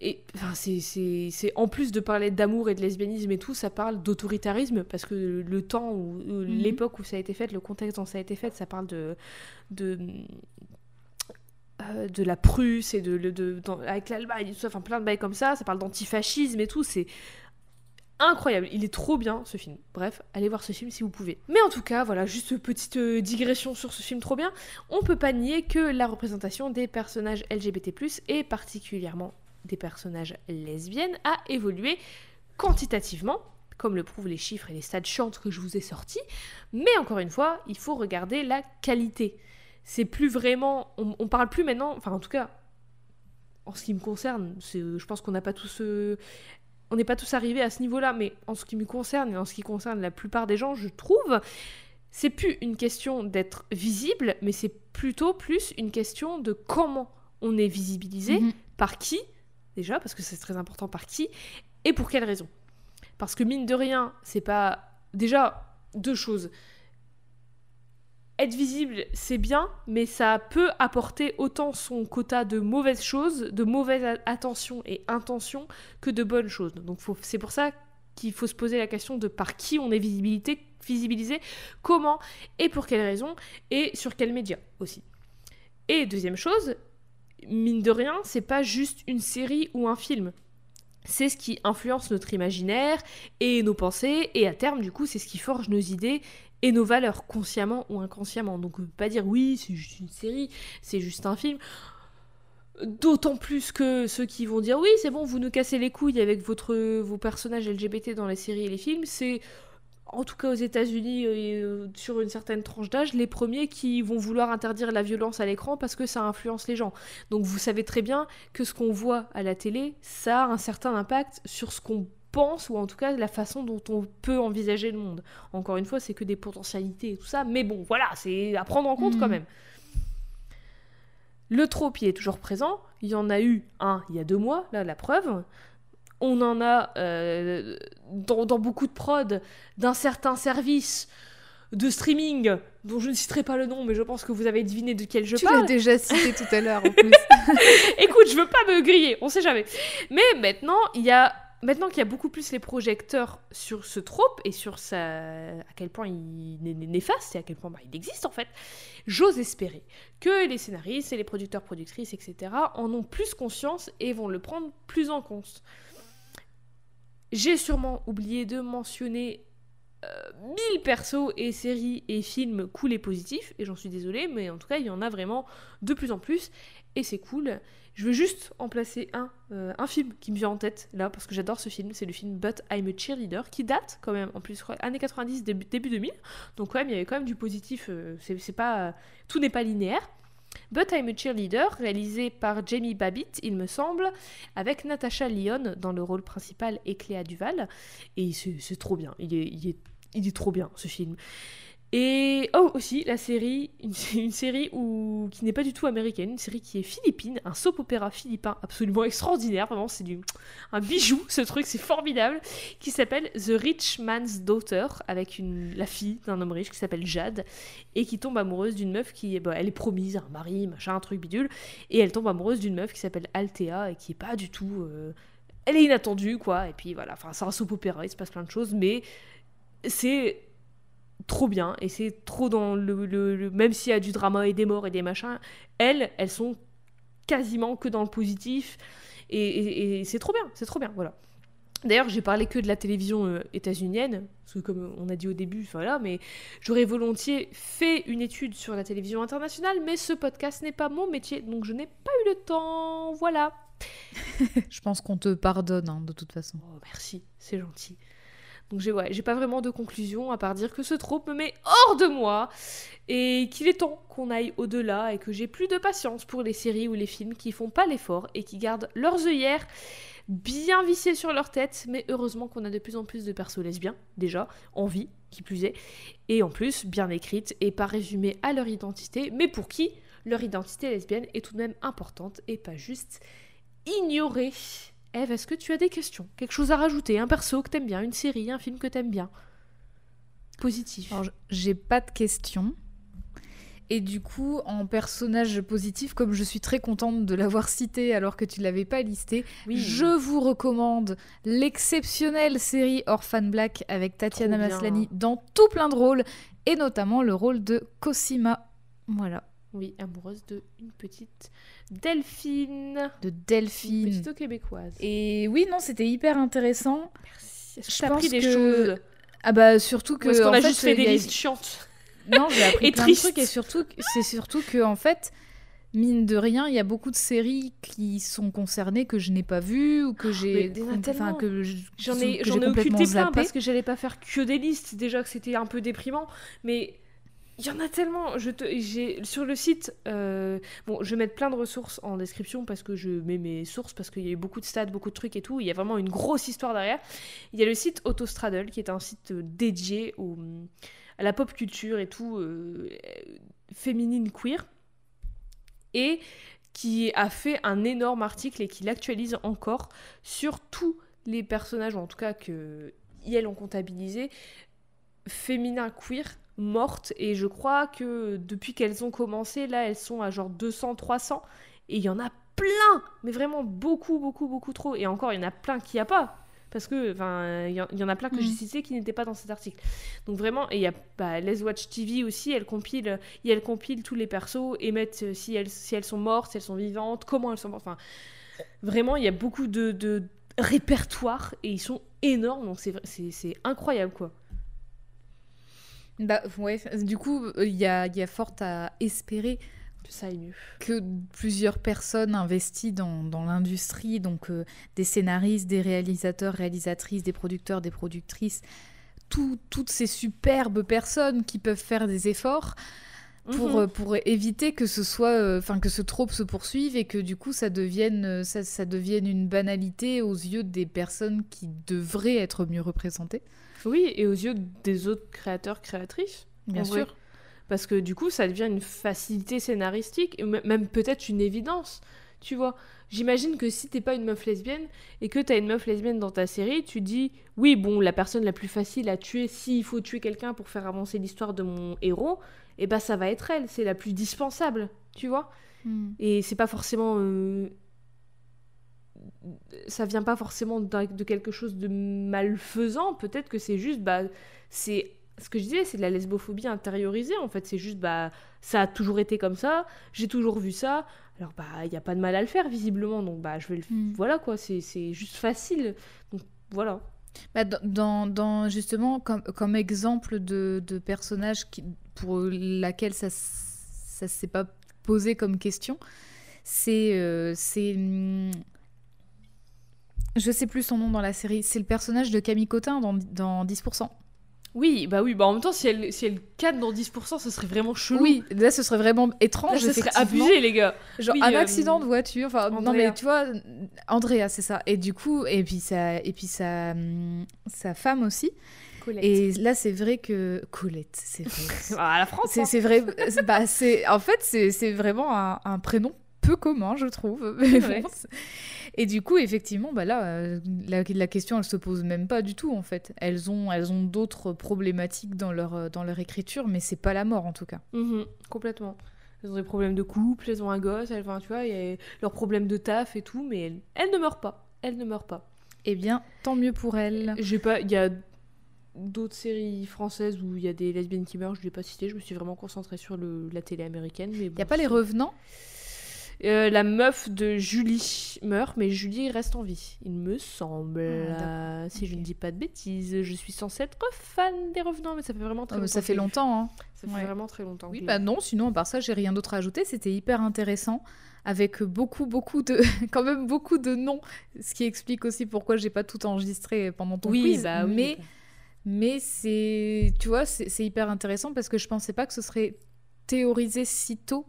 Et enfin, c'est, en plus de parler d'amour et de lesbianisme et tout, ça parle d'autoritarisme parce que le temps ou l'époque où ça a été fait, le contexte dont ça a été fait, ça parle de de euh, de la Prusse et de, de, de- dans- avec l'Allemagne, enfin plein de bails comme ça. Ça parle d'antifascisme et tout. C'est incroyable. Il est trop bien ce film. Bref, allez voir ce film si vous pouvez. Mais en tout cas, voilà, juste petite euh, digression sur ce film trop bien. On peut pas nier que la représentation des personnages LGBT+, et particulièrement des personnages lesbiennes, a évolué quantitativement, comme le prouvent les chiffres et les stats chiantes que je vous ai sortis. Mais encore une fois, il faut regarder la qualité. C'est plus vraiment, on, on parle plus maintenant, enfin en tout cas, en ce qui me concerne, je pense qu'on n'a pas tous on n'est pas tous arrivés à ce niveau-là, mais en ce qui me concerne et en ce qui concerne la plupart des gens, je trouve, c'est plus une question d'être visible, mais c'est plutôt plus une question de comment on est visibilisé, mhm. par qui, déjà, parce que c'est très important par qui, et pour quelle raison. Parce que mine de rien, c'est pas. Déjà, deux choses. Être visible, c'est bien, mais ça peut apporter autant son quota de mauvaises choses, de mauvaises attention et intentions, que de bonnes choses. Donc c'est pour ça qu'il faut se poser la question de par qui on est visibilité, visibilisé, comment et pour quelles raisons, et sur quels médias aussi. Et deuxième chose, mine de rien, c'est pas juste une série ou un film. C'est ce qui influence notre imaginaire et nos pensées, et à terme, du coup, c'est ce qui forge nos idées et nos valeurs, consciemment ou inconsciemment. Donc, pas dire oui, c'est juste une série, c'est juste un film. D'autant plus que ceux qui vont dire oui, c'est bon, vous nous cassez les couilles avec votre, vos personnages LGBT dans les séries et les films, c'est en tout cas aux États-Unis, et euh, sur une certaine tranche d'âge, les premiers qui vont vouloir interdire la violence à l'écran parce que ça influence les gens. Donc vous savez très bien que ce qu'on voit à la télé, ça a un certain impact sur ce qu'on pense ou en tout cas la façon dont on peut envisager le monde. Encore une fois, c'est que des potentialités et tout ça, mais bon, voilà, c'est à prendre en compte quand mhm. même. Le trope, il est toujours présent. Il y en a eu un il y a deux mois, là, la preuve. On en a euh, dans, beaucoup de prod d'un certain service de streaming dont je ne citerai pas le nom, mais je pense que vous avez deviné de quel je parle. Tu l'as déjà cité tout à l'heure en plus. Écoute, je veux pas me griller, on sait jamais. Mais maintenant, il y a maintenant qu'il y a beaucoup plus les projecteurs sur ce trope et sur sa... à quel point il est néfaste et à quel point bah, il existe en fait, j'ose espérer que les scénaristes et les producteurs, productrices, etc. en ont plus conscience et vont le prendre plus en compte. J'ai sûrement oublié de mentionner euh, mille persos et séries et films cool et positifs, et j'en suis désolée, mais en tout cas, il y en a vraiment de plus en plus, et c'est cool. Je veux juste en placer un, euh, un film qui me vient en tête, là, parce que j'adore ce film, c'est le film But I'm a Cheerleader, qui date quand même, en plus, années 90, début, début 2000, donc quand même, il y avait quand même du positif, euh, c'est pas... Tout n'est pas linéaire. But I'm a Cheerleader, réalisé par Jamie Babbitt, il me semble, avec Natasha Lyon dans le rôle principal et Cléa Duval. Et c'est trop bien, il est trop bien ce film. Et oh aussi la série, une, série où, qui n'est pas du tout américaine, une série qui est philippine, un soap opéra philippin absolument extraordinaire, vraiment c'est du un bijou ce truc, c'est formidable, qui s'appelle The Rich Man's Daughter avec une la fille d'un homme riche qui s'appelle Jade et qui tombe amoureuse d'une meuf qui bah, elle est promise à un mari, machin, un truc bidule, et elle tombe amoureuse d'une meuf qui s'appelle Althea et qui est pas du tout, euh, elle est inattendue quoi, et puis voilà, enfin c'est un soap opéra, il se passe plein de choses, mais c'est trop bien et c'est trop dans le, même s'il y a du drama et des morts et des machins elles elles sont quasiment que dans le positif et, c'est trop bien c'est trop bien voilà D'ailleurs, j'ai parlé que de la télévision euh, états-unienne, parce que comme on a dit au début, voilà, mais j'aurais volontiers fait une étude sur la télévision internationale, mais ce podcast n'est pas mon métier, donc je n'ai pas eu le temps, voilà. je pense qu'on te pardonne, hein, de toute façon. Oh, merci, c'est gentil. Donc j'ai pas vraiment de conclusion à part dire que ce trope me met hors de moi et qu'il est temps qu'on aille au-delà et que j'ai plus de patience pour les séries ou les films qui font pas l'effort et qui gardent leurs œillères bien vissées sur leur tête. Mais heureusement qu'on a de plus en plus de persos lesbiens, déjà, en vie, qui plus est, et en plus bien écrites et pas résumées à leur identité, mais pour qui leur identité lesbienne est tout de même importante et pas juste ignorée. Eve, est-ce que tu as des questions? Quelque chose à rajouter? Un perso que t'aimes bien? Une série? Un film que t'aimes bien? Positif. j'ai pas de questions. Et du coup, en personnage positif, comme je suis très contente de l'avoir cité alors que tu l'avais pas listé, je vous recommande l'exceptionnelle série Orphan Black avec Tatiana Maslany dans tout plein de rôles, et notamment le rôle de Cosima. Voilà. Oui, amoureuse de une petite Delphine. De Delphine. Une petite québécoise. Et oui, non, c'était hyper intéressant. Merci. Je appris des choses? Ah bah surtout que. Parce qu'on a juste fait des listes chiantes? Non, j'ai appris plein de trucs et surtout, c'est surtout que en fait, mine de rien, il y a beaucoup de séries qui sont concernées que je n'ai pas vues ou que j'ai, enfin que j'en ai, j'en ai occulté plein parce que j'allais pas faire que des listes. Déjà que c'était un peu déprimant, mais il y en a tellement. Je te, sur le site. euh, bon, je vais mettre plein de ressources en description parce que je mets mes sources parce qu'il y a eu beaucoup de stats, beaucoup de trucs et tout. Il y a vraiment une grosse histoire derrière. Il y a le site Autostraddle qui est un site euh, dédié à la pop culture et tout euh, féminine queer et qui a fait un énorme article et qui l'actualise encore sur tous les personnages, ou en tout cas que elles ont comptabilisé, féminins queer mortes. Et je crois que depuis qu'elles ont commencé là elles sont à genre 200 300 et il y en a plein mais vraiment beaucoup beaucoup beaucoup trop. Et encore il y en a plein qu'il n'y a pas. Parce que enfin il y, en- il y en a plein que Mm. j'ai cités qui n'étaient pas dans cet article. Donc vraiment et il y a bah, Les Watch TV aussi elle compile et elle compile tous les persos et mettent euh, si elles si elles sont mortes si elles sont vivantes comment elles sont mortes. Enfin vraiment il y a beaucoup de, de répertoires et ils sont énormes. Donc c'est incroyable quoi Bah ouais, du coup, euh, il y a, y a fort à espérer que ça aille mieux que plusieurs personnes investies dans, dans l'industrie, donc euh, des scénaristes, des réalisateurs, réalisatrices, des producteurs, des productrices, tout- toutes ces superbes personnes qui peuvent faire des efforts pour, Mhm. euh, pour éviter que ce soit, euh, enfin que ce trope se poursuive et que du coup ça devienne, ça, ça devienne une banalité aux yeux des personnes qui devraient être mieux représentées. Oui, et aux yeux des autres créateurs, créatrices. Bien vrai. sûr. Parce que du coup, ça devient une facilité scénaristique, et même peut-être une évidence. Tu vois, j'imagine que si t'es pas une meuf lesbienne et que t'as une meuf lesbienne dans ta série, tu dis oui, bon, la personne la plus facile à tuer, s'il faut tuer quelqu'un pour faire avancer l'histoire de mon héros, et bah ça va être elle, c'est la plus dispensable, tu vois. Hmm. Et c'est pas forcément. euh, Ça vient pas forcément de quelque chose de malfaisant. Peut-être que c'est juste. Bah, c'est. Ce que je disais, c'est de la lesbophobie intériorisée. En fait, c'est juste. Bah, ça a toujours été comme ça. J'ai toujours vu ça. Alors, bah, il n'y a pas de mal à le faire, visiblement. Donc, bah, je vais le. Hmm. Voilà, quoi. C'est c'est juste facile. Donc, voilà. Bah, dans, dans- justement, comme, comme exemple de, de personnage qui, pour laquelle ça ne s'est pas posé comme question, c'est. euh, c'est hum, je sais plus son nom dans la série. C'est le personnage de Camille Cotin dans, dans 10%. Oui, bah oui. Bah, en même temps, si elle, si elle cadre dans 10%, ce serait vraiment chelou. Oui, là ce serait vraiment étrange. Là, ce serait abusé, les gars. Genre Oui, un euh, accident de voiture. Enfin, non mais tu vois, Andrea, c'est ça. Et du coup, et puis sa, et puis sa, sa femme aussi. Colette. Et là, c'est vrai que Colette, c'est vrai. Ah, la France. C'est hein. vrai. Bah, c'est en fait c'est c'est vraiment un, un prénom peu commun, je trouve. Mais vrai. bon, et du coup, effectivement, bah là, euh, la, la question, elle se pose même pas du tout en fait. Elles ont elles ont d'autres problématiques dans leur euh, dans leur écriture, mais c'est pas la mort en tout cas. Mhm, complètement. Elles ont des problèmes de couple, elles ont un gosse, elles, enfin, tu vois, il y a leurs problèmes de taf et tout, mais elles, elles ne meurent pas. Elles ne meurent pas. Eh bien, tant mieux pour elles. J'ai pas, il y a d'autres séries françaises où il y a des lesbiennes qui meurent, je l'ai pas cité, je me suis vraiment concentrée sur le, la télé américaine. Mais Y a pas les revenants? Euh, la meuf de Julie meurt, mais Julie reste en vie, il me semble. Ah, Euh, si je ne dis pas de bêtises, je suis censée être fan des revenants, mais ça fait vraiment très Oh, longtemps. Ça fait longtemps. Hein. Ça fait Ouais. vraiment très longtemps. Oui, bah non, sinon, à part ça, j'ai rien d'autre à ajouter. C'était hyper intéressant, avec beaucoup, beaucoup de. quand même beaucoup de noms, ce qui explique aussi pourquoi j'ai pas tout enregistré pendant ton oui, quiz. bah oui. mais mais c'est. Tu vois, c'est c'est hyper intéressant parce que je pensais pas que ce serait théorisé si tôt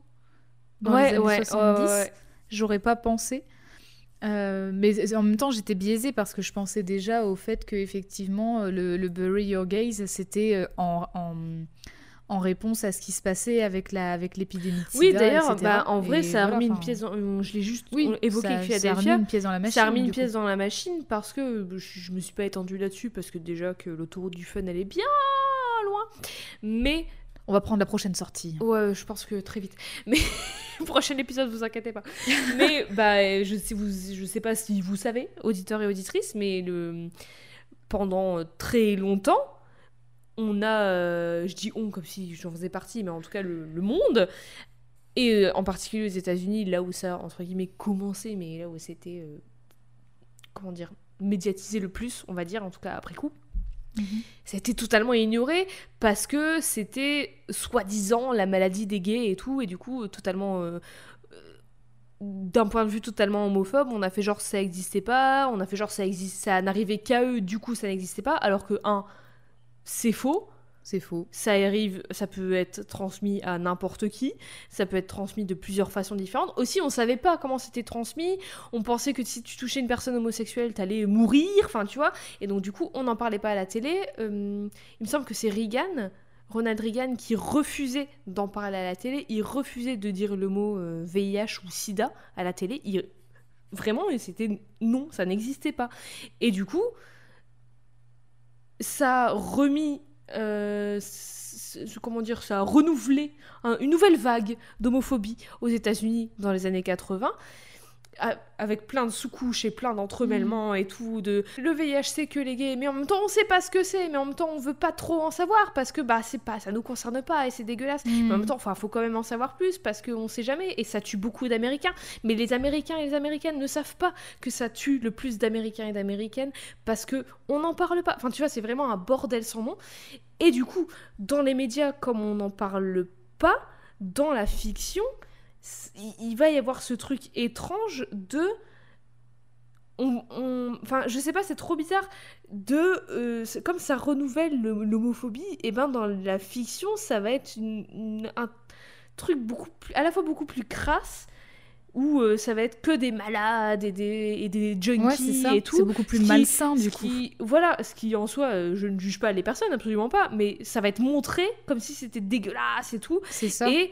dans Ouais, les années ouais, ouais, 70. ouais. J'aurais pas pensé. Euh, mais en même temps, j'étais biaisée parce que je pensais déjà au fait que effectivement le, le Bury Your Gaze, c'était euh, en, en, en réponse à ce qui se passait avec la avec l'épidémie Oui, d'ailleurs, bah, en vrai, Et ça a voilà, remis une pièce. Dans... euh, Je l'ai juste Oui, évoqué ça, ça a remis une pièce dans la machine. Ça a remis une pièce coup. dans la machine parce que je, je me suis pas étendue là-dessus parce que déjà que l'autoroute du fun elle est bien loin. Mais On va prendre la prochaine sortie. ouais, je pense que très vite. Mais prochain épisode, vous inquiétez pas. Mais bah je sais vous je sais pas si vous savez auditeurs et auditrices, mais le pendant très longtemps on a, euh, je dis on comme si j'en faisais partie, mais en tout cas le, le monde, et euh, en particulier aux États-Unis, là où ça, entre guillemets, commençait, mais là où c'était, euh, comment dire, médiatisé le plus, on va dire, en tout cas après coup, A été totalement ignoré parce que c'était soi-disant la maladie des gays et tout, et du coup, euh, totalement. euh, euh, d'un point de vue totalement homophobe, on a fait genre ça existait pas, on a fait genre ça existe, ça n'arrivait qu'à eux, du coup ça n'existait pas, alors que un, c'est faux. C'est faux. Ça arrive, ça peut être transmis à n'importe qui, ça peut être transmis de plusieurs façons différentes. Aussi, on savait pas comment c'était transmis. On pensait que si tu touchais une personne homosexuelle, t'allais mourir, enfin tu vois. Et donc du coup, on n'en parlait pas à la télé. Euh, il me semble que c'est Reagan, Ronald Reagan, qui refusait d'en parler à la télé. Il refusait de dire le mot VIH euh, ou SIDA à la télé. Il... Vraiment, c'était non, ça n'existait pas. Et du coup, ça a remis euh, comment dire, ça a renouvelé une nouvelle vague d'homophobie aux États-Unis dans les années 80 avec plein de sous-couches et plein d'entremêlements et tout de le VIH c'est que les gays mais en même temps on sait pas ce que c'est mais en même temps on veut pas trop en savoir parce que bah c'est pas ça nous concerne pas et c'est dégueulasse. Mais en même temps enfin faut quand même en savoir plus parce qu'on sait jamais et ça tue beaucoup d'américains. Mais les américains et les américaines ne savent pas que ça tue le plus d'américains et d'américaines parce que on n'en parle pas. Enfin tu vois c'est vraiment un bordel sans nom. Et du coup dans les médias comme on n'en parle pas dans la fiction il va y avoir ce truc étrange de enfin je sais pas c'est trop bizarre de euh, comme ça renouvelle l'homophobie et eh ben dans la fiction ça va être un truc beaucoup plus, à la fois beaucoup plus crasse où euh, ça va être que des malades et des, et des junkies et tout. C'est beaucoup plus malsain du coup. voilà, ce qui en soi, euh, je ne juge pas les personnes, absolument pas, mais ça va être montré comme si c'était dégueulasse et tout. C'est ça. Et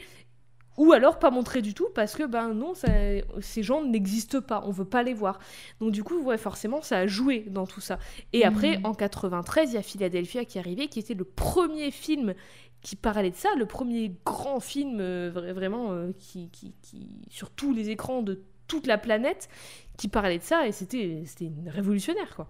ou alors pas montrer du tout parce que ben non, ces gens n'existent pas, on veut pas les voir. Donc du coup, ouais, forcément, ça a joué dans tout ça. Et après, hmm. en 93, il y a Philadelphia qui est arrivé, qui était le premier film qui parlait de ça, le premier grand film euh, vraiment euh, qui, qui, sur tous les écrans de toute la planète qui parlait de ça et c'était révolutionnaire quoi.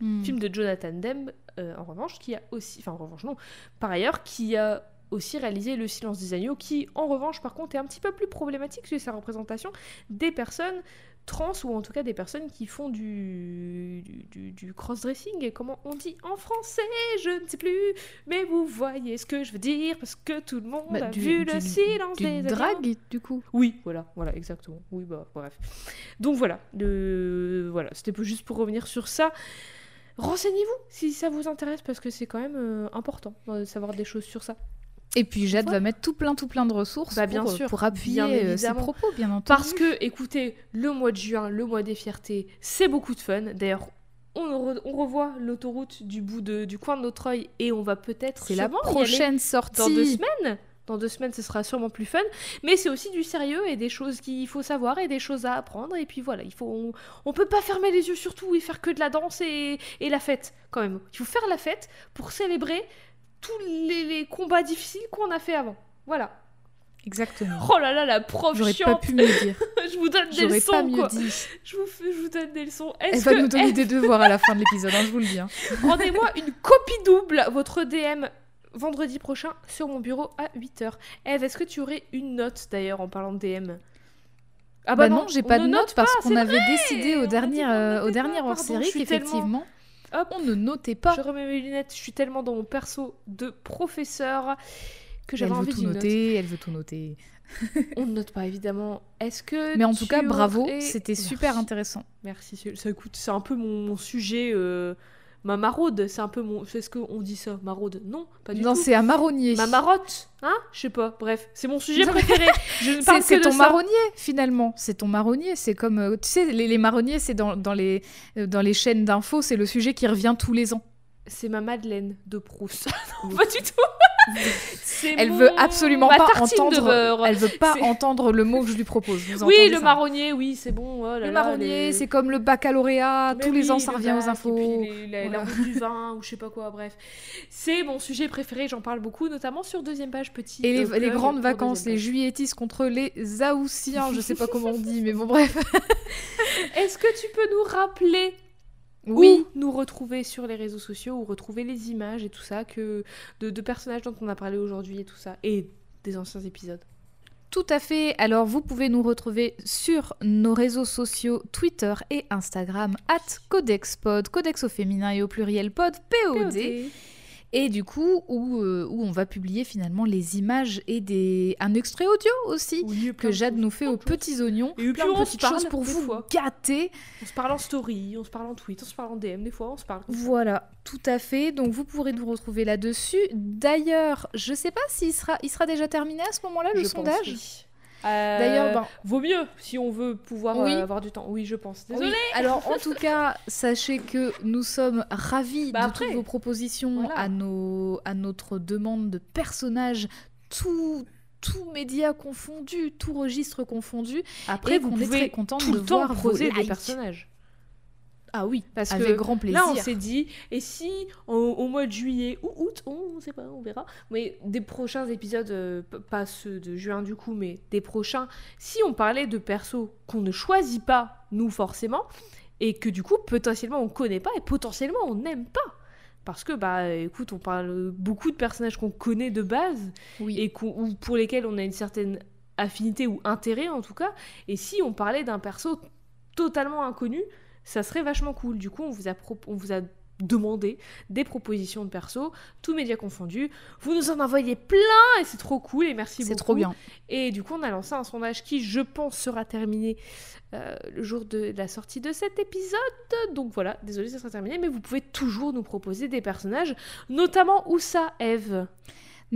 Hmm. Film de Jonathan Demme, euh, en revanche, qui a aussi, enfin en revanche non, par ailleurs, qui a aussi réalisé Le silence des agneaux, qui en revanche par contre est un petit peu plus problématique sur sa représentation des personnes trans ou en tout cas des personnes qui font du, du, cross-dressing et comment on dit en français, je ne sais plus, mais vous voyez ce que je veux dire parce que tout le monde bah, a vu le silence des drague du coup. Oui, voilà, voilà, exactement. Oui, bah bref. Donc voilà, le, voilà, c'était juste pour revenir sur ça. Renseignez-vous si ça vous intéresse parce que c'est quand même euh, important de savoir des choses sur ça. Et puis Jade va mettre tout plein, tout plein de ressources bah, bien pour, sûr. pour appuyer euh, ses propos, bien entendu. Parce que, écoutez, le mois de juin, le mois des fiertés, c'est beaucoup de fun. D'ailleurs, on, revoit l'autoroute du bout de, du coin de notre œil et on va peut-être. C'est la prochaine sortie. Dans deux semaines. Dans deux semaines, ce sera sûrement plus fun. Mais c'est aussi du sérieux et des choses qu'il faut savoir et des choses à apprendre. Et puis voilà, il faut, on, on peut pas fermer les yeux sur tout et faire que de la danse et, et la fête quand même. Il faut faire la fête pour célébrer tous les, combats difficiles qu'on a fait avant. Voilà. Exactement. Oh là là, la prof J'aurais pas pu me dire. je vous donne des leçons. Pas mieux quoi. Dit. Je, vous, je vous donne des leçons. Elle va nous donner des devoirs à la fin de l'épisode, hein, je vous le dis. Hein. Rendez-moi une copie double, votre DM, vendredi prochain sur mon bureau à 8h. Eve, est-ce que tu aurais une note d'ailleurs en parlant de DM ah bah, bah non, j'ai pas de note, parce qu'on avait décidé au dernier, euh, au dernier hors série qu'effectivement Hop, on ne notait pas. Je remets mes lunettes, je suis tellement dans mon perso de professeur que j'avais envie de noter. Elle veut tout noter. on ne note pas évidemment. Est-ce que Mais en tout cas, bravo, c'était super intéressant. Merci. Ça écoute, c'est un peu mon, sujet. Euh, ma maraude, c'est un peu mon. Est-ce qu'on dit ça Maraude Non, pas du tout. Non, c'est un marronnier. Ma marotte Hein Je sais pas. Bref, c'est mon sujet préféré. c'est ton marronnier, finalement. C'est ton marronnier. C'est comme. Euh, tu sais, les, marronniers, c'est dans, dans, les, euh, dans les chaînes d'infos, c'est le sujet qui revient tous les ans. C'est ma Madeleine de Proust. non, pas du tout elle veut absolument pas entendre. Elle veut pas entendre le mot que je lui propose. oui, le marronnier, oui, c'est bon. Oh le marronnier, c'est comme le baccalauréat. tous les ans, ça revient aux infos. la, route du vin ou je sais pas quoi. Bref, c'est mon sujet préféré. J'en parle beaucoup, notamment sur deuxième page petit. Et les, grandes vacances, les juilletistes contre les Aoussiens. je sais pas comment on dit, mais bon, bref. Est-ce que tu peux nous rappeler oui. nous retrouver sur les réseaux sociaux ou retrouver les images et tout ça que de, personnages dont on a parlé aujourd'hui et tout ça et des anciens épisodes. Tout à fait. Alors vous pouvez nous retrouver sur nos réseaux sociaux Twitter et Instagram at CodexPod, Codex au féminin et au pluriel pod POD. Et du coup, où, euh, où on va publier finalement les images et des... un extrait audio aussi que Jade nous fait aux petits oignons. Et puis on se parle choses pour vous fois. gâter. On se parle en story, on se parle en tweet, on se parle en DM, des fois on se parle. Voilà, tout à fait. Donc vous pourrez nous retrouver là-dessus. D'ailleurs, je sais pas s'il sera, il sera déjà terminé à ce moment-là le Je pense, sondage? oui. Euh, D'ailleurs, ben, vaut mieux si on veut pouvoir Oui. euh, avoir du temps. Oui, je pense. Désolée. Oui, Alors en tout cas, sachez que nous sommes ravis Bah de après, toutes vos propositions voilà. à, nos, à notre demande de personnages, tout, tout média confondu, tout registre confondu. Après, et vous qu'on est très contente tout de le temps voir vos creuser des personnages. Ah oui, Parce avec que grand plaisir. Là, on s'est dit, et si au, au mois de juillet ou août, on ne sait pas, on verra, mais des prochains épisodes, euh, pas ceux de juin du coup, mais des prochains, si on parlait de persos qu'on ne choisit pas, nous forcément, et que du coup, potentiellement, on connaît pas, et potentiellement, on n'aime pas. Parce que, bah, écoute, on parle beaucoup de personnages qu'on connaît de base, oui. et qu'on- ou pour lesquels on a une certaine affinité ou intérêt en tout cas. Et si on parlait d'un perso totalement inconnu, ça serait vachement cool. Du coup, on vous a, on vous a demandé des propositions de perso, tous médias confondus. Vous nous en envoyez plein et c'est trop cool et merci beaucoup. c'est trop bien. Et du coup, on a lancé un sondage qui, je pense, sera terminé euh, le jour de la sortie de cet épisode. Donc voilà, désolé, ça sera terminé, mais vous pouvez toujours nous proposer des personnages, notamment où ça, Eve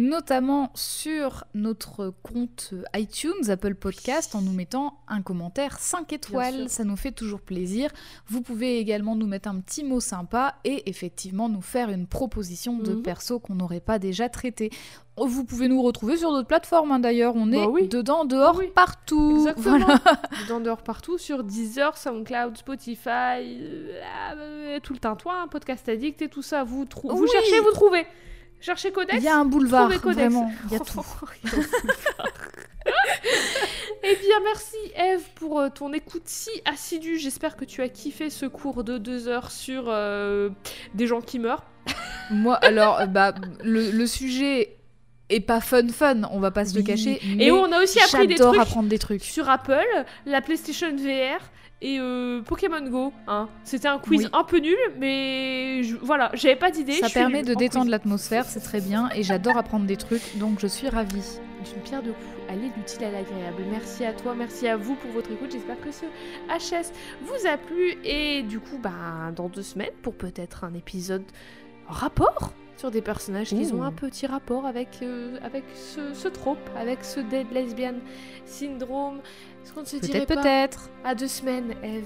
Notamment sur notre compte iTunes, Apple Podcast, en nous mettant un commentaire 5 étoiles. Ça nous fait toujours plaisir. Vous pouvez également nous mettre un petit mot sympa et effectivement nous faire une proposition de Mhm. perso qu'on n'aurait pas déjà traité. Vous pouvez nous retrouver sur d'autres plateformes hein, d'ailleurs. On Bah est oui. dedans, dehors, Oui. partout. Exactement. Voilà. Dedans dehors partout sur Deezer, SoundCloud, Spotify, euh, euh, tout le tintouin, Podcast Addict et tout ça. Vous, vous cherchez, vous trouvez. Cherchez Codex. Il y a un boulevard, vraiment. Il y a tout. Boulevard. Eh bien, merci Eve pour euh, ton écoute si assidue. J'espère que tu as kiffé ce cours de deux heures sur euh, des gens qui meurent. Moi, alors, bah, le, le sujet est pas fun fun, on va pas se le Oui. cacher. Et mais on a aussi appris des trucs apprendre des trucs. sur Apple, la PlayStation VR et euh, Pokémon Go. Hein. C'était un quiz Oui. un peu nul, mais je- voilà, j'avais pas d'idée. Ça permet de en détendre l'atmosphère, c'est très bien, et j'adore apprendre des trucs, donc je suis ravie. D'une pierre deux coups, aller l'utile à l'agréable. Merci à toi, merci à vous pour votre écoute. J'espère que ce HS vous a plu. Et du coup, bah, dans deux semaines, pour peut-être un épisode en rapport sur des personnages qui ont Ouh. un petit rapport avec, euh, avec ce, ce trope, avec ce dead lesbian syndrome. Est-ce qu'on ne se dirait Peut-être, à deux semaines, Eve?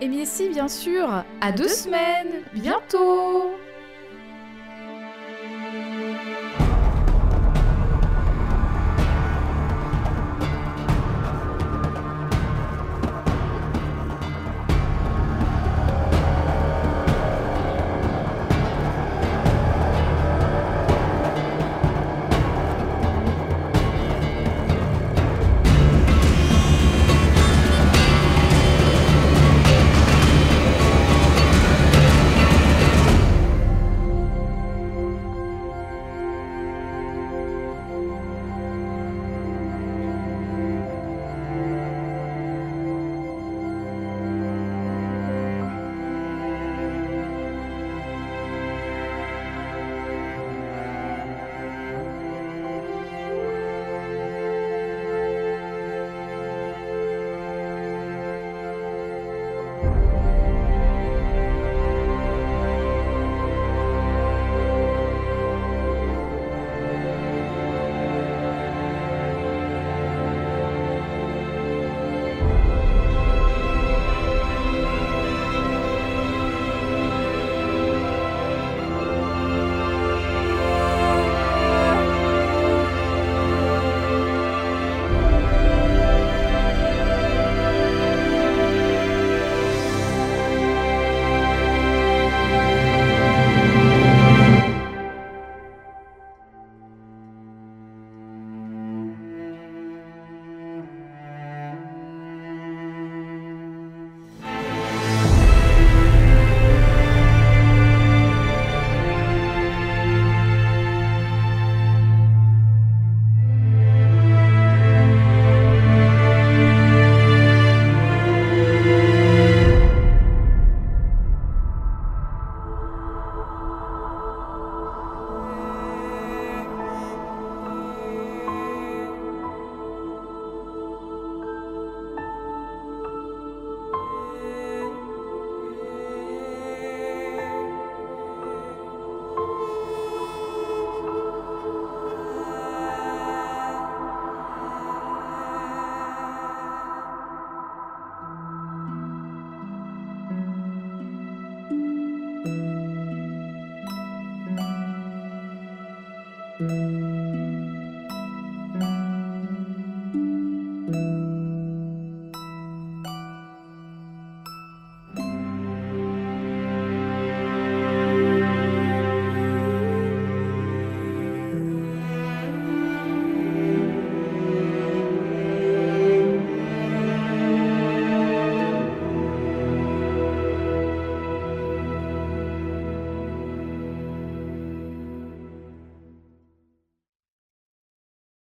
Et bien si, bien sûr. À, À deux, deux semaines. Bientôt.